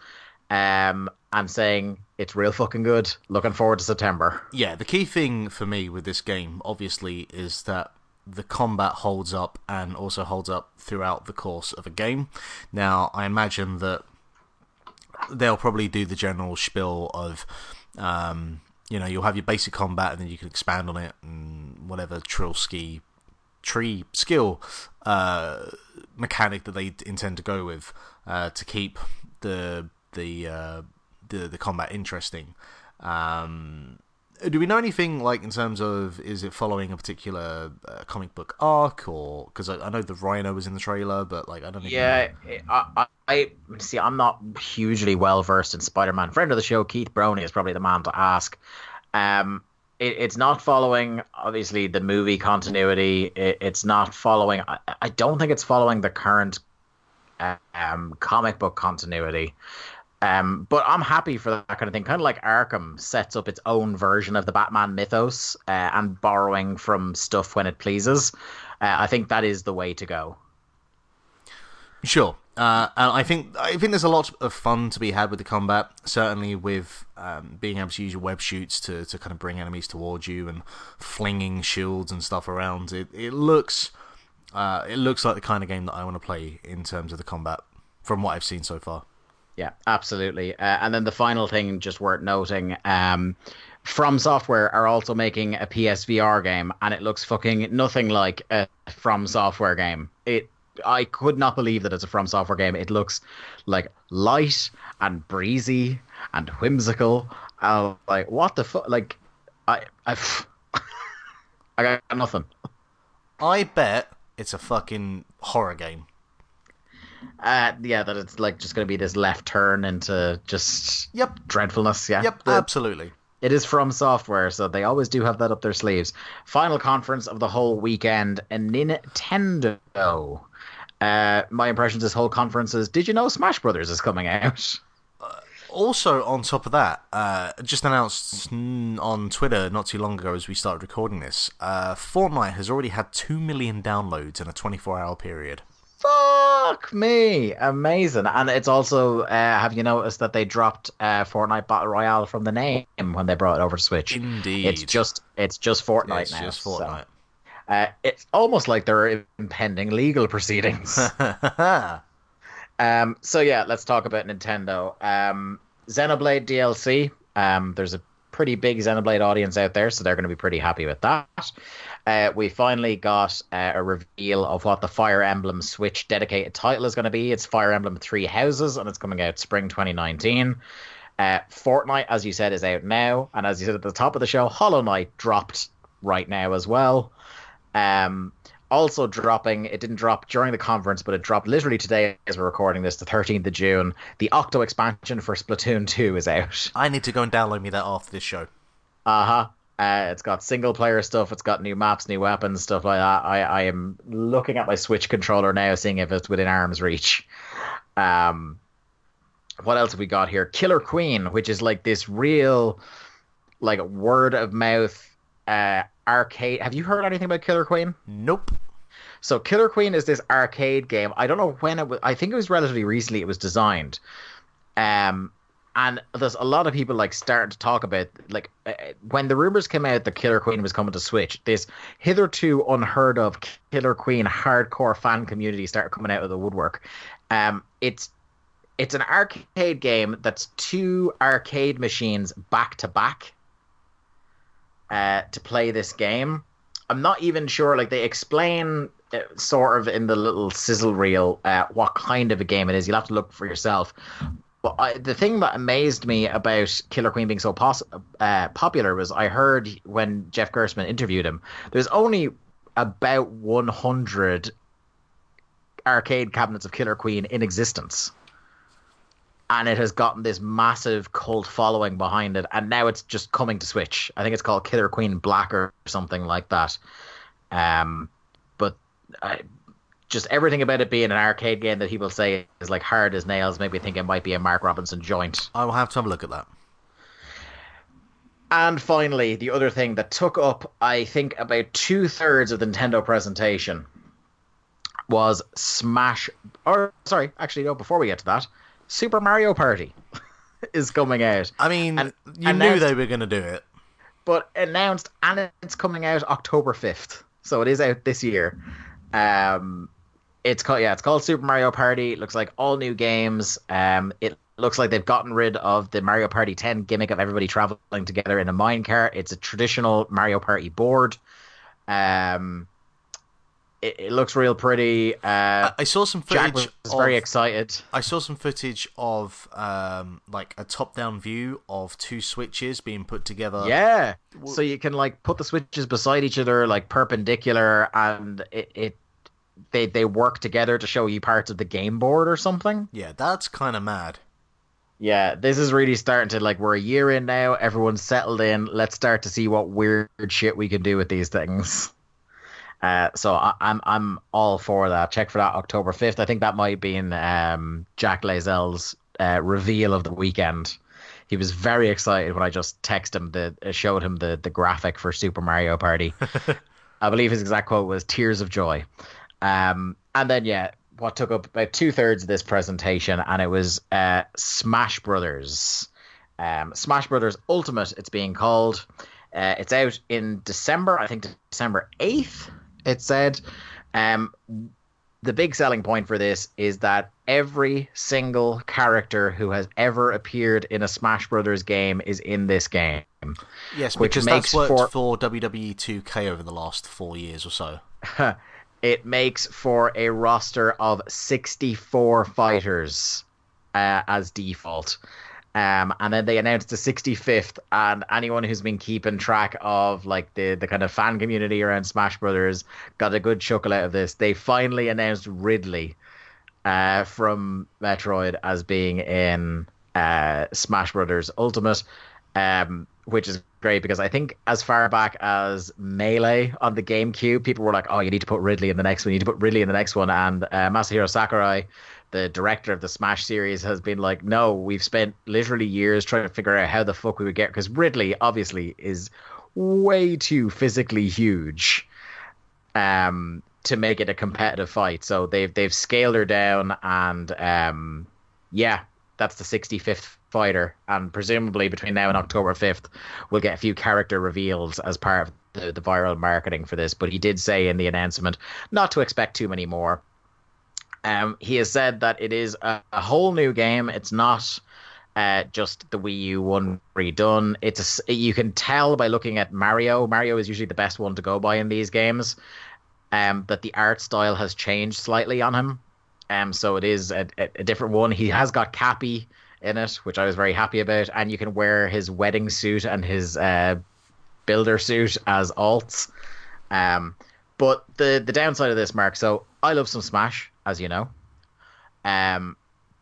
Speaker 2: Um, and saying it's real fucking good. Looking forward to September.
Speaker 3: Yeah, the key thing for me with this game, obviously, is that the combat holds up and also holds up throughout the course of a game. Now, I imagine that they'll probably do the general spiel of, um, you know, you'll have your basic combat and then you can expand on it and whatever Trilski tree skill uh, mechanic that they intend to go with uh, to keep the the uh, the the combat interesting. Um, do we know anything like in terms of is it following a particular uh, comic book arc or because I, I, know the Rhino was in the trailer, but like I don't.
Speaker 2: Yeah, I, I, see. I'm not hugely well versed in Spider-Man. Friend of the show, Keith Brony is probably the man to ask. Um, it, it's not following obviously the movie continuity. It, it's not following. I, I, don't think it's following the current um, comic book continuity. Um, but I'm happy for that kind of thing. Kind of like Arkham sets up its own version of the Batman mythos uh, and borrowing from stuff when it pleases. Uh, I think that is the way to go.
Speaker 3: Sure, uh, and I think I think there's a lot of fun to be had with the combat. Certainly, with um, being able to use your web shoots to, to kind of bring enemies towards you and flinging shields and stuff around. It it looks uh, it looks like the kind of game that I want to play in terms of the combat from what I've seen so far.
Speaker 2: Yeah, absolutely. Uh, and then the final thing, just worth noting, um, From Software are also making a PSVR game, and it looks fucking nothing like a From Software game. It, I could not believe that it's a From Software game. It looks like light and breezy and whimsical. Uh, like what the fuck? Like I, I, I got nothing.
Speaker 3: I bet it's a fucking horror game.
Speaker 2: Uh, yeah, that it's like just going to be this left turn into just
Speaker 3: Yep.
Speaker 2: dreadfulness. Yeah.
Speaker 3: Yep,
Speaker 2: The-
Speaker 3: absolutely.
Speaker 2: It is from software, so they always do have that up their sleeves. Final conference of the whole weekend, a Nintendo. Uh, my impressions of this whole conference is: Did you know Smash Brothers is coming out?
Speaker 3: Also, on top of that, uh, just announced on Twitter not too long ago as we started recording this, uh, Fortnite has already had 2 million downloads in a 24 hour period.
Speaker 2: Fuck me, amazing! And it's also, uh, have you noticed that they dropped uh, Fortnite Battle Royale from the name when they brought it over to Switch?
Speaker 3: Indeed.
Speaker 2: It's just, it's just Fortnite
Speaker 3: It's
Speaker 2: now.
Speaker 3: just
Speaker 2: so,
Speaker 3: Fortnite.
Speaker 2: uh, it's almost like there are impending legal proceedings. Um, so yeah, let's talk about Nintendo. Um, Xenoblade DLC. Um, there's a pretty big Xenoblade audience out there, so they're going to be pretty happy with that. Uh, we finally got uh, a reveal of what the Fire Emblem Switch dedicated title is going to be. It's Fire Emblem Three Houses, and it's coming out spring 2019. Uh, Fortnite, as you said, is out now, and as you said at the top of the show, Hollow Knight dropped right now as well. Um, also dropping, it didn't drop during the conference, but it dropped literally today as we're recording this, the 13th of June. The Octo expansion for Splatoon 2 is out.
Speaker 3: I need to go and download me that after this show.
Speaker 2: Uh-huh. Uh, it's got single player stuff, it's got new maps, new weapons, stuff like that. I, I am looking at my Switch controller now, seeing if it's within arm's reach. Um, what else have we got here? Killer Queen, which is like this real, like word of mouth uh, arcade. Have you heard anything about Killer Queen?
Speaker 3: Nope.
Speaker 2: So Killer Queen is this arcade game. I don't know when it was. I think it was relatively recently. It was designed, um, and there's a lot of people like starting to talk about like uh, when the rumors came out that Killer Queen was coming to Switch. This hitherto unheard of Killer Queen hardcore fan community started coming out of the woodwork. Um, it's it's an arcade game that's two arcade machines back to back uh, to play this game. I'm not even sure. Like they explain uh, sort of in the little sizzle reel uh, what kind of a game it is. You'll have to look for yourself. But I, the thing that amazed me about Killer Queen being so pos- uh, popular was I heard when Jeff Gerstmann interviewed him, there's only about 100 arcade cabinets of Killer Queen in existence. And it has gotten this massive cult following behind it, and now it's just coming to Switch. I think it's called Killer Queen Black or something like that. Um, but I, just everything about it being an arcade game that people say is like hard as nails make me think it might be a Mark Robinson joint.
Speaker 3: I will have to have a look at that.
Speaker 2: And finally, the other thing that took up, I think, about two thirds of the Nintendo presentation was Smash. Or sorry, actually, no. Before we get to that, Super Mario Party is coming out.
Speaker 3: I mean,
Speaker 2: And-
Speaker 3: you knew they were going to do it.
Speaker 2: but announced and it's coming out October 5th. So it is out this year. Um it's called yeah, it's called Super Mario Party. It looks like all new games. Um it looks like they've gotten rid of the Mario Party 10 gimmick of everybody traveling together in a mine minecart. It's a traditional Mario Party board. Um it, it looks real pretty. Uh
Speaker 3: I, I saw some
Speaker 2: Jack
Speaker 3: footage.
Speaker 2: was
Speaker 3: of,
Speaker 2: very excited.
Speaker 3: I saw some footage of um, like a top-down view of two switches being put together.
Speaker 2: Yeah. So you can like put the switches beside each other, like perpendicular, and it, it they they work together to show you parts of the game board or something.
Speaker 3: Yeah, that's kind of mad.
Speaker 2: Yeah, this is really starting to like we're a year in now. Everyone's settled in. Let's start to see what weird shit we can do with these things. Uh, so I, I'm I'm all for that. Check for that October fifth. I think that might be in um, Jack Layzell's uh, reveal of the weekend. He was very excited when I just texted him the uh, showed him the the graphic for Super Mario Party. I believe his exact quote was "tears of joy." Um, and then yeah, what took up about two thirds of this presentation, and it was uh, Smash Brothers. Um, Smash Brothers Ultimate, it's being called. Uh, it's out in December, I think December eighth. It said. Um, the big selling point for this is that every single character who has ever appeared in a Smash Brothers game is in this game.
Speaker 3: Yes,
Speaker 2: Which
Speaker 3: because
Speaker 2: makes
Speaker 3: that's worked
Speaker 2: for-
Speaker 3: for... WWE 2K over the last four years or so.
Speaker 2: it makes for a roster of 64 fighters uh, as default. Um, and then they announced the 65th, and anyone who's been keeping track of like the the kind of fan community around Smash Brothers got a good chuckle out of this. They finally announced Ridley uh, from Metroid as being in uh, Smash Brothers Ultimate, um, which is great because I think as far back as Melee on the GameCube, people were like, "Oh, you need to put Ridley in the next one. You need to put Ridley in the next one," and uh, Masahiro Sakurai the director of the Smash series has been like, no, we've spent literally years trying to figure out how the fuck we would get because Ridley obviously is way too physically huge um, to make it a competitive fight. So they've they've scaled her down, and um, yeah, that's the 65th fighter, and presumably between now and October 5th, we'll get a few character reveals as part of the, the viral marketing for this. But he did say in the announcement not to expect too many more. Um, he has said that it is a, a whole new game. It's not uh, just the Wii U one redone. It's a, you can tell by looking at Mario. Mario is usually the best one to go by in these games. Um, that the art style has changed slightly on him. Um, so it is a, a, a different one. He has got Cappy in it, which I was very happy about, and you can wear his wedding suit and his uh, builder suit as alts. Um, but the the downside of this, Mark. So I love some Smash as you know. Um,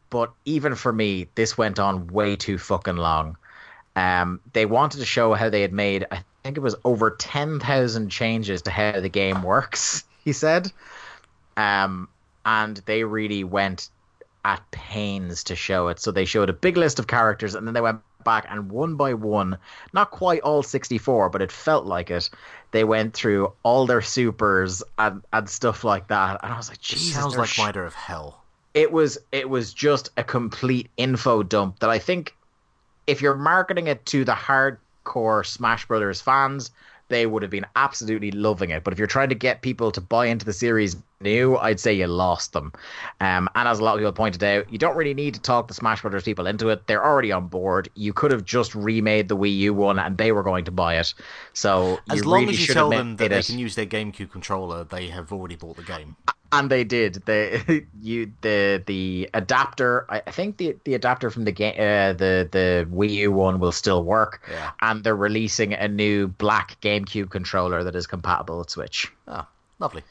Speaker 2: but even for me, this went on way too fucking long. Um, they wanted to show how they had made, I think it was over 10,000 changes to how the game works, he said. Um, and they really went at pains to show it. So they showed a big list of characters and then they went back and one by one, not quite all 64, but it felt like it. They went through all their supers and, and stuff like that. And I was like, Jesus,
Speaker 3: sounds like sh-. Rider of Hell.
Speaker 2: It was it was just a complete info dump that I think if you're marketing it to the hardcore Smash Brothers fans, they would have been absolutely loving it. But if you're trying to get people to buy into the series new, I'd say you lost them. Um, and as a lot of people pointed out, you don't really need to talk the Smash Brothers people into it. They're already on board. You could have just remade the Wii U one, and they were going to buy it. So
Speaker 3: as long really as you tell them that they can use their GameCube controller, they have already bought the game.
Speaker 2: And they did. The you the the adapter. I think the the adapter from the game, uh, the the Wii U one will still work.
Speaker 3: Yeah.
Speaker 2: And they're releasing a new black GameCube controller that is compatible with Switch.
Speaker 3: Oh, lovely.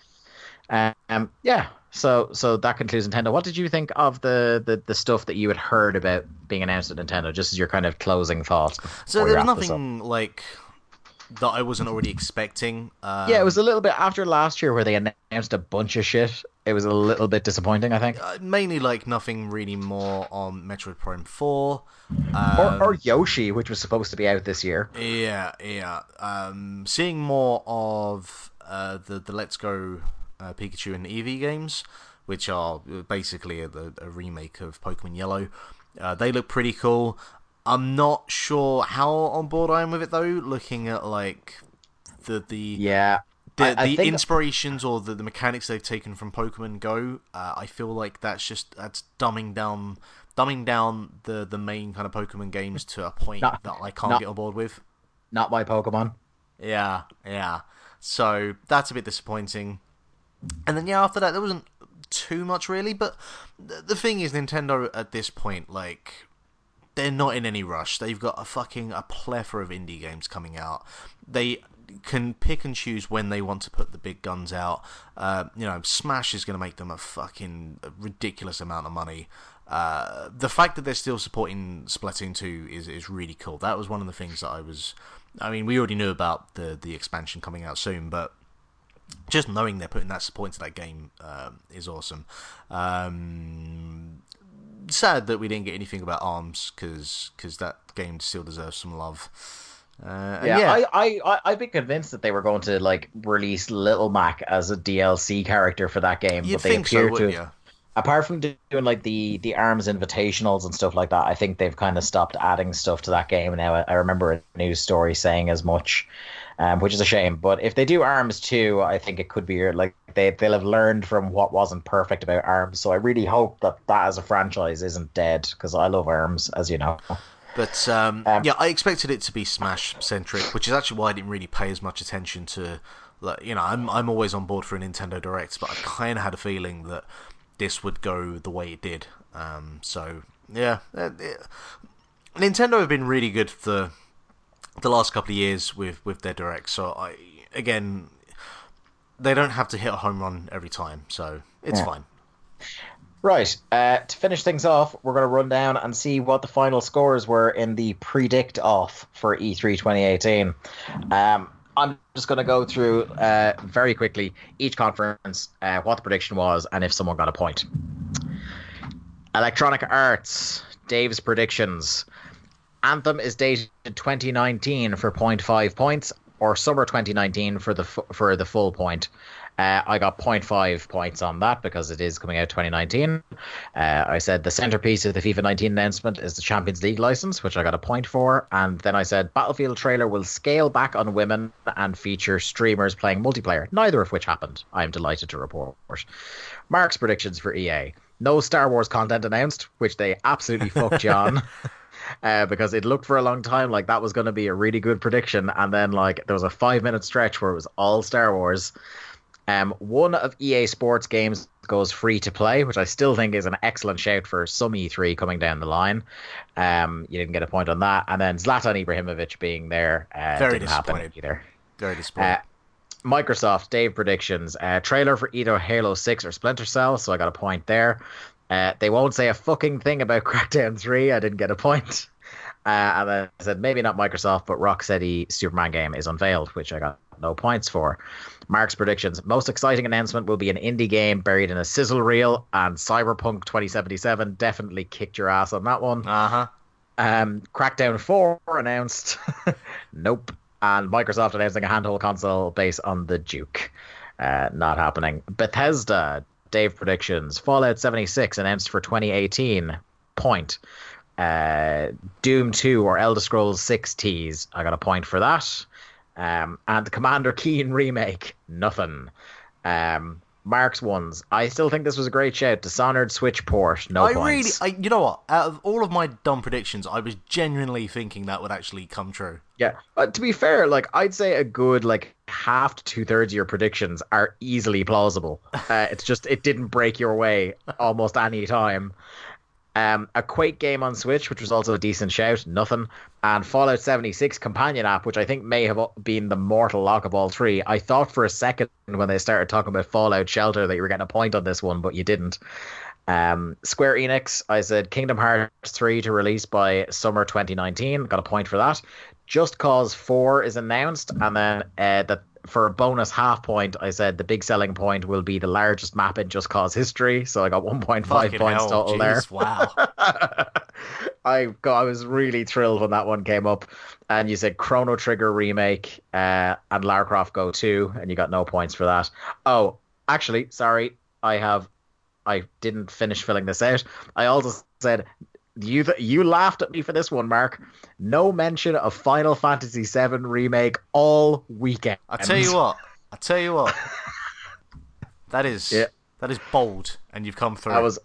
Speaker 2: Um, yeah. So so that concludes Nintendo. What did you think of the, the, the stuff that you had heard about being announced at Nintendo? Just as your kind of closing thoughts.
Speaker 3: So there was nothing like that I wasn't already expecting. Um,
Speaker 2: yeah, it was a little bit after last year where they announced a bunch of shit. It was a little bit disappointing, I think.
Speaker 3: Uh, mainly like nothing really more on Metroid Prime Four.
Speaker 2: Um, or, or, Yoshi, which was supposed to be out this year.
Speaker 3: Yeah, yeah. Um, seeing more of uh, the the Let's Go uh, Pikachu and Eevee games, which are basically a, a remake of Pokemon Yellow. Uh, they look pretty cool. I'm not sure how on board I am with it though. Looking at like the the
Speaker 2: yeah
Speaker 3: the, I, I the inspirations or the, the mechanics they've taken from Pokemon Go, uh, I feel like that's just that's dumbing down dumbing down the the main kind of Pokemon games to a point not, that I can't
Speaker 2: not,
Speaker 3: get on board with.
Speaker 2: Not my Pokemon.
Speaker 3: Yeah, yeah. So that's a bit disappointing. And then yeah, after that there wasn't too much really. But the thing is, Nintendo at this point, like, they're not in any rush. They've got a fucking a plethora of indie games coming out. They can pick and choose when they want to put the big guns out. Uh, you know, Smash is going to make them a fucking ridiculous amount of money. Uh, the fact that they're still supporting Splatoon 2 is, is really cool. That was one of the things that I was. I mean, we already knew about the the expansion coming out soon, but just knowing they're putting that support into that game um, is awesome. Um, sad that we didn't get anything about Arms because because that game still deserves some love. Uh,
Speaker 2: yeah, yeah, I, I, I've been convinced that they were going to like release Little Mac as a DLC character for that game,
Speaker 3: You'd
Speaker 2: but they appear
Speaker 3: so,
Speaker 2: to.
Speaker 3: You?
Speaker 2: Apart from doing like the the Arms invitationals and stuff like that, I think they've kind of stopped adding stuff to that game now. I remember a news story saying as much um, which is a shame. But if they do Arms too, I think it could be like they they'll have learned from what wasn't perfect about Arms. So I really hope that that as a franchise isn't dead because I love Arms, as you know.
Speaker 3: But um, um, yeah, I expected it to be Smash centric, which is actually why I didn't really pay as much attention to. Like, you know, I'm I'm always on board for a Nintendo Direct, but I kind of had a feeling that this would go the way it did. Um, so yeah, it, Nintendo have been really good for the last couple of years with with their directs. So I again, they don't have to hit a home run every time, so it's fine.
Speaker 2: Right. Uh, to finish things off, we're going to run down and see what the final scores were in the predict off for E E3 2018. Um, I'm just going to go through uh, very quickly each conference, uh, what the prediction was, and if someone got a point. Electronic Arts, Dave's predictions. Anthem is dated 2019 for 0.5 points, or summer 2019 for the fu- for the full point. Uh, I got 0.5 points on that because it is coming out 2019. Uh, I said the centerpiece of the FIFA 19 announcement is the Champions League license, which I got a point for. And then I said Battlefield trailer will scale back on women and feature streamers playing multiplayer, neither of which happened. I am delighted to report. Mark's predictions for EA. No Star Wars content announced, which they absolutely fucked John. Uh, because it looked for a long time like that was going to be a really good prediction, and then like there was a five minute stretch where it was all Star Wars. Um, one of EA Sports games goes free to play, which I still think is an excellent shout for some E3 coming down the line. Um, you didn't get a point on that, and then Zlatan Ibrahimovic being there uh,
Speaker 3: Very
Speaker 2: didn't happen either.
Speaker 3: Very disappointed.
Speaker 2: Uh, Microsoft, Dave predictions. Uh, trailer for either Halo 6 or Splinter Cell, so I got a point there. Uh, they won't say a fucking thing about Crackdown 3. I didn't get a point. Uh, and then I said maybe not Microsoft, but Rocksteady Superman game is unveiled, which I got no points for. Mark's predictions. Most exciting announcement will be an indie game buried in a sizzle reel, and Cyberpunk 2077 definitely kicked your ass on that one.
Speaker 3: uh huh.
Speaker 2: Um, Crackdown 4 announced. nope. And Microsoft announcing a handheld console based on the Duke. Uh, not happening. Bethesda, Dave predictions. Fallout 76 announced for 2018. Point. Uh, Doom 2 or Elder Scrolls 6 tease. I got a point for that. Um, and Commander Keen remake. Nothing. Um, Mark's ones. I still think this was a great shout. Dishonored Switch port. No
Speaker 3: I
Speaker 2: points.
Speaker 3: really, I, you know what? Out of all of my dumb predictions, I was genuinely thinking that would actually come true.
Speaker 2: Yeah, but to be fair, like I'd say a good like half to two thirds of your predictions are easily plausible. Uh, it's just it didn't break your way almost any time. Um, a Quake game on Switch, which was also a decent shout, nothing. And Fallout 76 companion app, which I think may have been the mortal lock of all three. I thought for a second when they started talking about Fallout Shelter that you were getting a point on this one, but you didn't. Um, Square Enix, I said Kingdom Hearts 3 to release by summer 2019. Got a point for that. Just Cause 4 is announced, and then uh, that for a bonus half point, I said the big selling point will be the largest map in Just Cause history. So I got 1.5
Speaker 3: Fucking
Speaker 2: points
Speaker 3: hell,
Speaker 2: total there.
Speaker 3: Wow.
Speaker 2: I got, I was really thrilled when that one came up. And you said Chrono Trigger remake uh, and Lara Croft Go 2, and you got no points for that. Oh, actually, sorry, I have I didn't finish filling this out. I also said you you laughed at me for this one, Mark. No mention of Final Fantasy VII remake all weekend.
Speaker 3: I tell you what. I tell you what. That is
Speaker 2: Yeah.
Speaker 3: that is bold, and you've come through.
Speaker 2: I was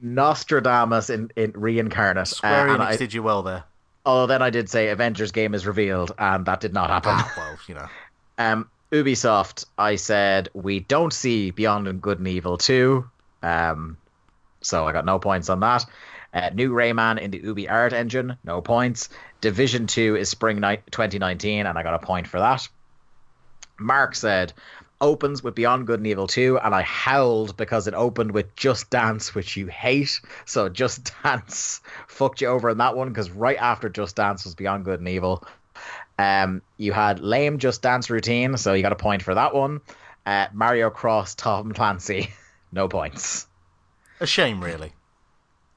Speaker 2: Nostradamus in, in reincarnate.
Speaker 3: Square
Speaker 2: uh, and
Speaker 3: Enix
Speaker 2: I,
Speaker 3: did you well there.
Speaker 2: although then I did say Avengers game is revealed, and that did not happen.
Speaker 3: Ah, well, you know.
Speaker 2: Um, Ubisoft, I said we don't see Beyond and Good and Evil 2. Um, so I got no points on that. Uh, new Rayman in the UbiArt Engine, no points. Division 2 is spring ni- 2019, and I got a point for that. Mark said opens with Beyond Good and Evil 2, and I howled because it opened with Just Dance, which you hate. So Just Dance fucked you over in that one because right after Just Dance was Beyond Good and Evil. Um, you had lame Just Dance routine, so you got a point for that one. Uh, Mario Cross Tom Clancy, no points.
Speaker 3: A shame, really.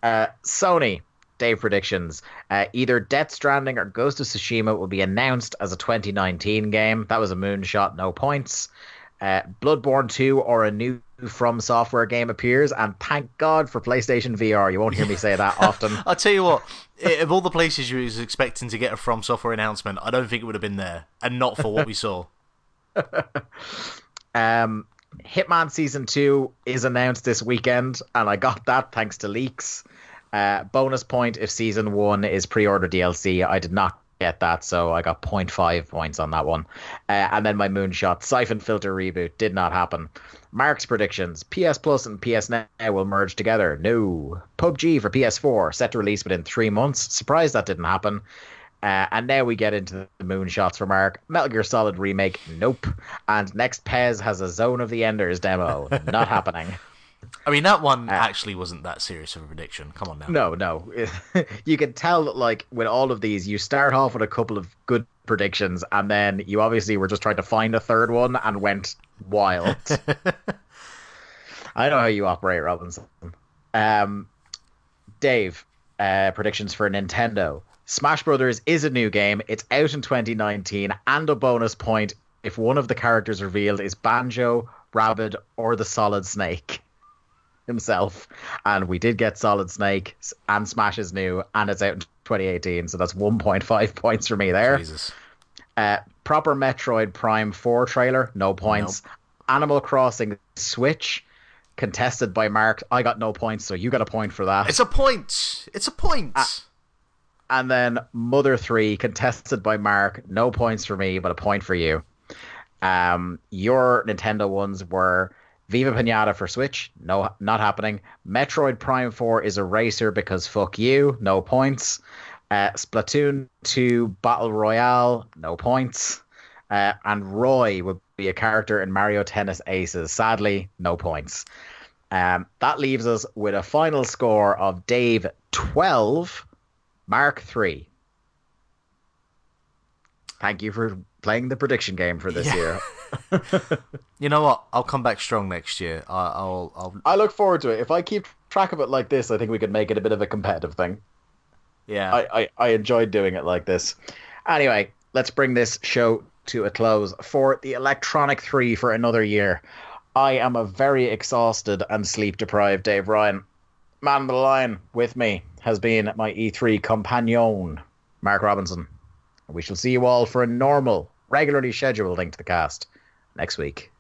Speaker 2: Uh, Sony, day predictions. Uh, either Death Stranding or Ghost of Tsushima will be announced as a 2019 game. That was a moonshot, no points. Uh, Bloodborne 2 or a new From Software game appears, and thank God for PlayStation VR. You won't hear me say that often.
Speaker 3: I'll tell you what, of all the places you was expecting to get a From Software announcement, I don't think it would have been there, and not for what we saw.
Speaker 2: Um, Hitman Season 2 is announced this weekend, and I got that thanks to leaks. Uh, bonus point if Season 1 is pre order DLC. I did not get that, so I got 0.5 points on that one. Uh, and then my moonshot Syphon Filter reboot did not happen. Mark's predictions: PS Plus and PS Now will merge together. No. PUBG for PS4 set to release within three months. Surprised that didn't happen. Uh, and now we get into the moonshots for Mark. Metal Gear Solid remake, nope. And next Pez has a Zone of the Enders demo, not happening.
Speaker 3: I mean, that one uh, actually wasn't that serious of a prediction. Come on now.
Speaker 2: No, no. you can tell that, like, with all of these, you start off with a couple of good predictions, and then you obviously were just trying to find a third one and went wild. I know how you operate, Robinson. Um, Dave, uh, predictions for Nintendo. Smash Brothers is a new game. It's out in 2019 and a bonus point if one of the characters revealed is Banjo, Rabbid, or the Solid Snake himself. And we did get Solid Snake and Smash is new and it's out in 2018. So that's 1.5 points for me there.
Speaker 3: Jesus.
Speaker 2: Uh, proper Metroid Prime 4 trailer, no points. Nope. Animal Crossing Switch contested by Mark. I got no points, so you got a point for that.
Speaker 3: It's a point. It's a point. Uh,
Speaker 2: and then Mother 3, contested by Mark. No points for me, but a point for you. Um, your Nintendo ones were Viva Pinata for Switch. No, not happening. Metroid Prime 4 is a racer because fuck you. No points. Uh, Splatoon 2 Battle Royale. No points. Uh, and Roy would be a character in Mario Tennis Aces. Sadly, no points. Um, that leaves us with a final score of Dave 12, Mark 3. Thank you for playing the prediction game for this yeah.
Speaker 3: year. you know what? I'll come back strong next year. I, I'll, I'll.
Speaker 2: I look forward to it. If I keep track of it like this, I think we could make it a bit of a competitive thing.
Speaker 3: Yeah.
Speaker 2: I, I, I enjoyed doing it like this. Anyway, let's bring this show to a close for the Electronic 3 for another year. I am a very exhausted and sleep deprived Dave Ryan. Man on the line with me has been my E3 companion, Mark Robinson. We shall see you all for a normal, regularly scheduled link to the cast next week.